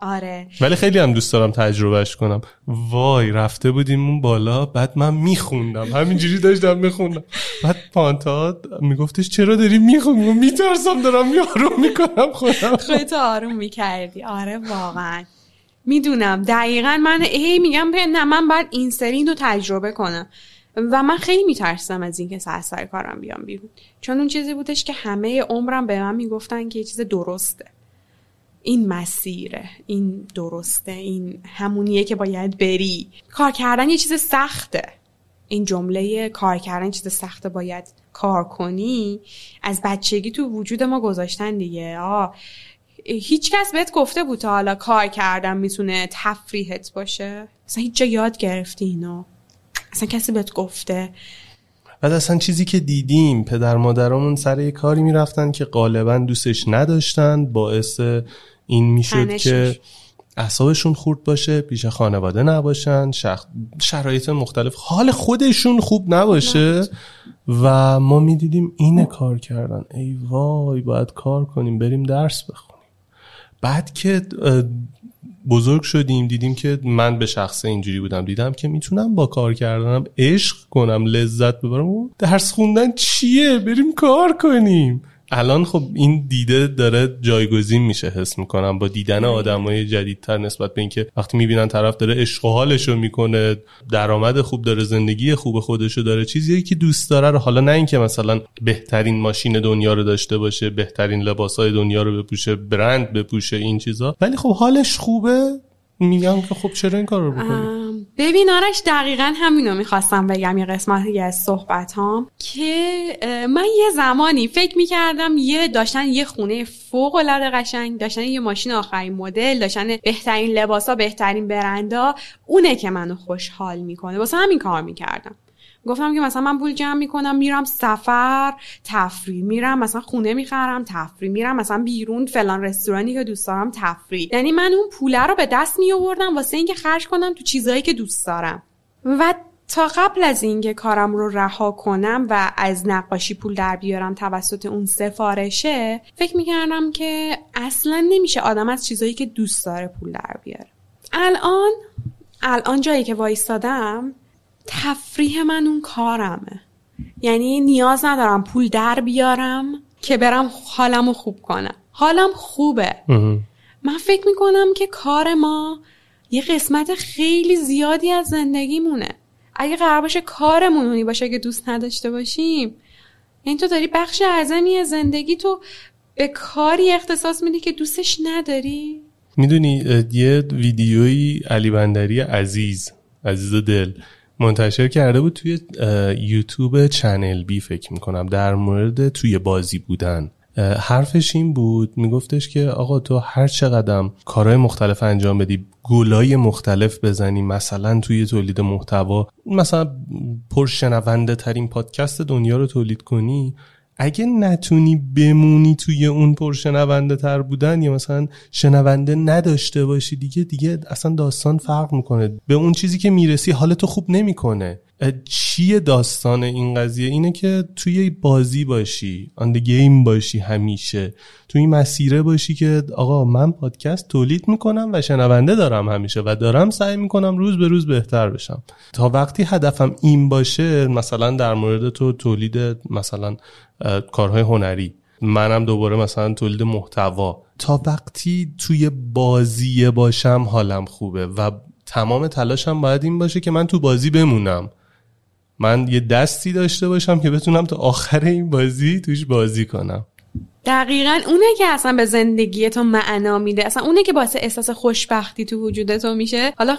آره. ولی خیلی هم دوست دارم تجربهش کنم. وای رفته بودیم اون بالا بعد من میخوندم. همینجوری داشتم میخوندم. بعد پانتا میگفتش چرا داری می‌خونی میترسم دارم یارو می‌کنم خودم. خودت آروم می‌کردی. آره واقعا. می‌دونم. دقیقا من هی میگم نه من باید این سری رو تجربه کنم. و من خیلی میترسم از اینکه سر سر کارم بیام بیرون. چون اون چیزی بودش که همه عمرم به من می‌گفتن که یه چیز درسته. این مسیره این درسته این همونیه که باید بری. کار کردن یه چیز سخته. این جمله کار کردن چیز سخته باید کار کنی. از بچگی تو وجود ما گذاشتن دیگه. آه هیچ کس بهت گفته بود تا حالا کار کردن می‌تونه تفریحت باشه؟ اصلا هیچ جا یاد گرفتی اینو؟ اصلا کسی بهت گفته؟ بعد اصلا چیزی که دیدیم پدر مادرامون سر یه کاری می‌رفتن که غالبا دوستش نداشتن باعث این می‌شد که اعصابشون خورد باشه پیش خانواده نباشن شخ... شرایط مختلف. حال خودشون خوب نباشه و ما می‌دیدیم اینه کار کردن. ای وای باید کار کنیم بریم درس بخونیم. بعد که بزرگ شدیم دیدیم که من به شخص اینجوری بودم. دیدم که می‌تونم با کار کردنم عشق کنم لذت ببرم. درس خوندن چیه؟ بریم کار کنیم. الان خب این دیده داره جایگزین میشه حس می‌کنم. با دیدن آدمای جدیدتر نسبت به اینکه وقتی می‌بینن طرف داره عشق و حالشو می‌کنه درآمد خوب داره زندگی خوب خودشو داره چیزی که دوست داره. رو حالا نه اینکه مثلا بهترین ماشین دنیا رو داشته باشه بهترین لباسای دنیا رو بپوشه برند بپوشه این چیزا. ولی خب حالش خوبه. میگم که خب چرا این کار رو بکنی ببین آرش دقیقا همینو می‌خواستم بگم یه قسمتی از صحبت هام که من یه زمانی فکر می‌کردم یه داشتن یه خونه فوق العاده قشنگ داشتن یه ماشین آخرین مدل داشتن بهترین لباسا بهترین برندا اونه که منو خوشحال می‌کنه. واسه همین کار می‌کردم. گفتم که مثلا من پول جمع می‌کنم میرم سفر تفریح میرم مثلا خونه می‌خرم تفریح میرم مثلا بیرون فلان رستورانی که دوست دارم تفریح. یعنی من اون پوله رو به دست می آوردم واسه اینکه خرج کنم تو چیزهایی که دوست دارم. و تا قبل از اینکه کارم رو رها کنم و از نقاشی پول در بیارم توسط اون سفارشه فکر می‌کردم که اصلا نمیشه آدم از چیزهایی که دوست داره پول در بیاره. الان الان جایی که وایستادم تفریح من اون کارمه. یعنی نیاز ندارم پول در بیارم که برم حالمو خوب کنم. حالم خوبه. من فکر می‌کنم که کار ما یه قسمت خیلی زیادی از زندگیمونه. اگه قرار باشه کارمونونی باشه که دوست نداشته باشیم یعنی تو داری بخش اعظمی از زندگی تو به کاری اختصاص میدی که دوستش نداری؟ می‌دونی یه ویدیویی علی بندری عزیز عزیز دل منتشر کرده بود توی یوتیوب چنل بی فکر می‌کنم در مورد توی بازی بودن. حرفش این بود میگفتش که آقا تو هر چقدر کارهای مختلف انجام بدی گلای مختلف بزنی مثلا توی تولید محتوا مثلا پرشنونده ترین پادکست دنیا رو تولید کنی اگه نتونی بمونی توی اون پرشنونده تر بودن یا مثلا شنونده نداشته باشی دیگه دیگه اصلا داستان فرق می‌کنه. به اون چیزی که می‌رسی حالتو خوب نمی‌کنه. چیه داستان این قضیه؟ اینه که توی بازی باشی آن گیم باشی همیشه توی مسیره باشی که آقا من پادکست تولید می‌کنم و شنونده دارم همیشه و دارم سعی می‌کنم روز به روز بهتر بشم. تا وقتی هدفم این باشه مثلا در مورد تو تولید مثلا کارهای هنری منم دوباره مثلا تولید محتوا. تا وقتی توی بازی باشم حالم خوبه و تمام تلاشم باید این باشه که من تو بازی بمونم. من یه دستی داشته باشم که بتونم تا آخر این بازی توش بازی کنم. دقیقا اونه که اصلا به زندگی تو معنا میده. اصلا اونه که باعث احساس خوشبختی تو وجود تو میشه. حالا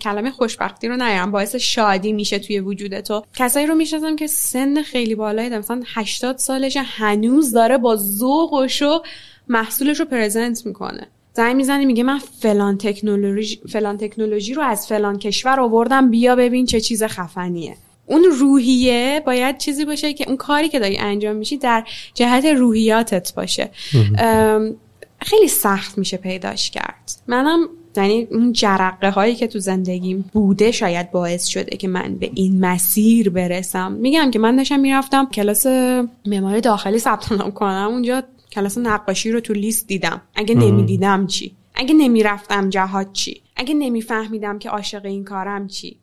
کلمه خوشبختی رو نیارم باعث شادی میشه توی وجود تو. کسایی رو می‌شناسم که سن خیلی بالایی داره مثلا 80 سالش هنوز داره با ذوق و شو محصولش رو پرزنت می‌کنه. زنگ می‌زنه میگه من فلان تکنولوژی فلان تکنولوژی رو از فلان کشور آوردم بیا ببین چه چیز خفنیه. اون روحیه باید چیزی باشه که اون کاری که داری انجام میشی در جهت روحیاتت باشه. خیلی سخت میشه پیداش کرد. منم یعنی اون جرقه هایی که تو زندگیم بوده شاید باعث شده که من به این مسیر برسم. میگم که من داشتم می‌رفتم کلاس معماری داخلی ثبت نام کنم. اونجا کلاس نقاشی رو تو لیست دیدم. اگه نمی‌دیدم چی؟ اگه نمی‌رفتم جهات چی؟ اگه نمیفهمیدم که عاشق این کارم چی؟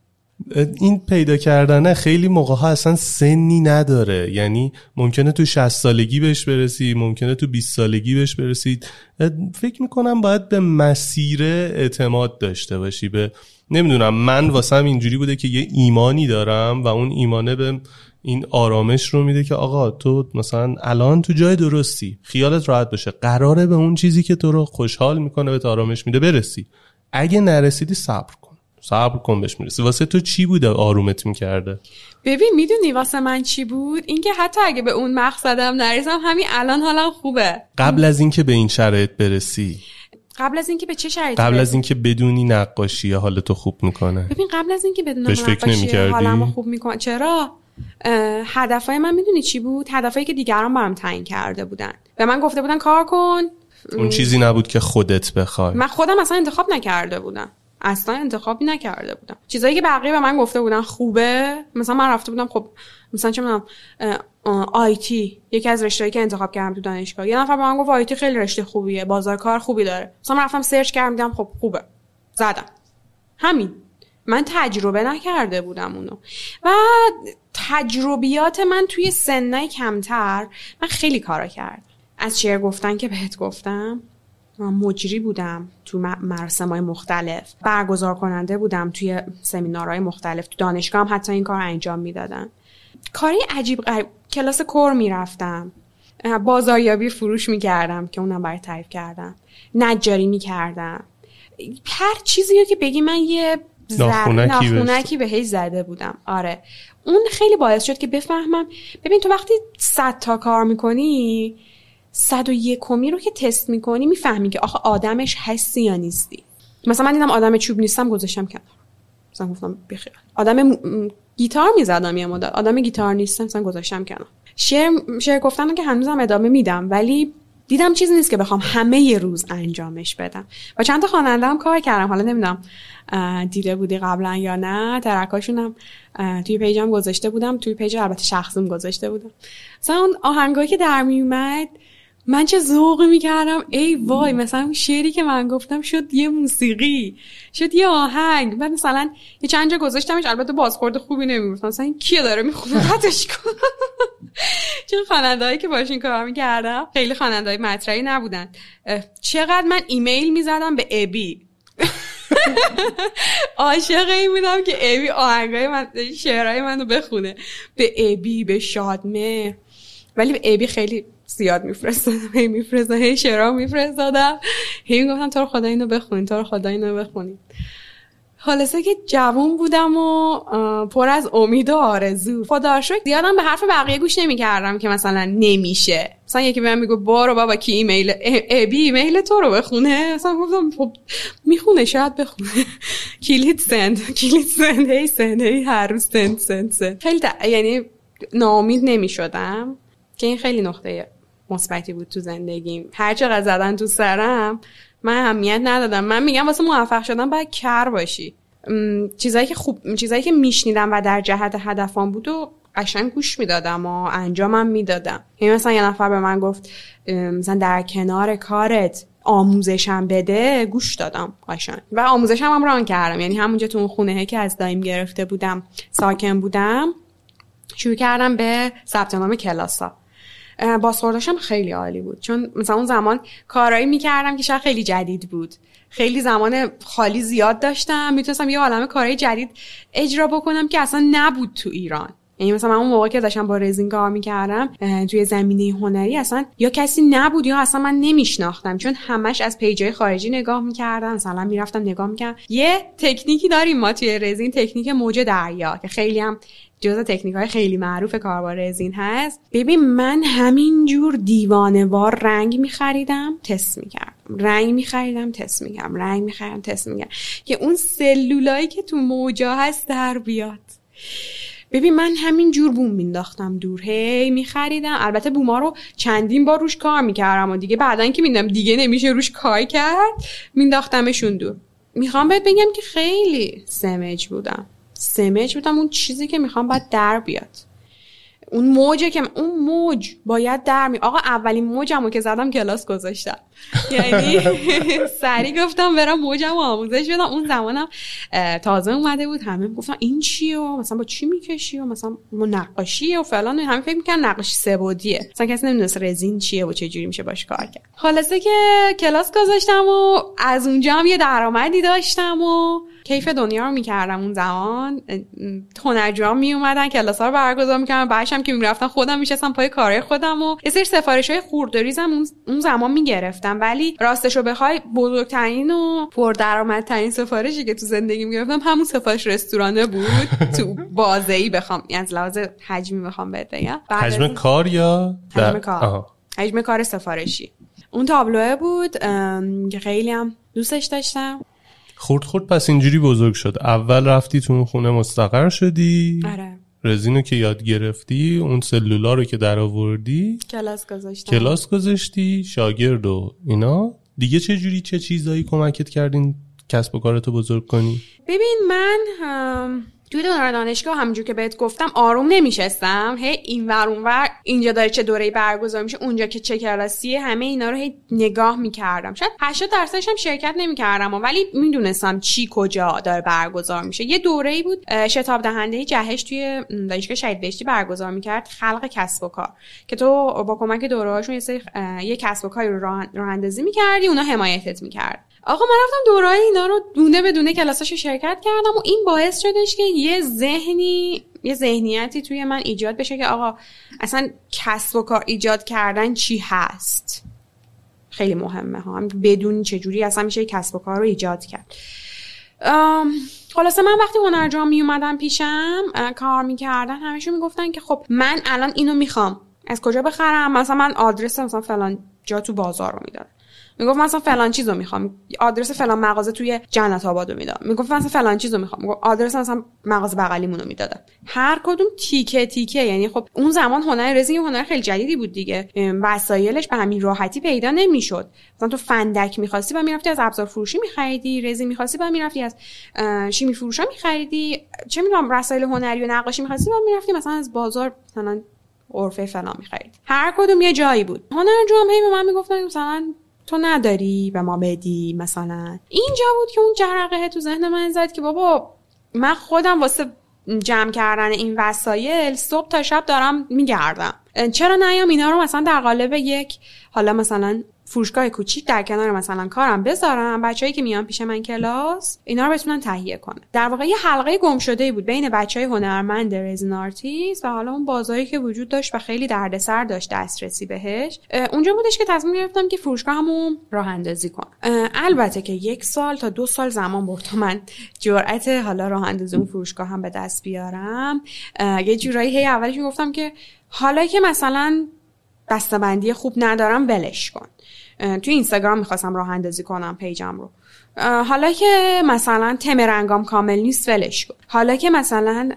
این پیدا کردنه خیلی موقع ها اصلا سنی نداره. یعنی ممکنه تو 60 سالگی بهش برسی ممکنه تو 20 سالگی بهش برسید. فکر می‌کنم باید به مسیر اعتماد داشته باشی. به نمی‌دونم من واسم اینجوری بوده که یه ایمانی دارم و اون ایمانه به این آرامش رو میده که آقا تو مثلا الان تو جای درستی خیالت راحت باشه قراره به اون چیزی که تو رو خوشحال می‌کنه به آرامش میده برسی. اگه نرسیدی صبر کن. صبر کن بهش می‌رسی. واسه تو چی بوده آرومت می‌کرده؟ ببین می‌دونی واسه من چی بود؟ اینکه حتی اگه به اون مقصدم نرسم همین الان حالم خوبه. قبل از اینکه به این شرایط برسی. قبل از اینکه به چه شرایطی قبل از اینکه بدونی نقاشی حالتو خوب می‌کنه. ببین قبل از اینکه بدونم نقاشی حالمو خوب می‌کنه چرا؟ هدفای من می‌دونی چی بود؟ هدفایی که دیگران برام تعیین کرده بودن. به من گفته بودن کار کن. اون چیزی نبود که خودت بخوای. من خودم اصلا انتخاب نکرده بودم. اصلا انتخابی نکرده بودم. چیزایی که بقیه به من گفته بودن خوبه. مثلا من رفته بودم خب مثلا چه می‌دونم آیتی یکی از رشتهایی که انتخاب کردم تو دانشگاه. یه نفر به من گفت آیتی خیلی رشته خوبیه بازار کار خوبی داره. مثلا من رفتم سرچ کردم دیدم خب خوبه. زدم. همین. من تجربه نکرده بودم اونو. و تجربیات من توی سنای کمتر من خیلی کارا کردم. از شعر گفتن که بهت گفتم مجری بودم تو مراسم های مختلف. برگزار کننده بودم توی سمینارهای مختلف. تو دانشگاه هم حتی این کار انجام می‌دادن. کاری عجیب غریب کلاس کور می‌رفتم. بازاریابی فروش می‌کردم که اونم برای تعریف کردم نجاری می‌کردم. هر چیزی که بگی من یه ناخونکی به هی زده بودم. آره. اون خیلی باعث شد که بفهمم. ببین تو وقتی صد تا کار می‌کنی صد و یکمی رو که تست می‌کنی می‌فهمی که آخه آدمش هستی یا نیستی. مثلا من دیدم آدم چوب نیستم گذاشتم کنار. مثلا گفتم بخیر. آدم گیتار می‌زدم یه مدت. آدم گیتار نیستم مثلا گذاشتم کنار. شعر شعر گفتن که هنوزم ادامه میدم ولی دیدم چیزی نیست که بخوام همه ی روز انجامش بدم. و چند تا خواننده هم کار کردم. حالا نمی‌دونم دیده بودی قبلا یا نه ترکاشونم توی پیجم گذاشته بودم. توی پیج البته شخصیم گذاشته بودم. مثلا آهنگایی که در میومد من چه ذوقی می‌کردم؟ ای وای مثلا شعری که من گفتم شد یه موسیقی شد یه آهنگ. بعد مثلا یه چند جا گذاشتمش البته بازخورد خوبی نمی‌گفتم. مثلا این کیه داره می‌خونه قطعش کن <laughs> چون خوانندهایی که باشین کار می‌کردم خیلی خوانندهای مطرحی نبودن. چقدر من ایمیل می‌زدم به ابی. <laughs> عاشق این بودم که ابی آهنگای من شعرهای منو بخونه. به ابی به شادمه. ولی ابی خیلی زیاد میفرستادم. هی میفرستادم هی شعرها میفرستادم. هی می‌گفتم تو رو خدا اینو بخونین تو رو خدا اینو بخونین خلاصه که جوون بودم و پر از امید و آرزو. خدا شکر زیادم به حرف بقیه گوش نمی‌کردم که مثلا نمیشه. مثلا یکی به من میگه بارو بابا کی ایمیل ابی ایمیل تو رو بخونه. مثلا گفتم خب می‌خونه شاید بخونه. <laughs> کلید سند کلید سند هی سند هی هر روز سند سند سند. خیلی یعنی ناامید نمی‌شدم. که این خیلی نقطه مثبتی بود تو زندگیم. هر چقدر زدن تو سرم من اهمیت ندادم. من میگم واسه موفق شدن باید کر باشی. چیزایی که خوب چیزایی که میشنیدم و در جهت هدفم بود و قشنگ گوش می‌دادم و انجامم می‌دادم. یعنی مثلا یه نفر به من گفت مثلا در کنار کارت آموزشم بده گوش دادم قشنگ. و آموزشم هم ران کردم. یعنی همونجا تو اون خونه که از دایم گرفته بودم ساکن بودم شروع کردم به ثبت نام کلاسا بازخورداشم خیلی عالی بود. چون مثلا اون زمان کارایی می‌کردم که شاید خیلی جدید بود. خیلی زمان خالی زیاد داشتم. می‌تونستم یه عالم کارهای جدید اجرا بکنم که اصلا نبود تو ایران. یعنی مثلا من اون موقع که داشتم با رزین کار می‌کردم توی زمینه هنری اصلا یا کسی نبود یا اصلا من نمیشناختم چون همش از پیجای خارجی نگاه می‌کردم مثلا می‌رفتم نگاه می‌کردم. یه تکنیکی داریم ما توی رزین تکنیک موج دریا که خیلی هم جزء تکنیک های خیلی معروف کاربار رزین هست. ببین من همینجور دیوانوار رنگ میخریدم تست می‌کردم. رنگ میخریدم تست می‌کردم. رنگ میخریدم تست می‌کردم. که اون سلولایی که تو موجا هست در بیاد. ببین من همین جور بوم مینداختم دور. هی میخریدم. البته بوما رو چندین بار روش کار می‌کردم و دیگه بعدا که میدم دیگه نمیشه روش کار کرد مینداختمشون دور. می‌خوام بهت بگم که خیلی سمج بودم. سمج بودم اون چیزی که می‌خوام باید در بیاد. اون موجه که اون موج باید در می آقا اولین موجمو که زدم کلاس گذاشتم. <laughs> یعنی سری گفتم برم موجم آموزش بدم. اون زمانم تازه اومده بود. همه گفتن این چیه؟ و مثلا با چی می‌کشی؟ و مثلا نقاشیه و فلان. همه فکر می‌کنن نقاشی سبودیه. مثلا کسی نمی‌دونست رزین چیه و چه جوری میشه باش کار کرد. خلاصه که کلاس گذاشتم و از اونجا هم یه درآمدی داشتم و کیف دنیا رو می‌کردم اون زمان. هنرجوها می اومدن کلاس ها رو برگزار می‌کردن. بعدش که می‌رفتن خودم میشستم پای کارهای خودم و یه سری سفارش های خوردریزم اون زمان می‌گرفتم. ولی راستش رو بخوای بزرگترین و پردرآمدترین سفارشی که تو زندگی می‌گرفتم همون سفارش رستورانه بود. تو بازه ای بخوام یعنی از لحاظ حجمی بخوام بهت بگم. حجم کار یا حجم کار. حجم کار سفارشی. اون تابلوه بود که خیلی هم دوستش داشتم. خورد خورد پس اینجوری بزرگ شد. اول رفتی تو اون خونه مستقر شدی. آره. رزینو که یاد گرفتی اون سلولا رو که در آوردی کلاس گذاشتم. کلاس گذاشتی شاگرد و اینا. دیگه چه جوری چه چیزایی کمکت کردین کسب و کارتو بزرگ کنی؟ ببین من توی دوره دانشگاه همونجور که بهت گفتم آروم نمیشستم. هی این ور اون ور. اینجا داره چه دوره برگزار میشه اونجا که چه کلاسیه همه اینا رو هی نگاه می‌کردم. شاید 80 درصدش هم شرکت نمی‌کردم ولی می‌دونستم چی کجا داره برگزار میشه. یه دوره ای بود شتاب دهنده جهش توی دانشگاه شهید بهشتی برگزار می‌کرد خلق کسب و کار. که تو با کمک دوره هاشون یه, یه کسب و کاری رو راه اندازی می‌کردی اونا حمایتت می‌کرد. آقا من رفتم دورای اینا رو دونه به دونه کلاساشو شرکت کردم و این باعث شدش که یه ذهنی یه ذهنیتی توی من ایجاد بشه که آقا اصلا کسب و کار ایجاد کردن چی هست؟ خیلی مهمه ها. بدون چجوری اصلا میشه کسب و کار رو ایجاد کرد. خلاصه من وقتی هنرجام می اومدم پیشم کار می‌کردن همشون می‌گفتن که خب من الان اینو می‌خوام. از کجا بخرم؟ مثلا من آدرس مثلا فلان جا تو بازار رو می‌دادم. می‌گفت مثلا فلان چیزو می‌خوام. آدرس فلان مغازه توی جنت آبادو می‌داد می‌گفت مثلا فلان چیزو می‌خوام. می‌گفت آدرس مثلا مغازه بغلیمونو می‌دادم. هر کدوم تیکه تیکه یعنی خب اون زمان هنر رزین هنر خیلی جدیدی بود دیگه. وسایلش به همین راحتی پیدا نمی‌شد. مثلا تو فندک می‌خواستی و می‌رفتی از ابزار فروشی میخریدی رزین می‌خواستی و می‌رفتی از شیمی فروشا میخریدی. چه می‌دونم وسایل هنری و نقاشی می‌خواستی و می‌رفتی مثلا از بازار مثلا عرفه فلان می‌خرید. هر کدوم یه جایی بود. هنر جمعه به من می‌گفتن مثلا تو نداری به ما بدی مثلا. اینجا بود که اون جرقه تو ذهن من زد که بابا من خودم واسه جمع کردن این وسایل صبح تا شب دارم میگردم. چرا نیام؟ اینا رو مثلا در قالب یک حالا مثلا فروشگاه کوچیک در کنار مثلا کارم بذارم بچه‌هایی که میان پیش من کلاس اینا رو بتونن تهیه کنن. در واقع یه حلقه گم شده بود بین بچه های هنرمند رزین آرتیست و حالا اون بازاری که وجود داشت و خیلی دردسر داشت دسترسی بهش. اونجا بودش که تصمیم گرفتم که فروشگاهمو راه اندازی کنم. البته که یک سال تا دو سال زمان برد تا من جرأت حالا راه اندازی اون فروشگاه هم به دست بیارم. یه جورایی هی اولش گفتم که حالا که مثلا بسته‌بندی خوب ندارم ولش کن. توی اینستاگرام می‌خواستم راه اندازی کنم پیجم رو. حالا که مثلا تم رنگام کامل نیست ولش کن. حالا که مثلا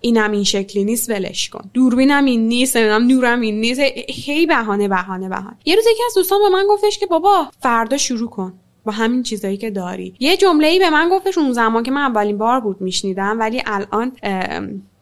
اینم این شکلی نیست ولش کن. دوربینم این نیست نمی‌دونم نورم این نیست. هی بهانه بهانه بهانه. یه روز یکی از دوستان به من گفتش که بابا فردا شروع کن با همین چیزایی که داری. یه جمله ای به من گفتش اون زمان که من اولین بار بود میشنیدم ولی الان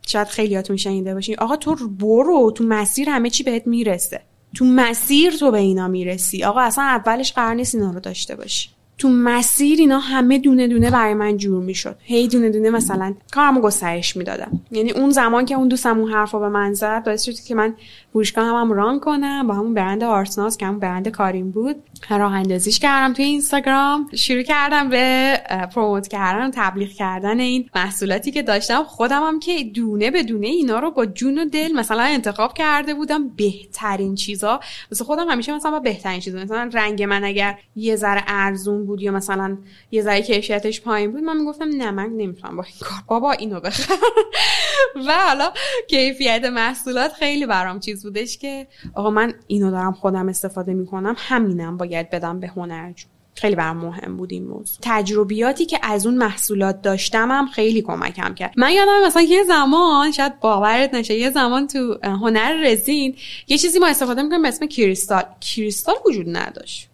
شاید خیلیاتون شنیده باشین. آقا تو برو تو مسیر همه چی بهت می‌رسه. تو مسیر تو به اینا می‌رسی. آقا اصلا اولش قرار نیست اینا رو داشته باشی. تو مسیر اینا همه دونه دونه برای من جور می‌شد. هی دونه دونه مثلا کارمو گسترش می‌دادم. یعنی اون زمان که اون دوستم اون حرفو به من زد باعث شد که من فروشگاه هم, هم ران کنم با همون برند آرسناس که همون برند کاریم بود. راه اندازیش کردم توی اینستاگرام. شروع کردم به پروموت کردن تبلیغ کردن این محصولاتی که داشتم. خودم هم که دونه به دونه اینا رو با جون و دل مثلا انتخاب کرده بودم. بهترین چیزا. واسه خودم همیشه مثلا با بهترین چیزا. مثلا رنگ من اگر یه ذره ارزون بود یا مثلا یه ذره کیفیتش پایین بود من می‌گفتم نه من نمی‌تونم با این کار. بابا اینو بخر. <laughs> و حالا کیفیت محصولات خیلی برام چیز بودش که آقا من اینو دارم خودم استفاده می‌کنم همینم باید بدم به هنرجو خیلی برام مهم بود این موضوع. تجربیاتی که از اون محصولات داشتم هم خیلی کمکم کرد. من یادم مثلا یه زمان شاید باورت نشه یه زمان تو هنر رزین یه چیزی ما استفاده می‌کنیم به اسم کریستال. کریستال وجود نداشت.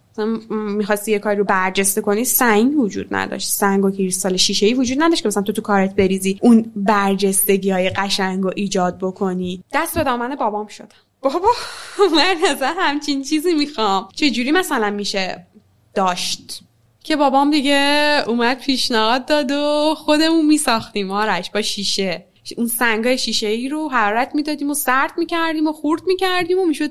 می‌خواستی یه کاری رو برجسته کنی سنگ وجود نداشت. سنگ و کریستال شیشه ای وجود نداشت که مثلا تو تو کارت بریزی اون برجستگی های قشنگ رو ایجاد بکنی. دست به دامن بابام شدم بابا من از همچین چیزی می‌خوام. چجوری مثلا میشه داشت؟ که بابام دیگه اومد پیشنهاد داد و خودمون میساختیم آرش با شیشه. اون سنگای شیشه ای رو حرارت می‌دادیم و سرد می‌کردیم و خورد می‌کردیم و می‌شد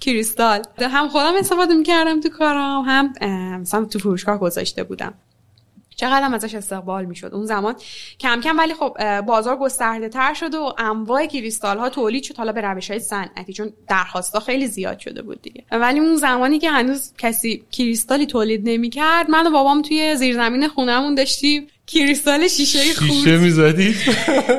کریستال. هم خودم استفاده می‌کردم تو کارم هم مثلا تو فروشگاه گذاشته بودم. چقدر ازش استقبال می‌شد. اون زمان کم کم ولی خب بازار گسترده تر شد و انواع کریستال ها تولید شد حالا به روش های صنعتی چون درخواستا خیلی زیاد شده بود دیگه. ولی اون زمانی که هنوز کسی کریستالی تولید نمی‌کرد من و بابام توی زیرزمین خونهمون داشتیم. کریستال شیشه خورد. شیشه می‌زدید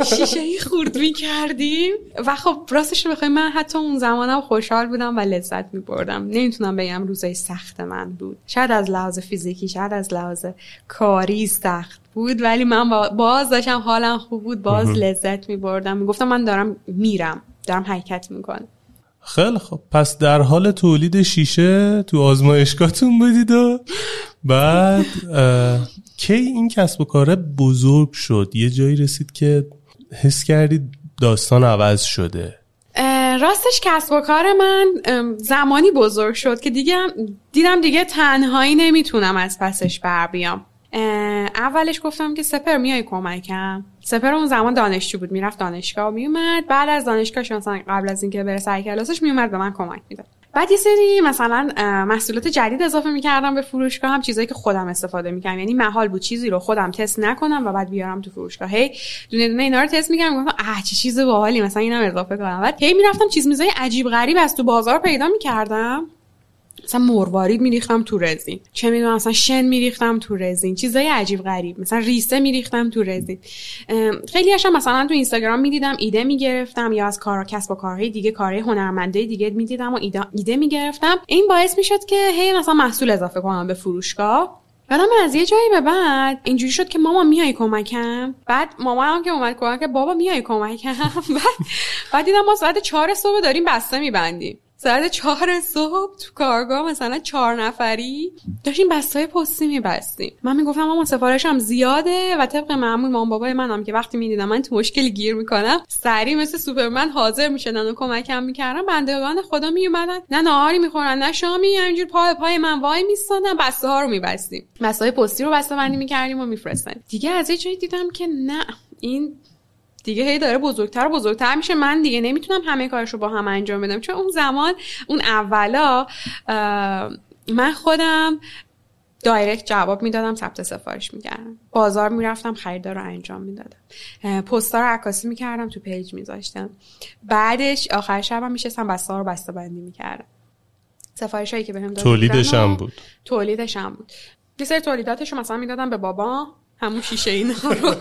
شیشه خورد می‌کردیم و خب راستش رو بخوای من حتی اون زمانم خوشحال بودم و لذت میبردم. نمی‌تونم بگم روزای سخت من بود. شاید از لحاظ فیزیکی شاید از لحاظ کاری سخت بود ولی من باز داشتم حالم خوب بود باز لذت میبردم. می‌گفتم من دارم میرم دارم حرکت می‌کنم. خیلی خب. پس در حال تولید شیشه تو آزمایشگاهتون بودید و بعد کی این کسب و کاره بزرگ شد؟ یه جایی رسید که حس کردی داستان عوض شده. راستش کسب و کار من زمانی بزرگ شد که دیگه دیدم دیگه تنهایی نمی‌تونم از پسش بر بیام. اولش گفتم که سپر میای کمکم؟ سپر اون زمان دانشجو بود می‌رفت دانشگاه میومد. بعد از دانشگاه مثلا قبل از اینکه بره سر کلاسش میومد به من کمک می‌داد. بعد یه سری مثلا محصولات جدید اضافه می‌کردم به فروشگاه هم چیزایی که خودم استفاده می‌کردم. یعنی محال بود چیزی رو خودم تست نکنم و بعد بیارم تو فروشگاه. هی دونه دونه اینا رو تست می‌کردم گفتم اه چه چیز باحالی مثلا اینم اضافه کنم. بعد هی می‌رفتم چیز میزای عجیب غریب از تو بازار پیدا می‌کردم. مثلا مروارید میریختم تو رزین. چه می‌دونم مثلا شن میریختم تو رزین. چیزای عجیب غریب. مثلا ریسه میریختم تو رزین. خیلی هاشم مثلا تو اینستاگرام می‌دیدم ایده می‌گرفتم یا از کار کسب و کارهای دیگه کارهای هنرمنده دیگه می‌دیدم و ایده, ایده می‌گرفتم. این باعث می‌شد که هی مثلا محصول اضافه کنم به فروشگاه. بعدم از یه جایی به بعد اینجوری شد که ماما میای کمکم. بعد ماما هم که اومد کمک بابا میای کمکم. <laughs> بعد بعد دیدم ما ساعت چهار صبح داریم بسته میبندیم. ساعت چهار صبح تو کارگاه مثلا چهار نفری داشتیم بستای پستی میبستیم. من می‌گفتم اما سفارشم زیاده و طبق معمول مام بابای منم که وقتی می‌دیدم من تو مشکلی گیر می‌کنم سریع مثل سوپرمن حاضر می‌شدن و کمکم می‌کردن. بندگان خدا میومدن نه ناهاری می‌خورن نه شامی. همینجور پای پای من وای میستادن. بسته ها رو میبستیم. بسته های پستی رو بسته بندی می‌کردیم و میفرستن دیگه از یه جایی دیدم که نه این دیگه هی داره بزرگتر بزرگتر میشه. من دیگه نمی‌تونم همه کارش رو با هم انجام بدم. چون اون زمان اون اولا من خودم direct جواب می‌دادم ثبت سفارش می‌کردم. بازار می‌رفتم خریدا رو انجام می‌دادم. پستا رو عکاسی می‌کردم تو page میذاشتم. بعدش آخر شبم میشستم بسته رو بسته بندی می‌کردم. سفارش هایی که بهم دادن تولیدش هم بود. تولیدش هم بود. یه سری تولیداتش رو مثلا می‌دادم به بابا همون شیشه اینا رو.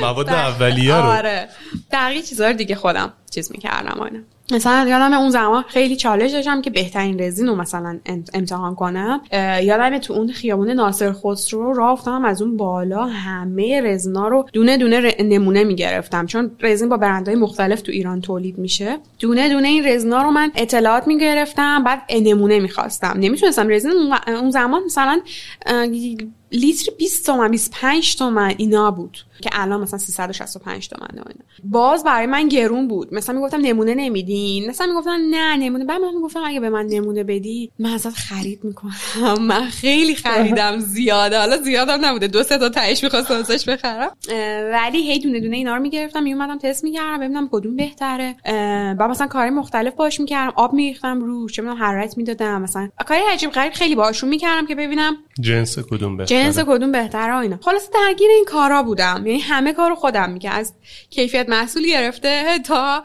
مواد اولیه رو. آره. دقیق چیزا دیگه خودم چیز می‌کردم آینه مثلا یادم اون زمان خیلی چالش داشتم که بهترین رزین رو مثلا امتحان کنم. یادم تو اون خیابون ناصر خسرو راه افتادم از اون بالا همه رزینا رو دونه دونه نمونه می‌گرفتم. چون رزین با برندهای مختلف تو ایران تولید میشه. دونه دونه این رزینا رو من اطلاعات می‌گرفتم بعد نمونه می‌خواستم. نمی‌تونستم رزین اون زمان مثلا لیتر 20 تومن 25 تومن اینا بود که الان مثلا 365 تومن اینا. باز برای من گرون بود. مثلا می‌گفتم نمونه نمیدین. مثلا می‌گفتن نه نمونه. بعد من می‌گفتم اگه به من نمونه بدی من ازت خرید می‌کنم. <laughs> من خیلی خریدم <laughs> زیاده. حالا زیادم نبوده. دو سه تا تهش می‌خواستم ازش بخرم. ولی هی دونه دونه اینا رو می‌گرفتم. میومدم تست می‌کردم. ببینم کدوم بهتره. بعد مثلا کار مختلف باش می‌کردم. آب میریختم روش. چه می‌دونم حرارت می‌دادم. مثلا کاری عجیب غریب خیلی باهاشون می‌کردم که ببینم جنس کدوم بهتره. جنس کدوم بهتره اینا. خلاص درگیر این کارا بودم. یعنی همه کارو خودم میگه از کیفیت محصول گرفته تا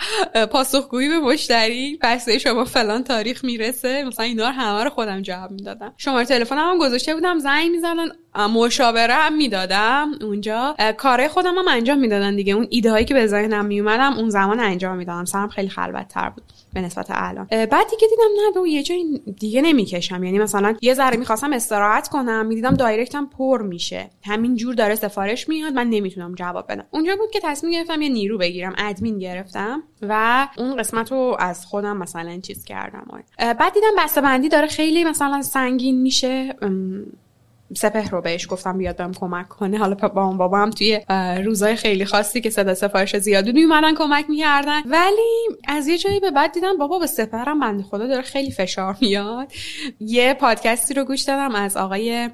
پاسخگویی به مشتری. بسته شما فلان تاریخ می‌رسه. مثلا اینا رو همه رو خودم جواب می‌دادم. شماره تلفنم هم گذاشته بودم. زنگ می‌زنن مشاوره هم می‌دادم. اونجا. کارهای خودم هم انجام می‌دادن دیگه. اون ایده هایی که به ذهنم میومدم اون زمان انجام می‌دادم. سرم خیلی خلوت تر بود. به نسبت الان بعد دیگه دیدم نه به یه جای دیگه نمی‌کشم. یعنی مثلا یه ذره می‌خواستم استراحت کنم می‌دیدم دایرکتم پر میشه. همین جور داره سفارش میاد من نمی‌تونم جواب بدم. اونجا بود که تصمیم گرفتم یه نیرو بگیرم ادمین گرفتم و اون قسمت رو از خودم مثلا چیز کردم. بعد دیدم بسته داره خیلی مثلا سنگین میشه. سپه رو بهش گفتم بیاد بهم کمک کنه. حالا با بابا هم توی روزای خیلی خاصی که صدا سفارش زیادی میومدن کمک می‌کردن. ولی از یه جایی به بعد دیدم بابا به سپرم بنده خدا داره خیلی فشار میاد. یه پادکستی رو گوش دادم از آقای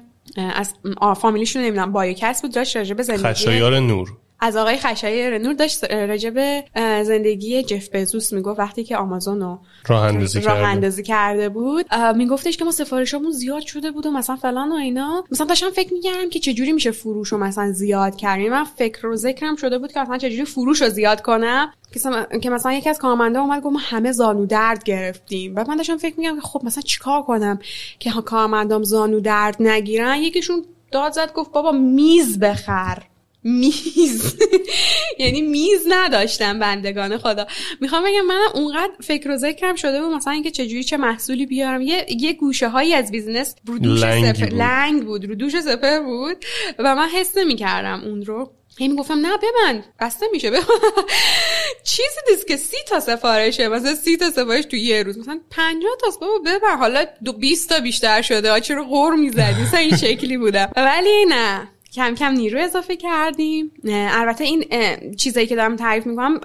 از فامیلیشون نمی‌دونم بایوکس بود داشت راجع به زندگی خشایار نور. از آقای خشای رنور داشت راجب زندگی جف بزوس می‌گفت وقتی که آمازون رو راه اندازی, راه اندازی کرده بود. میگفتش که ما سفارشامون زیاد شده بود و مثلا فلان و اینا. مثلا داشتم فکر می‌کردم که چجوری میشه فروش رو مثلا زیاد کردیم من فکر و ذکرم شده بود که مثلا چجوری فروش رو زیاد کنم. که مثلا یکی از کارمندا اومد گفت ما همه زانو درد گرفتیم. بعد من داشتم فکر می‌کردم که خب مثلا چیکار کنم که کارمندام زانو درد نگیرن؟ یکیشون داد زد گفت بابا میز بخر. میز. یعنی میز نداشتم بندگان خدا. می‌خوام بگم من اونقدر فکر و ذکرم شده بود مثلا اینکه چجوری چه محصولی بیارم. یه, یه گوشه هایی از business رو دوش لنگ سپر بود. لنگ بود رو دوش سپر بود. و من حس نمی‌کردم اون رو. هی می‌گفتم نه ببند بسته میشه ببند. چیزی نیست که سی تا سفارشه مثلا سی تا سفارش تو یه روز. مثلا 50 تاست بابا ببر حالا دو 20 تا بیشتر شده. چرا غر می‌زدی؟ مثلا این شکلی بودم. ولی نه. کم کم نیرو اضافه کردیم. البته این چیزایی که دارم تعریف می‌کنم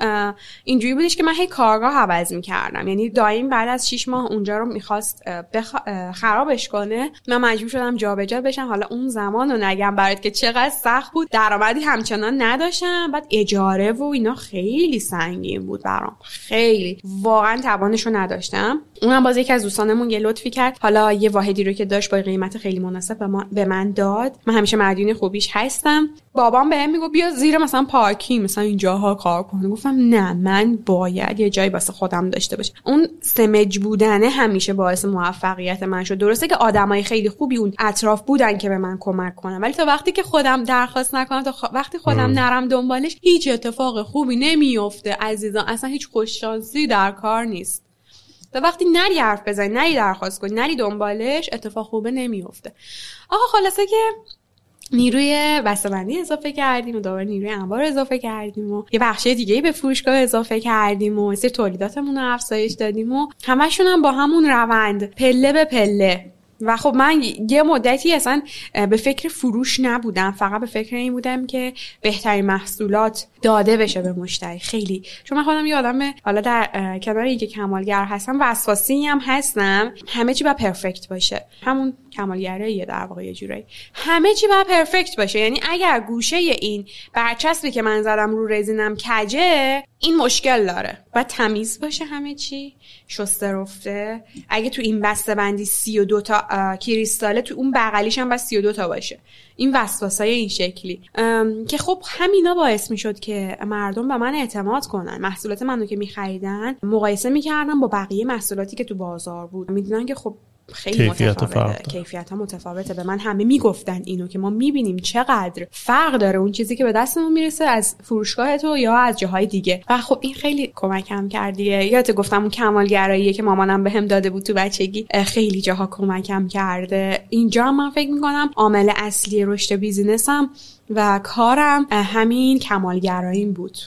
اینجوری بودش که من هی کارگاه عوض می‌کردم. یعنی دایم بعد از 6 ماه اونجا رو می‌خواست بخ... خرابش کنه من مجبور شدم جابجا بشم. حالا اون زمان رو نگم برات که چقدر سخت بود. درآمدی همچنان نداشتم. بعد اجاره و اینا خیلی سنگین بود برام. خیلی. واقعا توانش رو نداشتم. اونم باز یکی از دوستانمون یه لطفی کرد. حالا یه واحدی رو که داشت با قیمت خیلی مناسب به, به من داد. من همیشه مدیون خوبیش هستم. بابام بهم میگو بیا زیر مثلا پارکی مثلا اینجاها کار کن. گفتم نه من باید یه جایی واسه خودم داشته باشم. اون سمج بودنه همیشه باعث موفقیت من شد. درسته که آدمای خیلی خوبی اون اطراف بودن که به من کمک کنن ولی تا وقتی که خودم درخواست نکنم تا وقتی خودم نرم دنبالش هیچ اتفاق خوبی نمیفته عزیزان. اصلا هیچ خوششانسی در کار نیست. وقتی نری حرف بزنی نری درخواست کنی نری دنبالش اتفاق خوبه نمیفته آقا خلاصه که نیروی بسته‌بندی اضافه کردیم و دوباره نیروی انبار اضافه کردیم و یه بخش دیگه به فروشگاه اضافه کردیم و سری تولیداتمون رو افزایش دادیم و همشون هم با همون روند پله به پله و خب من یه مدتی اصلا به فکر فروش نبودم. فقط به فکر این بودم که بهترین محصولات داده بشه به مشتری. خیلی. چون من خودم یه آدم حالا در کنار اینکه کمالگر هستم وسواسی هم هستم همه چی باید پرفکت باشه. همون کمالگراییه در واقع یه جورایی. همه چی باید پرفکت باشه. یعنی اگر گوشه این برچسبی که من زدم رو رزینم کجه این مشکل داره. باید تمیز باشه همه چی. شسته رفته. اگه تو این بسته بندی سی و دو تا کریستاله تو اون بغلیش هم باید سی و دو تا باشه. این وسواسای این شکلی. که خب همینا باعث می‌شد که مردم به من اعتماد کنن. محصولات منو که میخریدن مقایسه می‌کردن با بقیه محصولاتی که تو بازار بود. می‌دونن که خب خیلی کیفیت متفاوته کیفیت ها متفاوته. به من همه می‌گفتن اینو که ما می‌بینیم چقدر فرق داره اون چیزی که به دستمون می‌رسه از فروشگاه تو یا از جاهای دیگه. و خب این خیلی کمکم کردیه. یادت گفتم اون کمالگراییه که مامانم بهم به داده بود تو بچگی. خیلی جاها کمکم کرده. اینجا من فکر می‌کنم عامل اصلی رشد بیزینسم و کارم همین کمالگراییم بود.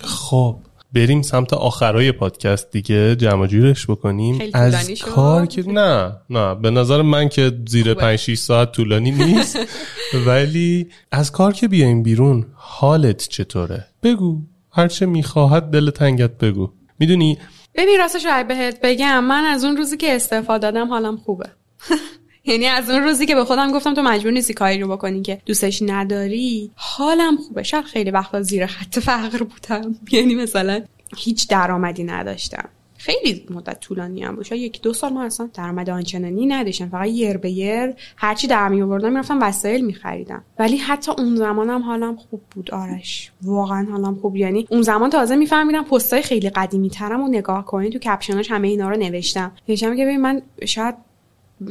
خب. بریم سمت آخرای پادکست دیگه جمع جورش بکنیم. از کار که نه نه به نظر من که زیر 5 6 ساعت طولانی نیست. <laughs> ولی از کار که بیایم بیرون حالت چطوره؟ بگو هرچه می‌خواهد دل تنگت بگو. می‌دونی؟ ببین راستش رو بهت بگم من از اون روزی که استفاده دادم حالم خوبه. <laughs> یعنی از اون روزی که به خودم گفتم تو مجبور نیستی کاری رو بکنی که دوستش نداری حالم خوبه. شاید خیلی وقتا زیر خط فقر بودم. <laughs> یعنی مثلا هیچ درآمدی نداشتم. خیلی مدت طولانی هم بود. یک دو سال ما اصلا درآمد آنچنانی نداشتم. فقط یر به یر هرچی در می آوردم می‌رفتم وسایل میخریدم ولی حتی اون زمانم حالم خوب بود. آرش واقعا حالم خوب. یعنی اون زمان تازه میفهمیدم پستای خیلی قدیمی ترم و نگاه کنید تو کپشناش همه اینا رو نوشتم. نوشتم که ببین من شاید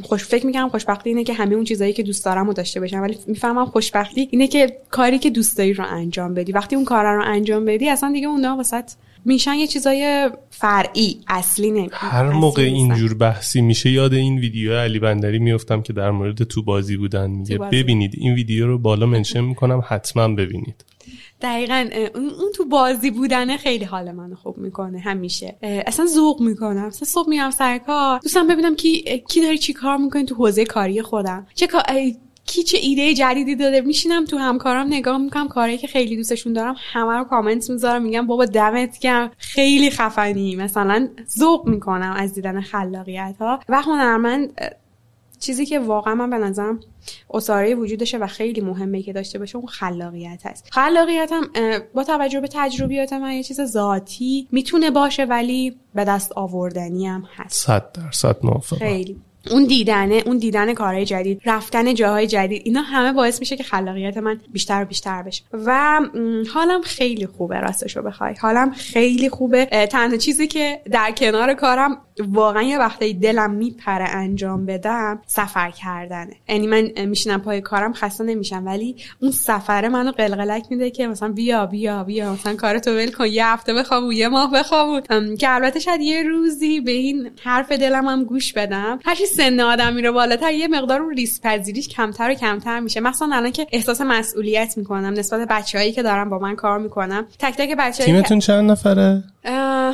خوش فکر می‌کنم خوشبختی اینه که همه اون چیزایی که دوست دارم رو داشته باشم ولی می‌فهمم خوشبختی اینه که کاری که دوست داری رو انجام بدی. وقتی اون کار رو انجام بدی اصلا دیگه اون واسط میشن یه چیزای فرعی اصلی نمی هر موقع اینجور بحثی میشه یاد این ویدیو علی بندری میفتم که در مورد تو بازی بودن. میگه ببینید این ویدیو رو بالا منشن می‌کنم حتما ببینید. دقیقا اون تو بازی بودنه خیلی حال من خوب می‌کنه همیشه. اصلا ذوق می‌کنم. اصلا صبح میرم سر کار دوستم ببینم کی کی داری چی کار می‌کنه تو حوزه کاری خودم. چه کی چه ایده جدیدی داده. میشینم تو همکارم نگاه می‌کنم کاری که خیلی دوستشون دارم همه رو کامنت می‌ذارم میگم بابا دمت گرم. خیلی خفنی. مثلا ذوق می‌کنم از دیدن خلاقیت ها و هنرمند چیزی که واقعا من به نظرم اصاره وجودشه و خیلی مهمه که داشته باشه اون خلاقیت هست خلاقیت هم با توجه به تجربیات من یه چیز ذاتی می‌تونه باشه ولی به دست آوردنی هم هست. صد درصد موافقم. خیلی. اون دیدنه اون دیدن کارهای جدید رفتن جاهای جدید اینا همه باعث میشه که خلاقیت من بیشتر و بیشتر بشه. و حالم خیلی خوبه راستش رو بخوای. حالم خیلی خوبه. تنها چیزی که در کنار کارم واقعا یه وقتی دلم میپره انجام بدم سفر کردنه. یعنی من میشینم پای کارم خسته نمیشم. ولی اون سفره منو قلقلک میده که مثلا بیا بیا بیا. مثلا کارتو ول کن یه هفته بخوام یه ماه بخوام که البته شاید یه روزی به این حرف دلم هم گوش بدم. هرچی سن آدم میره بالاتر یه مقدار اون ریسک پذیریش کمتر و کمتر میشه. مثلا الان که احساس مسئولیت می‌کنم نسبت بچههایی که دارم با من کار می‌کنم. تک تک بچه‌ای تیمتون چند نفره؟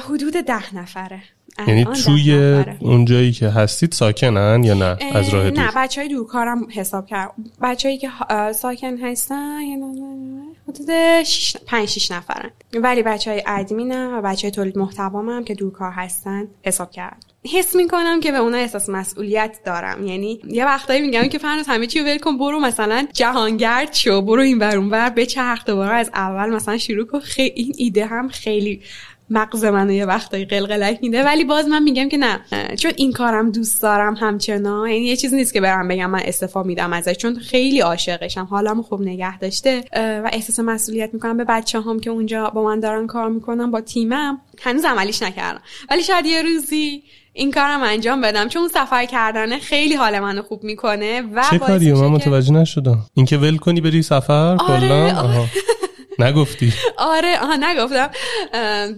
حدود ده نفره. یعنی توی نفره. اون جایی که هستید ساکنن یا نه؟ از راه اه، دور نه بچه های دورکارم حساب کرد بچه هایی که ساکن هستن حدود 5 6 نفرن. ولی بچه های ادمینم و بچه های تولید محتوام هم که دورکار هستن حساب کرد حس می‌کنم که به اونا احساس مسئولیت دارم. یعنی یه وقتایی میگم که فرناز همه چی رو ول کن برو مثلا جهانگرد شو برو این ور اون ور بچرخ دوباره از اول مثلا شروع کن. خیلی این ایده هم خیلی مغز منو یه وقتایی قلقلک میده ولی باز من میگم که نه. چون این کارم دوست دارم همچنان یعنی یه چیزی نیست که برم بگم من استعفا میدم ازش چون خیلی عاشقشم. حالمو خوب نگه داشته و احساس مسئولیت می‌کنم. به بچه هم که اونجا با من دارن کار می‌کنم با تیمم هنوز عملیش نکردم. ولی شاید یه روزی این کارم انجام بدم چون سفر کردنه خیلی حال منو خوب می‌کنه و چه کاریه؟ من متوجه نشدم. اینکه ول کنی بری سفر؟ آره، آره. <laughs> نگفتی؟ آره آها نگفتم.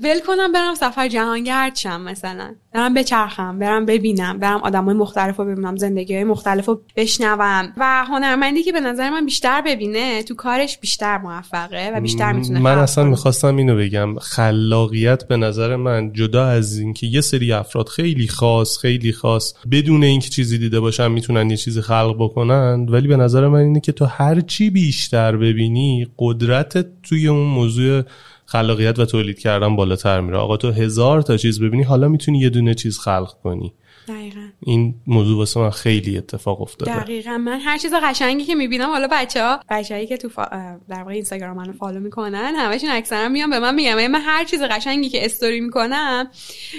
ول کنم برم سفر جهانگرد شم مثلا. برم بچرخم برم ببینم برم آدمای مختلف رو ببینم زندگی های مختلف رو بشنوم. و هنرمندی که به نظر من بیشتر ببینه تو کارش بیشتر موفقه و بیشتر می‌تونه من اصلا. می‌خواستم اینو بگم. خلاقیت به نظر من جدا از اینکه یه سری افراد خیلی خاص خیلی خاص بدون اینکه چیزی دیده باشن می‌تونن یه چیزی خلق بکنن ولی به نظر من اینه که تو هر چی بیشتر ببینی قدرت توی اون موضوع خلاقیت و تولید کردن بالاتر میره. آقا تو هزار تا چیز ببینی حالا می‌تونی یه دونه چیز خلق کنی. دقیقاً. این موضوع واسه من خیلی اتفاق افتاده. دقیقا. من هر چیز قشنگی که می‌بینم حالا بچه ها بچه که تو فا... در واقع اینستاگرام منو فالو می‌کنن همشون اکثرا میان به من میگن من هر چیز قشنگی که استوری می‌کنم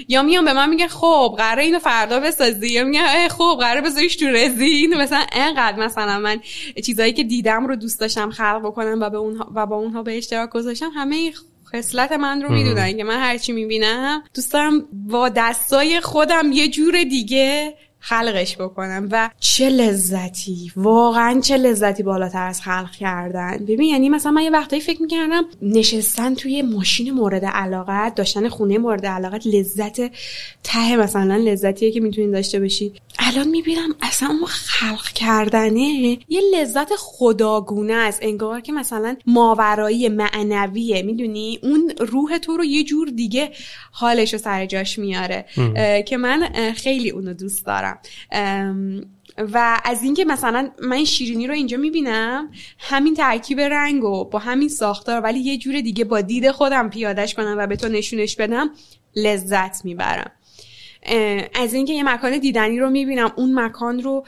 یا میان به من میگن خب قراره اینو فردا بسازی. یا میگن خب قراره بذاریش تو رزین. مثلا انقدر مثلا من چیزایی که دیدم رو دوست داشتم خلق بکنم و به اونها و با اونها به اشتراک گذاشتم همه خصلت من رو می‌دونن که من هرچی می‌بینم دوست دارم با دستای خودم یه جور دیگه خلقش بکنم و چه لذتی واقعا چه لذتی بالاتر از خلق کردن. ببین یعنی مثلا من یه وقتایی فکر می‌کردم نشستن توی ماشین مورد علاقت داشتن خونه مورد علاقت لذت ته مثلا لذتیه که می‌تونین داشته باشی. الان می‌بینم اصلا اون خلق کردنه یه لذت خداگونه است. انگار که مثلا ماورایی معنویه می‌دونی؟ اون روح تو رو یه جور دیگه حالش رو سر جاش میاره. که من خیلی اونو دوست دارم. ام، و از اینکه مثلا من شیرینی رو اینجا می‌بینم همین ترکیب رنگ و با همین ساختار ولی یه جور دیگه با دید خودم پیادش کنم و به تو نشونش بدم لذت می‌برم. از اینکه یه مکان دیدنی رو می‌بینم اون مکان رو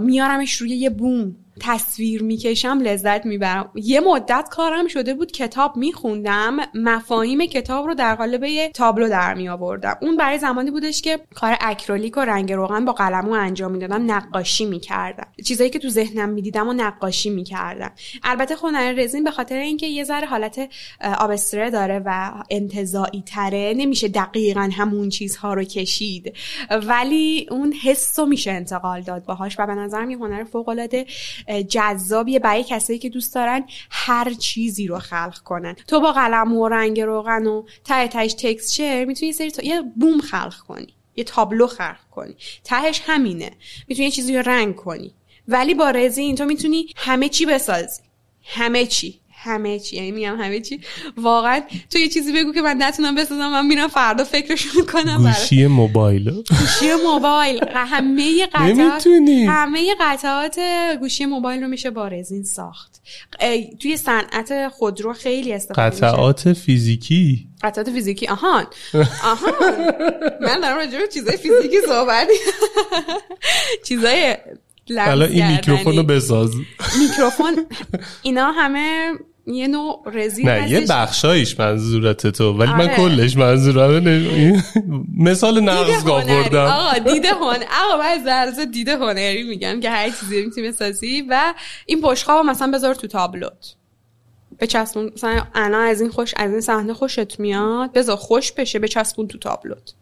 میارمش روی یه بوم. تصویر می‌کشم لذت می‌برم. یه مدت کارم شده بود کتاب میخوندم. مفاهیم کتاب رو در قالب یه تابلو در می آوردم. اون برای زمانی بودش که کار اکرولیک و رنگ روغن با قلمو انجام می‌دادم. نقاشی می‌کردم. چیزایی که تو ذهنم می‌دیدم و نقاشی می‌کردم. البته هنر رزین به خاطر اینکه یه ذره حالت آبستره داره و انتظاعی تره نمیشه دقیقا همون چیزها رو کشید. ولی اون حس میشه انتقال داد باهاش و به نظرم یه هنر فوق العاده جذابیه. برای کسایی که دوست دارن هر چیزی رو خلق کنن. تو با قلم و رنگ روغن و ته تهش تکسچر می‌تونی یه سری تا- یه بوم خلق کنی. یه تابلو خلق کنی. تهش همینه. می‌تونی یه چیزی رو رنگ کنی. ولی با رزین تو می‌تونی همه چی بسازی. همه چی. همه چی یعنی میگم همه چی. واقعا تو یه چیزی بگو که من نتونم بسازم من میرم فردا فکرشو می‌کنم گوشی موبایل. گوشی موبایل. همه قطعات. همه قطعات گوشی موبایل رو میشه با رزین ساخت. توی صنعت خودرو خیلی استفاده میشه. قطعات فیزیکی. قطعات فیزیکی. آهان. آهان. من دارم راجع به چیزای فیزیکی صحبت <laughs> چیزای حالا این. میکروفون رو بساز. میکروفون اینا همه یه نوع رزین نه یه. بخشایش منظورت تو ولی من آره. کلش منظورم مثال نقض آوردم آقا دیده هنر آقا من از دیده هنری میگم که هر چیزی می‌تونی بسازی و این بشقاب مثلا بذار تو تابلوت بچسبون مثلا انا از این خوش از این صحنه خوشت میاد بذار خوش بشه بچسبون تو تابلوت.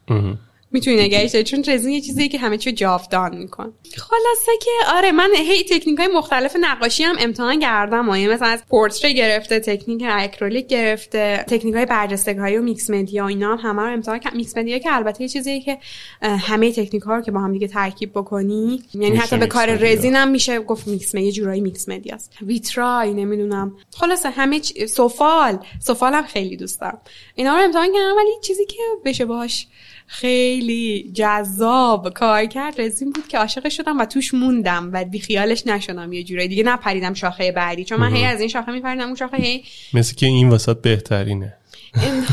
می‌تونی نگهش داری چون رزین یه چیزیه که همه چی جاودان می‌کنه خلاصه که آره من هی تکنیک های مختلف نقاشی هم امتحان کردم و مثلا از پرتره گرفته تکنیک اکریلیک گرفته تکنیک های برجستگی و mix media و اینا هم همه رو امتحان کردم. mix media که البته یه چیزیه که همه تکنیک ها رو که با هم دیگه ترکیب بکنی یعنی حتی به کار. رزین هم میشه گفت mix media یه جورایی mix media ست. ویترای نمی‌دونم. خلاصه همه چی... سفال سفال هم خیلی دوست دارم. اینا رو امتحان کردم ولی چیزی که بشه باهاش خیلی جذاب کار کرد. رزین بود که عاشقش شدم و توش موندم و بیخیالش نشدم یه جورایی. دیگه نپریدم شاخه بعدی. چون من هی از این شاخه میپریدم اون شاخه هی مثل که این وسط بهترینه.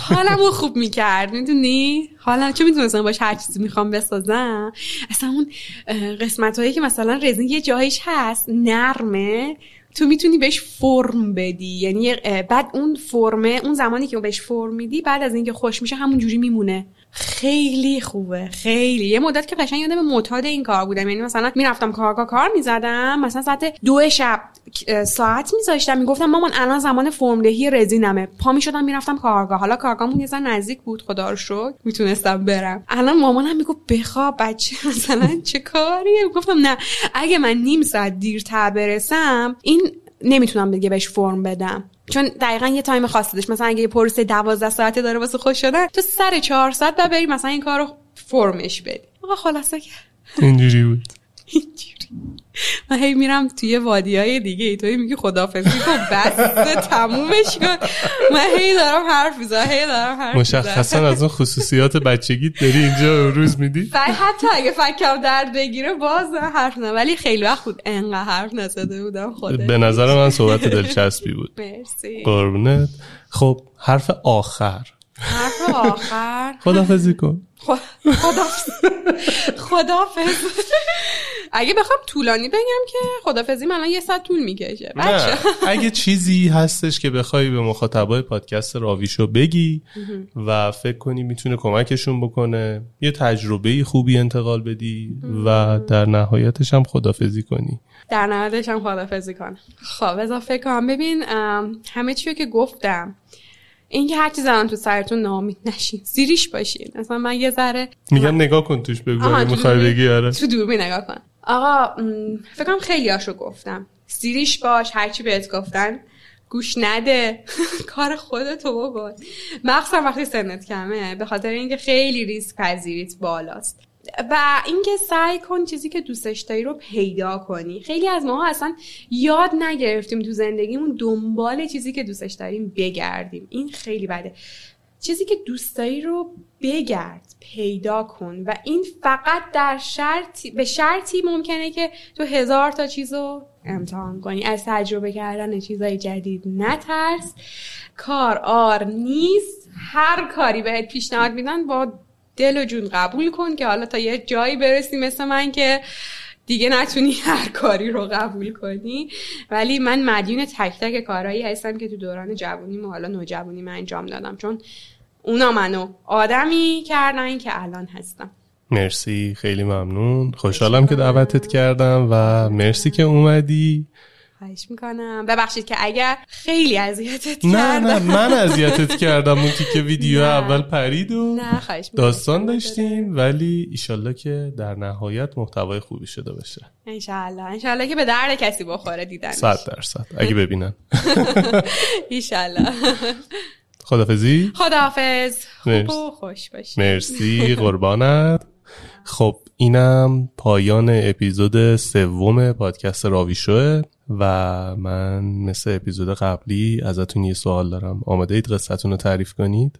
حالم رو خوب می‌کرد می‌دونی؟ حالا چه می‌تونستم باش هر چیزی می‌خوام بسازم؟ اصلا اون قسمت هایی که مثلا رزین یه جایش هست نرمه تو می‌تونی بهش فرم بدی. یعنی بعد اون فرمه اون زمانی که بهش فرم میدی بعد از اینکه خوش میشه همون جوری میمونه. خیلی خوبه خیلی. یه مدت که قشنگ یادم معتاد این کار بودم. یعنی مثلا می‌رفتم کارگاه کار می‌زدم مثلا ساعت دو شب ساعت میذاشتم. می‌گفتم مامان الان زمان فرمدهی رزینمه. پا می‌شدم می‌رفتم کارگاه. حالا کارگاهمون یه نزدیک بود خدا رو شکر. می‌تونستم برم. الان مامانم می‌گفت بخواب بچه <laughs> مثلا چه کاریه؟ گفتم نه اگه من نیم ساعت دیرتر برسم این نمی‌تونم دیگه بهش فرم بدم. چون دقیقا یه تایم خاصی داشت. مثلا اگه یه پروسه دوازده ساعته داره واسه خوش شدن تو سر چهار ساعت بعد بری مثلا این کار رو فرمش بدی. آقا خلاصه اینجوری بود. من هی میرم توی وادی های دیگه. ای توی میگی خدافزی کن بس تمومش کن. من هی دارم حرف می‌زنم هی دارم حرف مشخصا از اون خصوصیات بچگیت داری اینجا روز میدی؟ حتی اگه فکرم درد بگیره باز حرف نه ولی خیلی وقت خود انقدر حرف نزده بودم خودت به نظر من صحبت دلچسبی بود. مرسی. قربونت. خب حرف آخر. حرف آخر. خدافزی کن. خدافز خدافز اگه بخوام طولانی بگم که خدافزی من یه ساعت طول می‌کشه. نه اگه چیزی هستش که بخوای به مخاطبای پادکست راویشو بگی و فکر کنی می‌تونه کمکشون بکنه یه تجربه خوبی انتقال بدی و در نهایتش هم خدافزی کنی. در نهایتش هم خدافزی کنم. خب اضافه کنم. ببین همه چیو که گفتم اینکه هر چیز الان تو سرتون نامید نشین. زیریش باشین. مثلا من یه ذره میگم نگاه کن توش بگو می‌خوای بگی آره. تو دوربین نگاه کن. آقا فکر کنم خیلی هاشو گفتم. زیریش باش هرچی بهت گفتن. گوش نده. <laughs> کار خودتو بکن مخصوصا وقتی سنت کمه به خاطر اینکه خیلی ریسک پذیریت بالاست. و اینکه سعی کن چیزی که دوستش داری رو پیدا کنی. خیلی از ماها اصلا یاد نگرفتیم تو زندگیمون دنبال چیزی که دوستش داریم بگردیم. این خیلی بده. چیزی که دوست داری رو بگرد. پیدا کن. و این فقط در شرطی به شرطی ممکنه که تو هزار تا چیز رو امتحان کنی. از تجربه کردن چیزای جدید نترس. کار آر نیست. هر کاری بهت پیشنهاد میدن با دل و جون قبول کن که حالا تا یه جایی برسی مثل من که دیگه نتونی <laughs> هر کاری رو قبول کنی. ولی من مدیون تک تک کارهایی هستم که تو دوران جوونی و حالا نوجوانی من انجام دادم. چون اونا منو آدمی کردن که الان هستم. مرسی خیلی ممنون. خوشحالم که دعوتت کردم و مرسی که اومدی. خواهش می‌کنم. ببخشید که اگر خیلی اذیتت نه کردم. نه من اذیتت کردم. اون که ویدیو نه. اول پرید و نه خواهش داستان داشتیم ولی ایشالله که در نهایت محتوای خوبی شده باشه. انشالله انشالله که به درد کسی بخوره دیدن صد درصد. اگه ببینن. <laughs> انشالله <laughs> خدافزی. خداحافظ خوب. و خوش باشی. مرسی <laughs> قربانت. خب اینم پایان اپیزود سوم پادکست راویشوه و من مثل اپیزود قبلی ازتون یه سوال دارم. آماده اید قصتون رو تعریف کنید؟